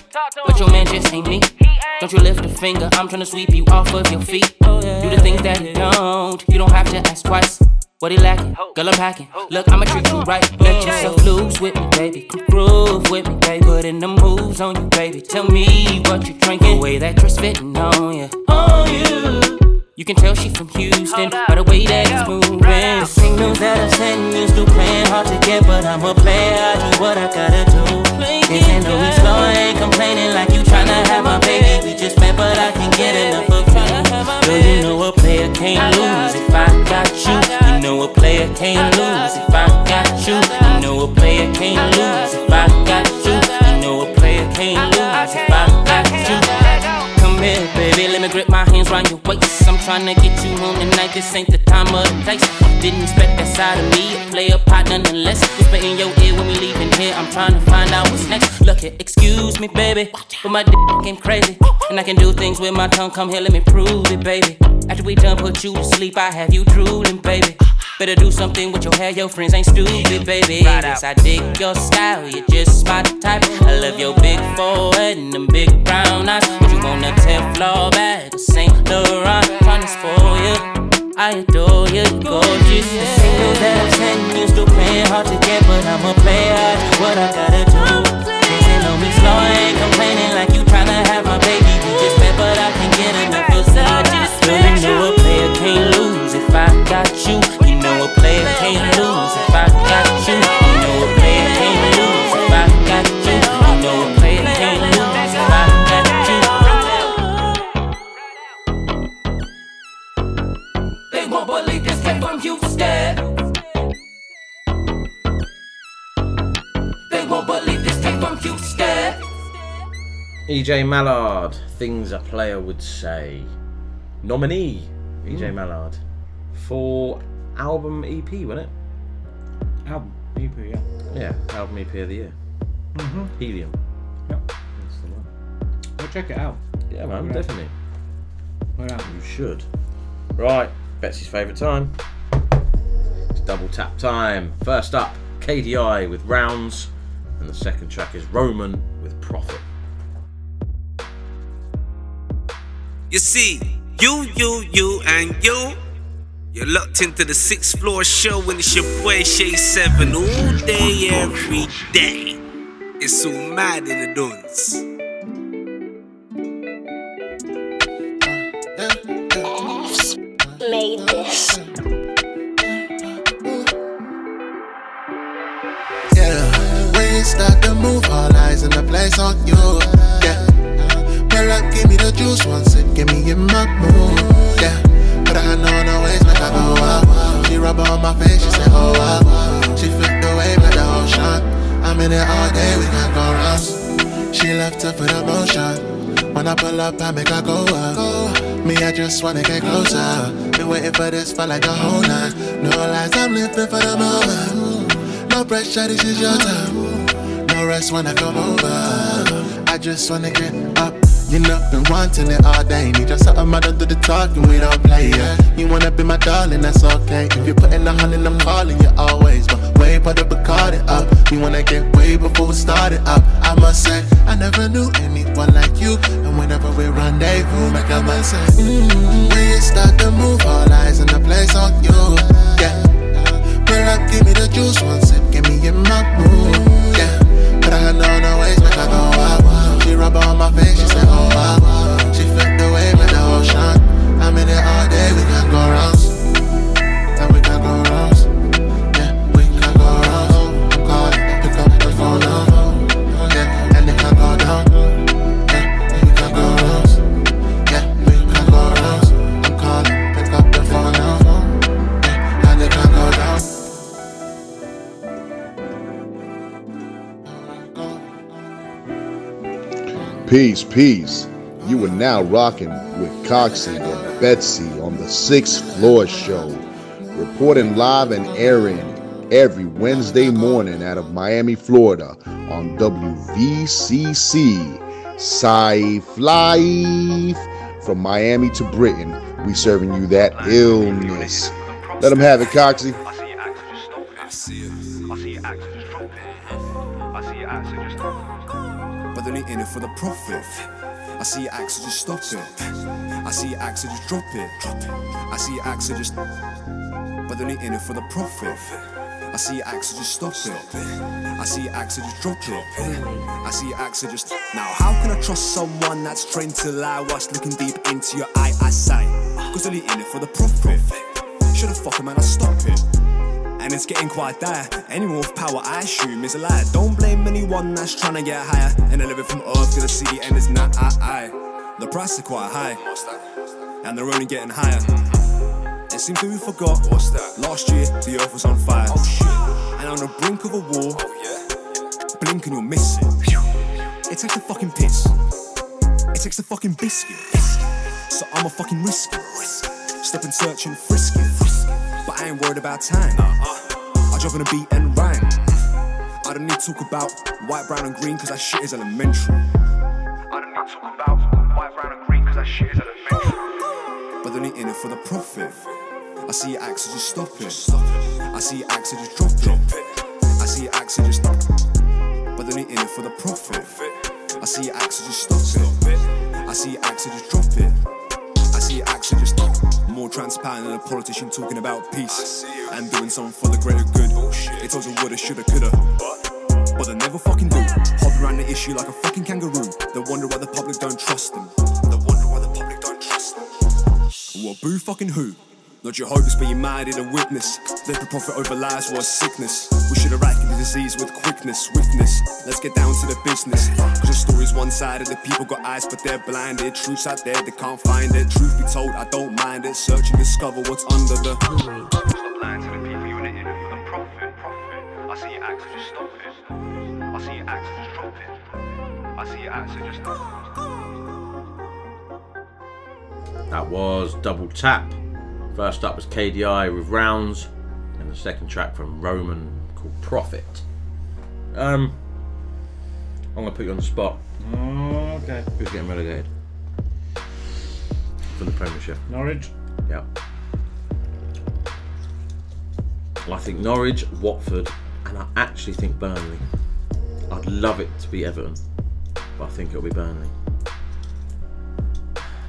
But your man just ain't me. Don't you lift a finger, I'm trying to sweep you off of your feet. Do the things that he don't, you don't have to ask twice. What he lacking? Girl, I'm packing. Look, I'ma treat you right. Let yourself loose with me, baby. Come groove with me, baby. Put in the moves on you, baby. Tell me what you drinking. The way that dress fitting on you. On you. You can tell she from Houston by the way that it's moving. The signals that I'm sending you still playing hard to get, but I'm a player. I do what I gotta do. They say no, slow, I ain't complaining like you tryna have my baby. We just met, but I can get enough of you. Girl, you know a player can't lose if I got you. You know a player can't lose if I got you. You know a player can't lose if I got you. You know a player can't lose if I got you. Baby, let me grip my hands round your waist. I'm tryna get you home tonight. This ain't the time or the place. Didn't expect that side of me. Play a player pot nonetheless. Whisper in your ear when we leaving here. I'm tryna find out what's next. Look here, excuse me, baby. But my dick came crazy. And I can do things with my tongue. Come here, let me prove it, baby. After we done put you to sleep, I have you drooling, baby. Better do something with your hair, your friends ain't stupid, baby. Yes, I dig your style, you're just my type. I love your big forehead and them big brown eyes. But you wanna Teflon bag or Saint Laurent, tryna spoil you. I adore you, gorgeous. The singles that I'm sending you still playing hard to get, but I'ma play hard. What I gotta do? Dancing on me slow, I ain't complaining like you tryna have my baby. We just met, but I can get enough. Such a special. You know a player can't lose if I got you. You know a player can't lose if I got you. You know a player can't lose if I got you. You know a player can't lose if I got you. They won't believe this came from Houston. They won't believe this came from Houston. Ejay Mallard, things a player would say. Nominee, Ejay Mm. Mallard. For album EP, wasn't it? Album, EP, yeah. Yeah, album EP of the year. Mhm. Helium. Yep. That's the one. Go check it out. Yeah, man, Yeah. definitely. Well done. You should. Right, Betsy's favourite time. It's double tap time. First up, KDi with Rounds, and the second track is Roman with Profit. You see, you, you, you, and you. You're locked into the sixth floor show and it's your boy Shay 7 all day, every day. It's all mad in the dunes. Made this. Yeah, when you start to move, all eyes in the place on you. Yeah, pull up, give me the juice, one sip, give me in my mood. Her hand on her waist, make her go out. She rub on my face, she say, oh wow. She the wave like the ocean. I'm in it all day, we can go rounds. She left her for the motion. When I pull up, I make her go up. Me, I just wanna get closer. Been waiting for this for like a whole night. No lies, I'm living for the moment. No pressure, this is your time. No rest when I come over. I just wanna get up. You know, wanting it all day. Need just something I don't do the talking, we don't play, yeah. You wanna be my darling, that's okay. If you're putting the honey, I'm calling you always. But way put up a card it up. You wanna get way before we start it up. I must say, I never knew anyone like you. And whenever we rendezvous, make a man say, mm, When we start to move, all eyes in the place on you. Yeah. Peace, peace. You are now rocking with Coxie and Betsy on the Sixth Floor Show, reporting live and airing every Wednesday morning out of Miami, Florida on WVCC. Sci Life from Miami to Britain. We serving you that illness. Let them have it, Coxie. Profit. I see axe, just stop it. I see so just drop it. I see axe, just. But they're not in it for the profit. I see axe, just stop it. I see axe, just drop it. I see axe, just. Now, how can I trust someone that's trained to lie whilst looking deep into your eye? I say, cause they're not in it for the profit. Should've fucked man, I stop it. And it's getting quite dire. Anyone with power, I assume, is a liar. Don't blame anyone that's trying to get higher. And I live it from earth to the city, and it's not I, I. The price is quite high, and they're only getting higher. It seems that we forgot what's that. Last year, the earth was on fire. Oh shit. And on the brink of a war, oh, blink and you'll miss it. It takes the fucking piss. It takes the fucking biscuit. so I'ma fucking risk. Step and search and frisk it. I ain't worried about time. Uh-uh. I drop on a beat and rhyme. I don't need to talk about white, brown, and green, cause that shit is elementary. I don't need to talk about white, brown, and green, cause that shit is elementary. But they're not in it for the profit. I see your axe, so just stop it. I see your axe, so just drop it. I see your axe, so just But they're not in it for the profit. I see your axe, so just stop it. I see your axe, so just drop it. I see your axe, so just more transparent than a politician talking about peace and doing something for the greater good. Oh, they told you woulda, shoulda, coulda. But they never fucking do. Hop around the issue like a fucking kangaroo. They wonder why the public don't trust them. They wonder why the public don't trust them. Well, boo fucking who? Not your hopes, but your mind in a witness. They the prophet over lives was sickness. We should eradicate the disease with quickness, swiftness. Let's get down to the business. Cause the story's one sided. The people got eyes, but they're blinded. Truth's out there, they can't find it. Truth be told, I don't mind it. Search and discover what's under the. Stop lying to the people you in it for the profit. profit. I see your axe, so just stop it. I see your axe, so just drop it. I see your axe, so just That was Double Tap. First up was KDi with Rounds, and the second track from Roman called Profit. Um, I'm gonna put you on the spot. Oh, okay. Who's getting relegated from the Premiership? Norwich. Yeah. I think Norwich, Watford, and I actually think Burnley. I'd love it to be Everton, but I think it'll be Burnley.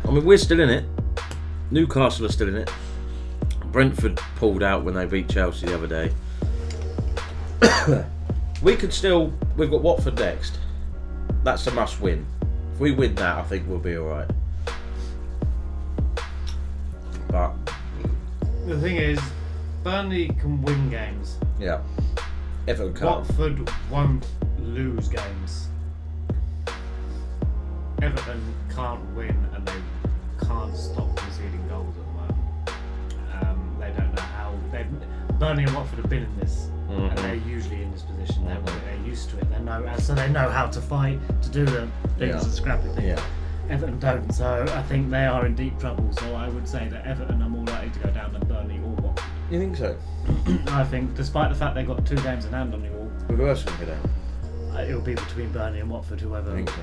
I mean, we're still in it. Newcastle are still in it. Brentford pulled out when they beat Chelsea the other day. we could still. We've got Watford next. That's a must win. If we win that, I think we'll be alright. But The thing is, Burnley can win games. yeah, Everton can't. Watford won't lose games. Everton can't win and they can't stop They've, Burnley and Watford have been in this, and Mhm. they're usually in this position. They're, they're used to it. They know, so they know how to fight to do the things Yeah. and scrappy things. Yeah. Everton don't, so I think they are in deep trouble. So I would say that Everton are more likely to go down than Burnley or Watford. You think so? I think, despite the fact they've got two games in hand on you all, Who else can go down? uh, it'll be between Burnley and Watford, whoever. I think so.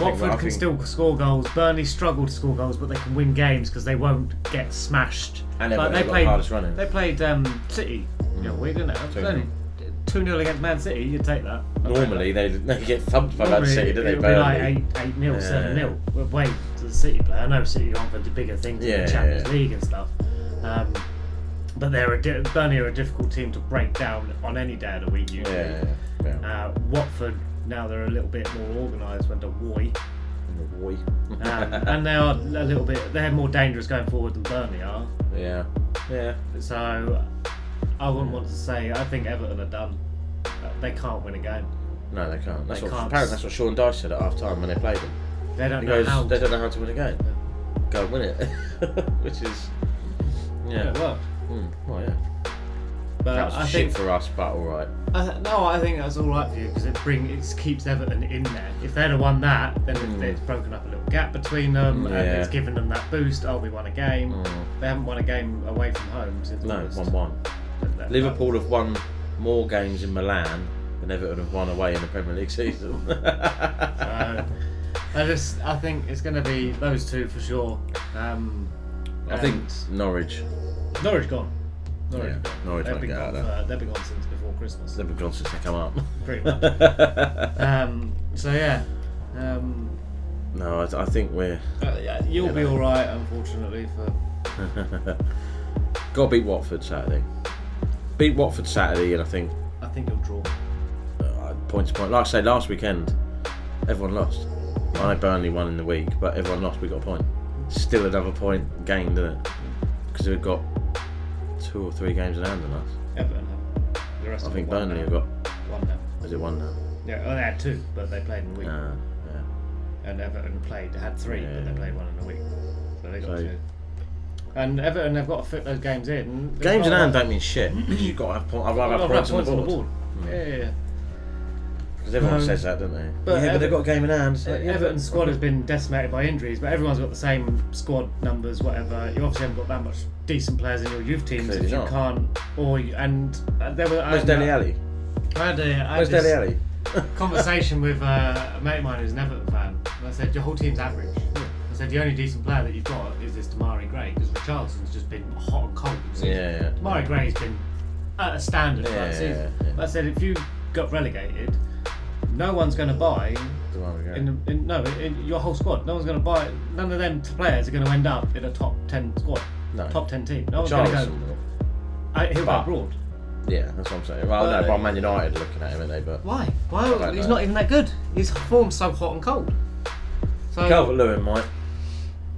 Watford can still score goals. Burnley struggle to score goals, but they can win games because they won't get smashed. And Like, they played. hardest running. They played um, City. You know, weird, isn't it? It 2-0. only two 0 against Man City. You'd take that. I'd Normally they they get thumped by that. Man City, don't they? It would be like Burnley. eight, eight 0 Yeah. seven 0 We're way to the City player. I know City on for the bigger things in Yeah, the Champions yeah. League and stuff. Um, but they're a di- Burnley are a difficult team to break down on any day of the week. Usually. Yeah, yeah. Uh, Watford now they're a little bit more organised when the Woy. Boy. um, and they are a little bit they're more dangerous going forward than Burnley are. Yeah. Yeah. So I wouldn't want to say I think Everton are done. They can't win a game. No, they can't. That's They what can't. apparently that's what Sean Dyche said at half time when they played them. They don't he know goes, how They to- don't know how to win a game. Go and win it, which is yeah. Yeah, it worked. Mm, well, yeah. But that was I shit think for us, but all right. I th- no, I think that's all right for you because it bring it keeps Everton in there. If they'd have won that, then it- it's broken up a little gap between them, and Hmm. It's given them that boost. Oh, we won a game. They haven't won a game away from home since No, one one. Liverpool have won more games in Milan than Everton have won away in the Premier League season. So, I just I think it's going to be those two for sure. Um, I think Norwich. Norwich gone. Norwich Yeah. Norwich they've been get out gone. For, they've been gone since before Christmas. They've been gone since they come up. Pretty much. um, so yeah. Um, no, I, I think we're. uh, yeah, you'll you be know. all right, unfortunately. For Got to beat Watford Saturday. Beat Watford Saturday, and I think I think you'll draw. uh, point to point. Like I say, last weekend, everyone lost. I know Burnley won in the week, but everyone lost. We got a point. Still another point gained, isn't it? Because we've got two or three games in hand on us. Everton have. The rest I think Burnley have got. One now. Is it one now? Yeah, well, they had two, but they played in a week. Ah, yeah. And Everton played had three, but they Yeah. played one in a week. So they got So- two. And Everton they've got to fit those games in. They've Games in hand don't mean shit you've got to have points. I'd rather have points on the board. Yeah, yeah, yeah. Because everyone No. says that, don't they? But yeah, but they've got a game in hand. Like, yeah, Everton's squad has been decimated by injuries, but everyone's got the same squad numbers, whatever. You obviously haven't got that much decent players in your youth teams Clearly if you not. can't. Or you- and uh, there were. I Where's had- Dele Alli? I had, a, I had Where's this Dele Alli? conversation with uh, a mate of mine who's an Everton fan. And I said, Your whole team's average. I said, The only decent player that you've got is this Demarai Gray, because Richarlison's just been hot and cold. Yeah, yeah. Demarai Gray's been at a standard for Yeah, that yeah, season. yeah. But I said, If you got relegated, no one's going to buy. Demarai In, the- in, no, in your whole squad. No one's going to buy. None of them players are going to end up in a top ten squad, No. top ten team. No one's going to go. I, he'll go abroad. Yeah, that's what I'm saying. Well, But- no, but Man United are looking at him, aren't they? But Why? Why? don't He's know. not even that good. His form's so hot and cold. So Calvert Lewin might.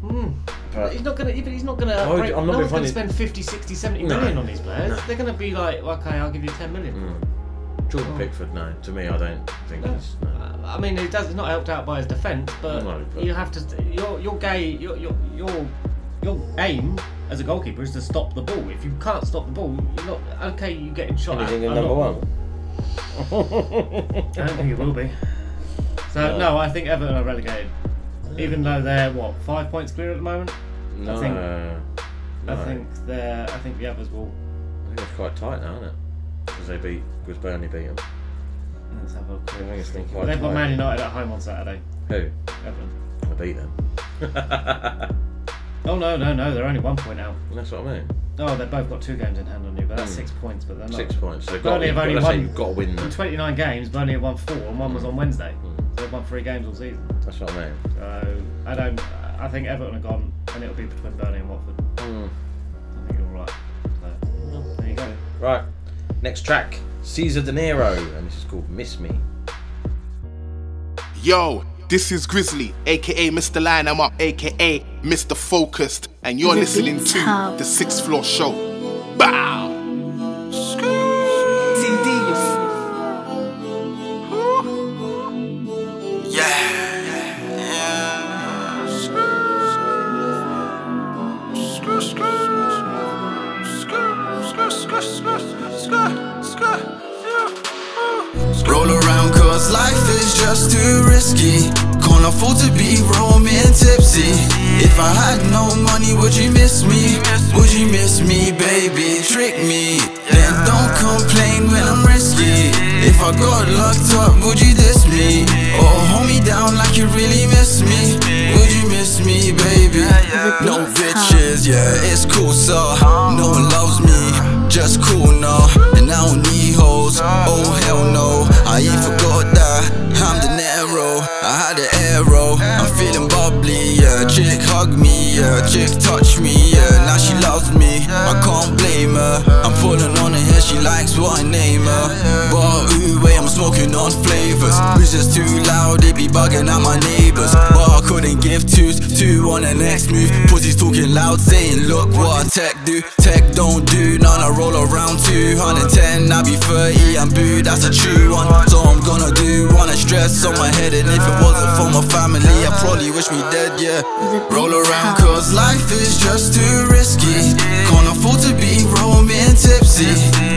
Mm. But he's not gonna. Even he's not gonna. Why would upgrade- you- I'm not no being one's gonna spend 50, 60, 70 No. million on these players. No. They're gonna be like, okay, I'll give you ten million. Mm. Jordan Oh. Pickford, no. To me, I don't think No. it's. No. Uh, I mean, it does. It's not helped out by his defence, but, No, but- you have to. Your your gay. Your your your your aim as a goalkeeper is to stop the ball. If you can't stop the ball, you're not okay. You getting shot. Anything at in number one? I don't think it will be. So No. no, I think Everton are relegated, even though they're what five points clear at the moment. No. I think, I think they're. I think the others will. I think it's quite tight now, isn't it? Because they beat, because Burnley beat them. Let's have a I quick. think it's been quite they've got tight. Man United at home on Saturday. Who? Everton. I beat them. Oh no no no! They're only one point out. That's what I mean. Oh, they've both got two games in hand on you, but that's Mm. six points. But they're not. Six points. So you've got, Burnley have got, only won you've got to win in them. 29 games. Burnley have won four, and one was on Wednesday. Mm. So they've won three games all season. That's what I mean. So I don't. I think Everton are gone, and it'll be between Burnley and Watford. I think you're right. So there you go. Right. Next track Ceezar Deniro, and this is called Miss Me. Yo, this is Grizzly, aka Mr. Line I'm Up, aka Mr. Focused, and you're The listening to Hub. The Sixth Floor Show. Bow! Roll around cause life is just too risky. Can't afford to be roaming tipsy. If I had no money, would you miss me? Would you miss me, baby? Trick me. Then don't complain when I'm risky. If I got locked up, would you diss me? Or hold me down like you really miss me? Would you miss me, baby? No bitches, yeah, it's cool, so no one loves me. Just cool now, and I don't need hoes. Oh hell no, I ain't forgot that. I'm the Nero, I had an arrow. I'm feeling yeah. Chick hug me, yeah. Chick touch me, yeah. Now she loves me, I can't blame her. I'm pulling on her hair, she likes what I name her. But ooh, wait, I'm smoking on flavors. Music's too loud, they be bugging out my neighbors. But I couldn't give twos, two on the next move. Pussies talking loud, saying, Look what tech do. Tech don't do none, I roll around 210. I be 30, I'm boo, that's a true one. So I'm gonna do one, I stress on my head. And if it wasn't for my family, I probably wish me dead, yeah. Roll around, cause life is just too risky. Can't afford to be roaming tipsy.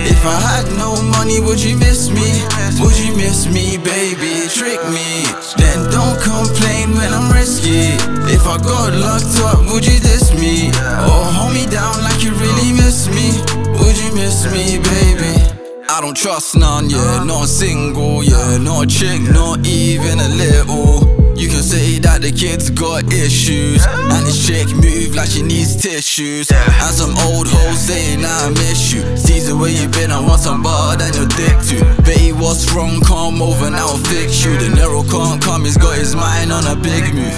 If I had no money, would you miss me? Would you miss me, baby? Trick me. Then don't complain when I'm risky. If I got locked up, would you diss me? Or hold me down like you really miss me? Would you miss me, baby? I don't trust none, yeah, not a single, yeah, not a chick, not even a little. You can say that the kid's got issues, and this chick move like she needs tissues. And some old hoes saying I miss you. Ceezar, where you been? I want some bar than your dick to. Baby, what's wrong? Come over now, I'll fix you. The Nero can't come, he's got his mind on a big move.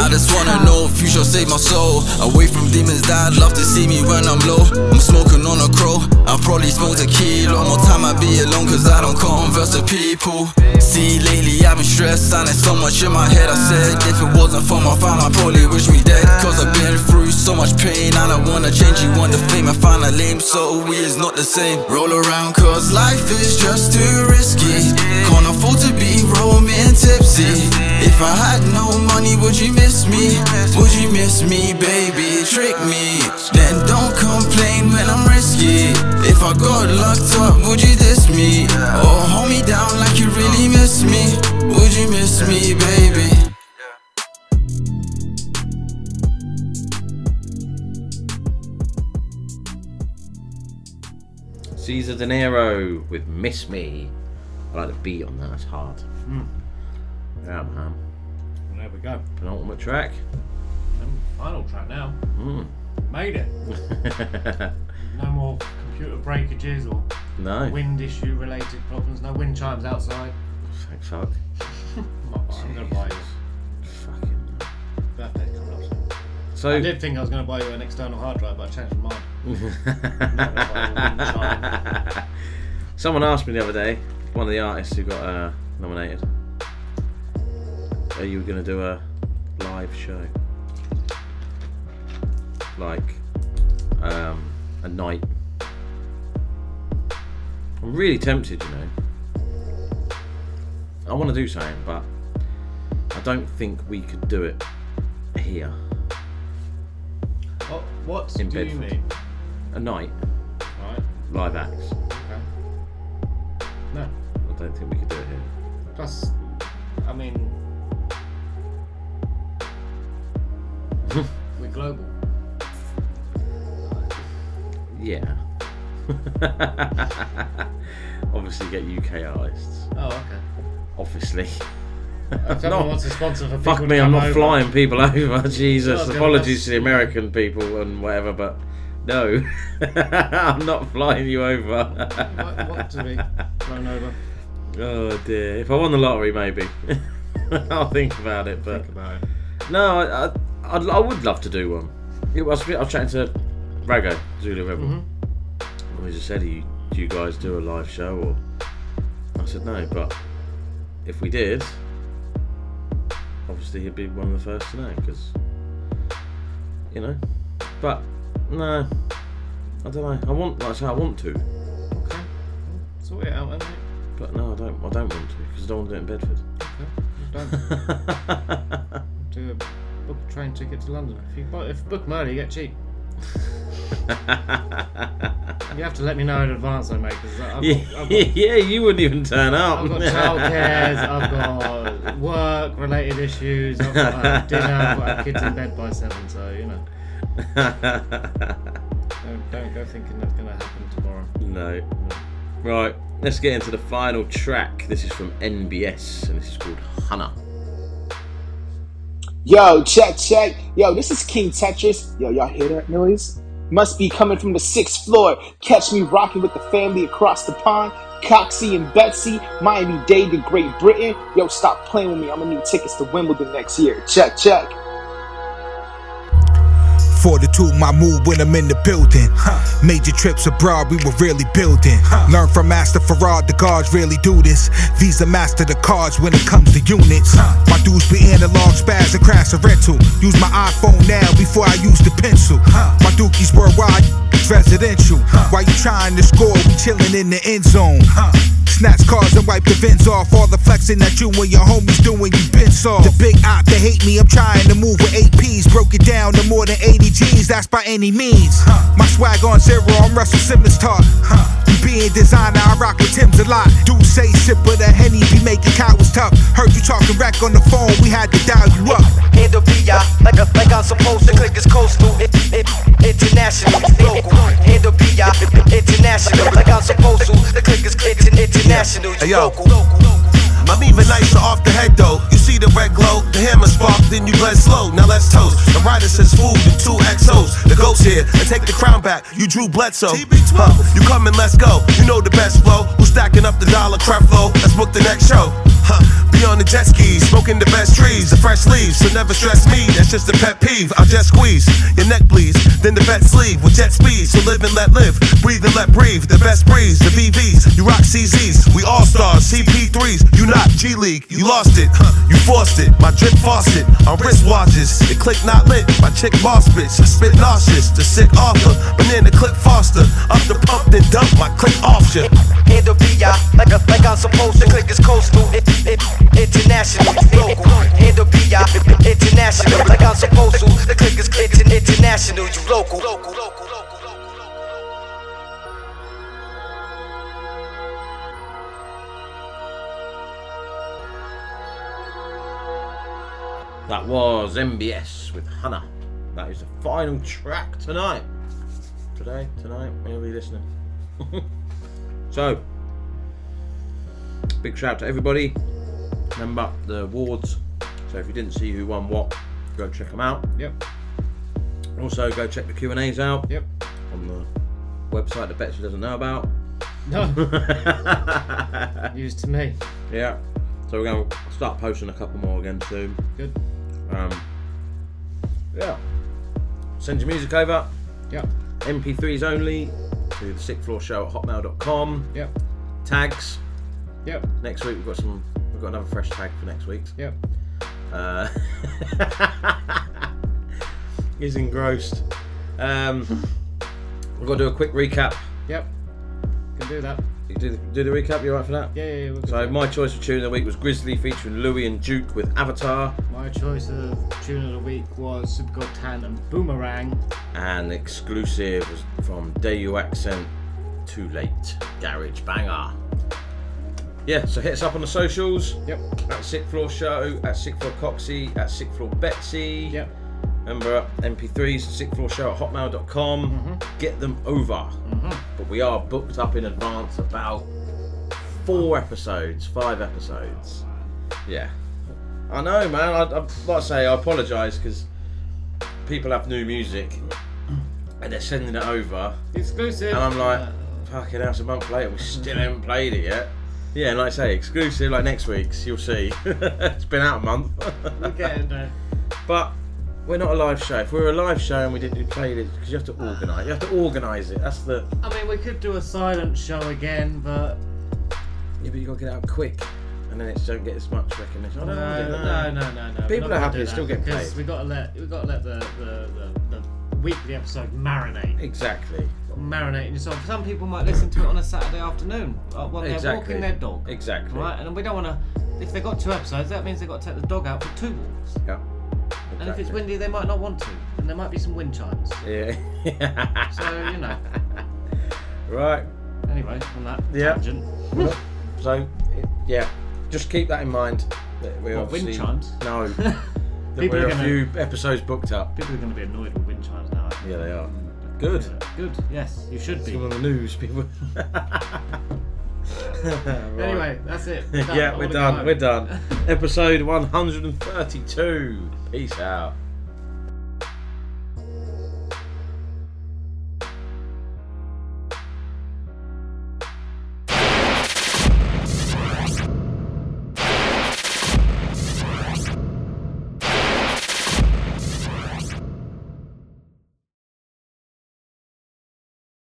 I just wanna know if you shall save my soul. Away from demons that love to see me when I'm low. I'm smoking on a crow. I probably smoke a kilo. More time I be alone cause I don't converse with people. See, lately I've been stressed and there's so much in my head. I said if it wasn't for my fam, I probably wish me dead. Cause I've been through so much pain. I don't wanna change you, want the fame. I find a lame, so we is not the same. Roll around cause life is just too risky. Can't afford to be roaming tipsy. If I had no money, would you miss me? Would you miss me, baby? Trick me. Then don't complain when I'm risky. If I got locked up, would you diss me? Or hold me down like you really miss me? Would you miss me, baby? Ceezar Deniro with Miss Me. I like the beat on that, that's hard. Mm. Yeah, man. There we go. Penultimate track. And final track now. Mm. Made it. no more computer breakages or No. wind issue related problems. No wind chimes outside. Thank fuck. I'm gonna buy you. Fucking. Coming up soon. So- I did think I was going to buy you an external hard drive, but I changed my mind. I'm not gonna buy you a wind chime. Someone asked me the other day, one of the artists who got uh, nominated, are you going to do a live show? Like um, a night? I'm really tempted, you know. I want to do something, but I don't think we could do it here What, what in do you Bedford. mean? A night, Right. live acts. Okay. No. I don't think we could do it here. Plus, I mean, we're global. Yeah. Obviously, get UK artists. Oh, okay. Obviously. If someone wants to sponsor for fuck me, I'm not over. flying people over. Jesus, Well, I was gonna apologies to the American people and whatever, but no, I'm not flying you over. What, what to be thrown over? Oh dear. If I won the lottery, maybe. I'll think about it. But Think about it. no, I, I, I'd, I would love to do one. I was, I was chatting to Rago, Zulu Rebel. Mhm. And we just said, do you, do you guys do a live show? Or I said no, but if we did, obviously he'd be one of the first to know because you know. But no, I don't know. I want, like I I want to, Okay. Sort it out, mate. but no, I don't. I don't want to because I don't want to do it in Bedford. Okay. Don't. Do a book a train ticket to London. If you buy, if book murder, you get cheap. You have to let me know in advance, though, mate. Because I've, yeah, got- I've got yeah, you wouldn't even turn up. I've got childcares, I've got work related issues, I've got have dinner, I've got kids in bed by seven, so you know. Don't, don't go thinking that's going to happen tomorrow. No. Right, let's get into the final track. This is from NBS and this is called Hunh. Yo, check, check. Yo, this is King Tetris. Yo, y'all hear that noise? Must be coming from the sixth floor. Catch me rocking with the family across the pond. Coxie and Betsy, Miami Dade to Great Britain. Yo, stop playing with me. I'm gonna need tickets to Wimbledon next year. Check, check. Fortitude, my mood when I'm in the building. Major trips abroad, we were really building. Learn from Master Farad, the guards really do this. Visa master the cards when it comes to units. My dudes be analog spaz and crash a rental. Use my iPhone now before I use the pencil. My dookies worldwide, it's residential. While you trying to score, we chilling in the end zone. Snatch cars and wipe the vents off. All the flexing that you and your homies doing, you been soft. The big op, they hate me. I'm trying to move with eight P's. Broke it down to more than 80 G's. That's by any means. Huh. My swag on zero, I'm Russell Simmons talk. You being designer, I rock with Tim's a lot. Dudes say sip of the Henny be making cowards tough. Heard you talking wreck on the phone, we had to dial you up. Handle B.I. like, a, like I'm supposed to click is coastal. It, it, international, local. Handle B.I. international like I'm supposed to. The click is international, Hey, local. I'm even nicer off the head though. You see the red glow, the hammer spark, then you blend slow. Now let's toast. The rider says food and two XOs. The ghost here and take the crown back. You drew Bledsoe. Huh, you come and let's go. You know the best flow. Who's stacking up the dollar Creflo? Let's book the next show. Huh, be on the jet skis, smoking the best trees, the fresh leaves. So never stress me. That's just a pet peeve. I'll just squeeze your neck bleeds, then the vet sleeve with jet speed. So live and let live, breathe and let breathe. The best breeze, the VVs. You rock CZs, we all stars, CP3s. You not G League, you lost it, huh, you forced it. My drip faucet on wristwatches. The click not lit, my chick boss bitch. I spit nauseous, the sick author. Banana clip Foster, up the pump, then dump my click off shit. Handle B.I. like, a, like I'm supposed to click is coastal. It, international, local. national, like I'm supposed to. The click is inter- international, you local. That was NBS with Hunh. That is the final track tonight. Today, tonight, whenever you're listening. so, big shout out to everybody. Remember the awards. So if you didn't see who won what, go check them out. Yep. Also, go check the Q and A's out. Yep. On the website that Betsy doesn't know about. No. News to me. Yeah. So we're going to start posting a couple more again soon. Good. Um, yeah. Send your music over. Yep. MP3s only to the sixth floor show at hotmail.com. Yep. Tags. Yep. Next week we've got some we've got another fresh tag for next week's. Yep. Uh, he's engrossed. Um, we've got to do a quick recap. Yep. Can do that. You do the, do the recap, you alright for that? Yeah, yeah, yeah. good So that. my choice of tune of the week was Grizzly featuring Loui and Duke with Avatar. My choice of tune of the week was Supergirl Tan and Boomerang. And exclusive was from Dayuhaccent Too Late Garage Banger. Yeah, so hit us up on the socials. Yep. At Sixth Floor Show, at Sixth Floor Coxie, at Sixth Floor Betsy. Yep. Remember MP3s, Sixth Floor Show at hotmail.com. Mm-hmm. Get them over. But we are booked up in advance about four episodes, five episodes. Yeah. I know, man. I, I, like I say, I apologise because people have new music and they're sending it over. Exclusive. And I'm like, fucking hell, it's a month later, we still haven't played it yet. Yeah, and like I say, exclusive like next week's, you'll see. it's been out a month. We're getting there. But we're not a live show. If we were a live show and we didn't play it, because you have to organise. You have to organise it. That's the. I mean, we could do a silent show again, but Yeah, but you got to get out quick, and then it don't get as much recognition. I no, don't mind it, no, no, no, no. People We're happy gonna it's still that getting because paid. We got to let we got to let the, the, the, the weekly episode marinate. Exactly. Marinate in yourself. Some people might listen to it on a Saturday afternoon uh, while they're Exactly. walking their dog. Exactly. Right, and we don't want to. If they've got two episodes, that means they've got to take the dog out for two walks. Yeah. And if it's windy, they might not want to, and there might be some wind chimes. Yeah. So you know. Right. Anyway, on that Yeah. tangent. So, yeah, just keep that in mind. That we're What, wind chimes? No. that we're are a gonna- few episodes booked up. People are going to be annoyed with wind chimes now. Yeah, they are. Good. Good. Yes, you should be. Some on the news, people. Right. Anyway, that's it. We're yeah, we're done. We're done. Episode 132. Peace out.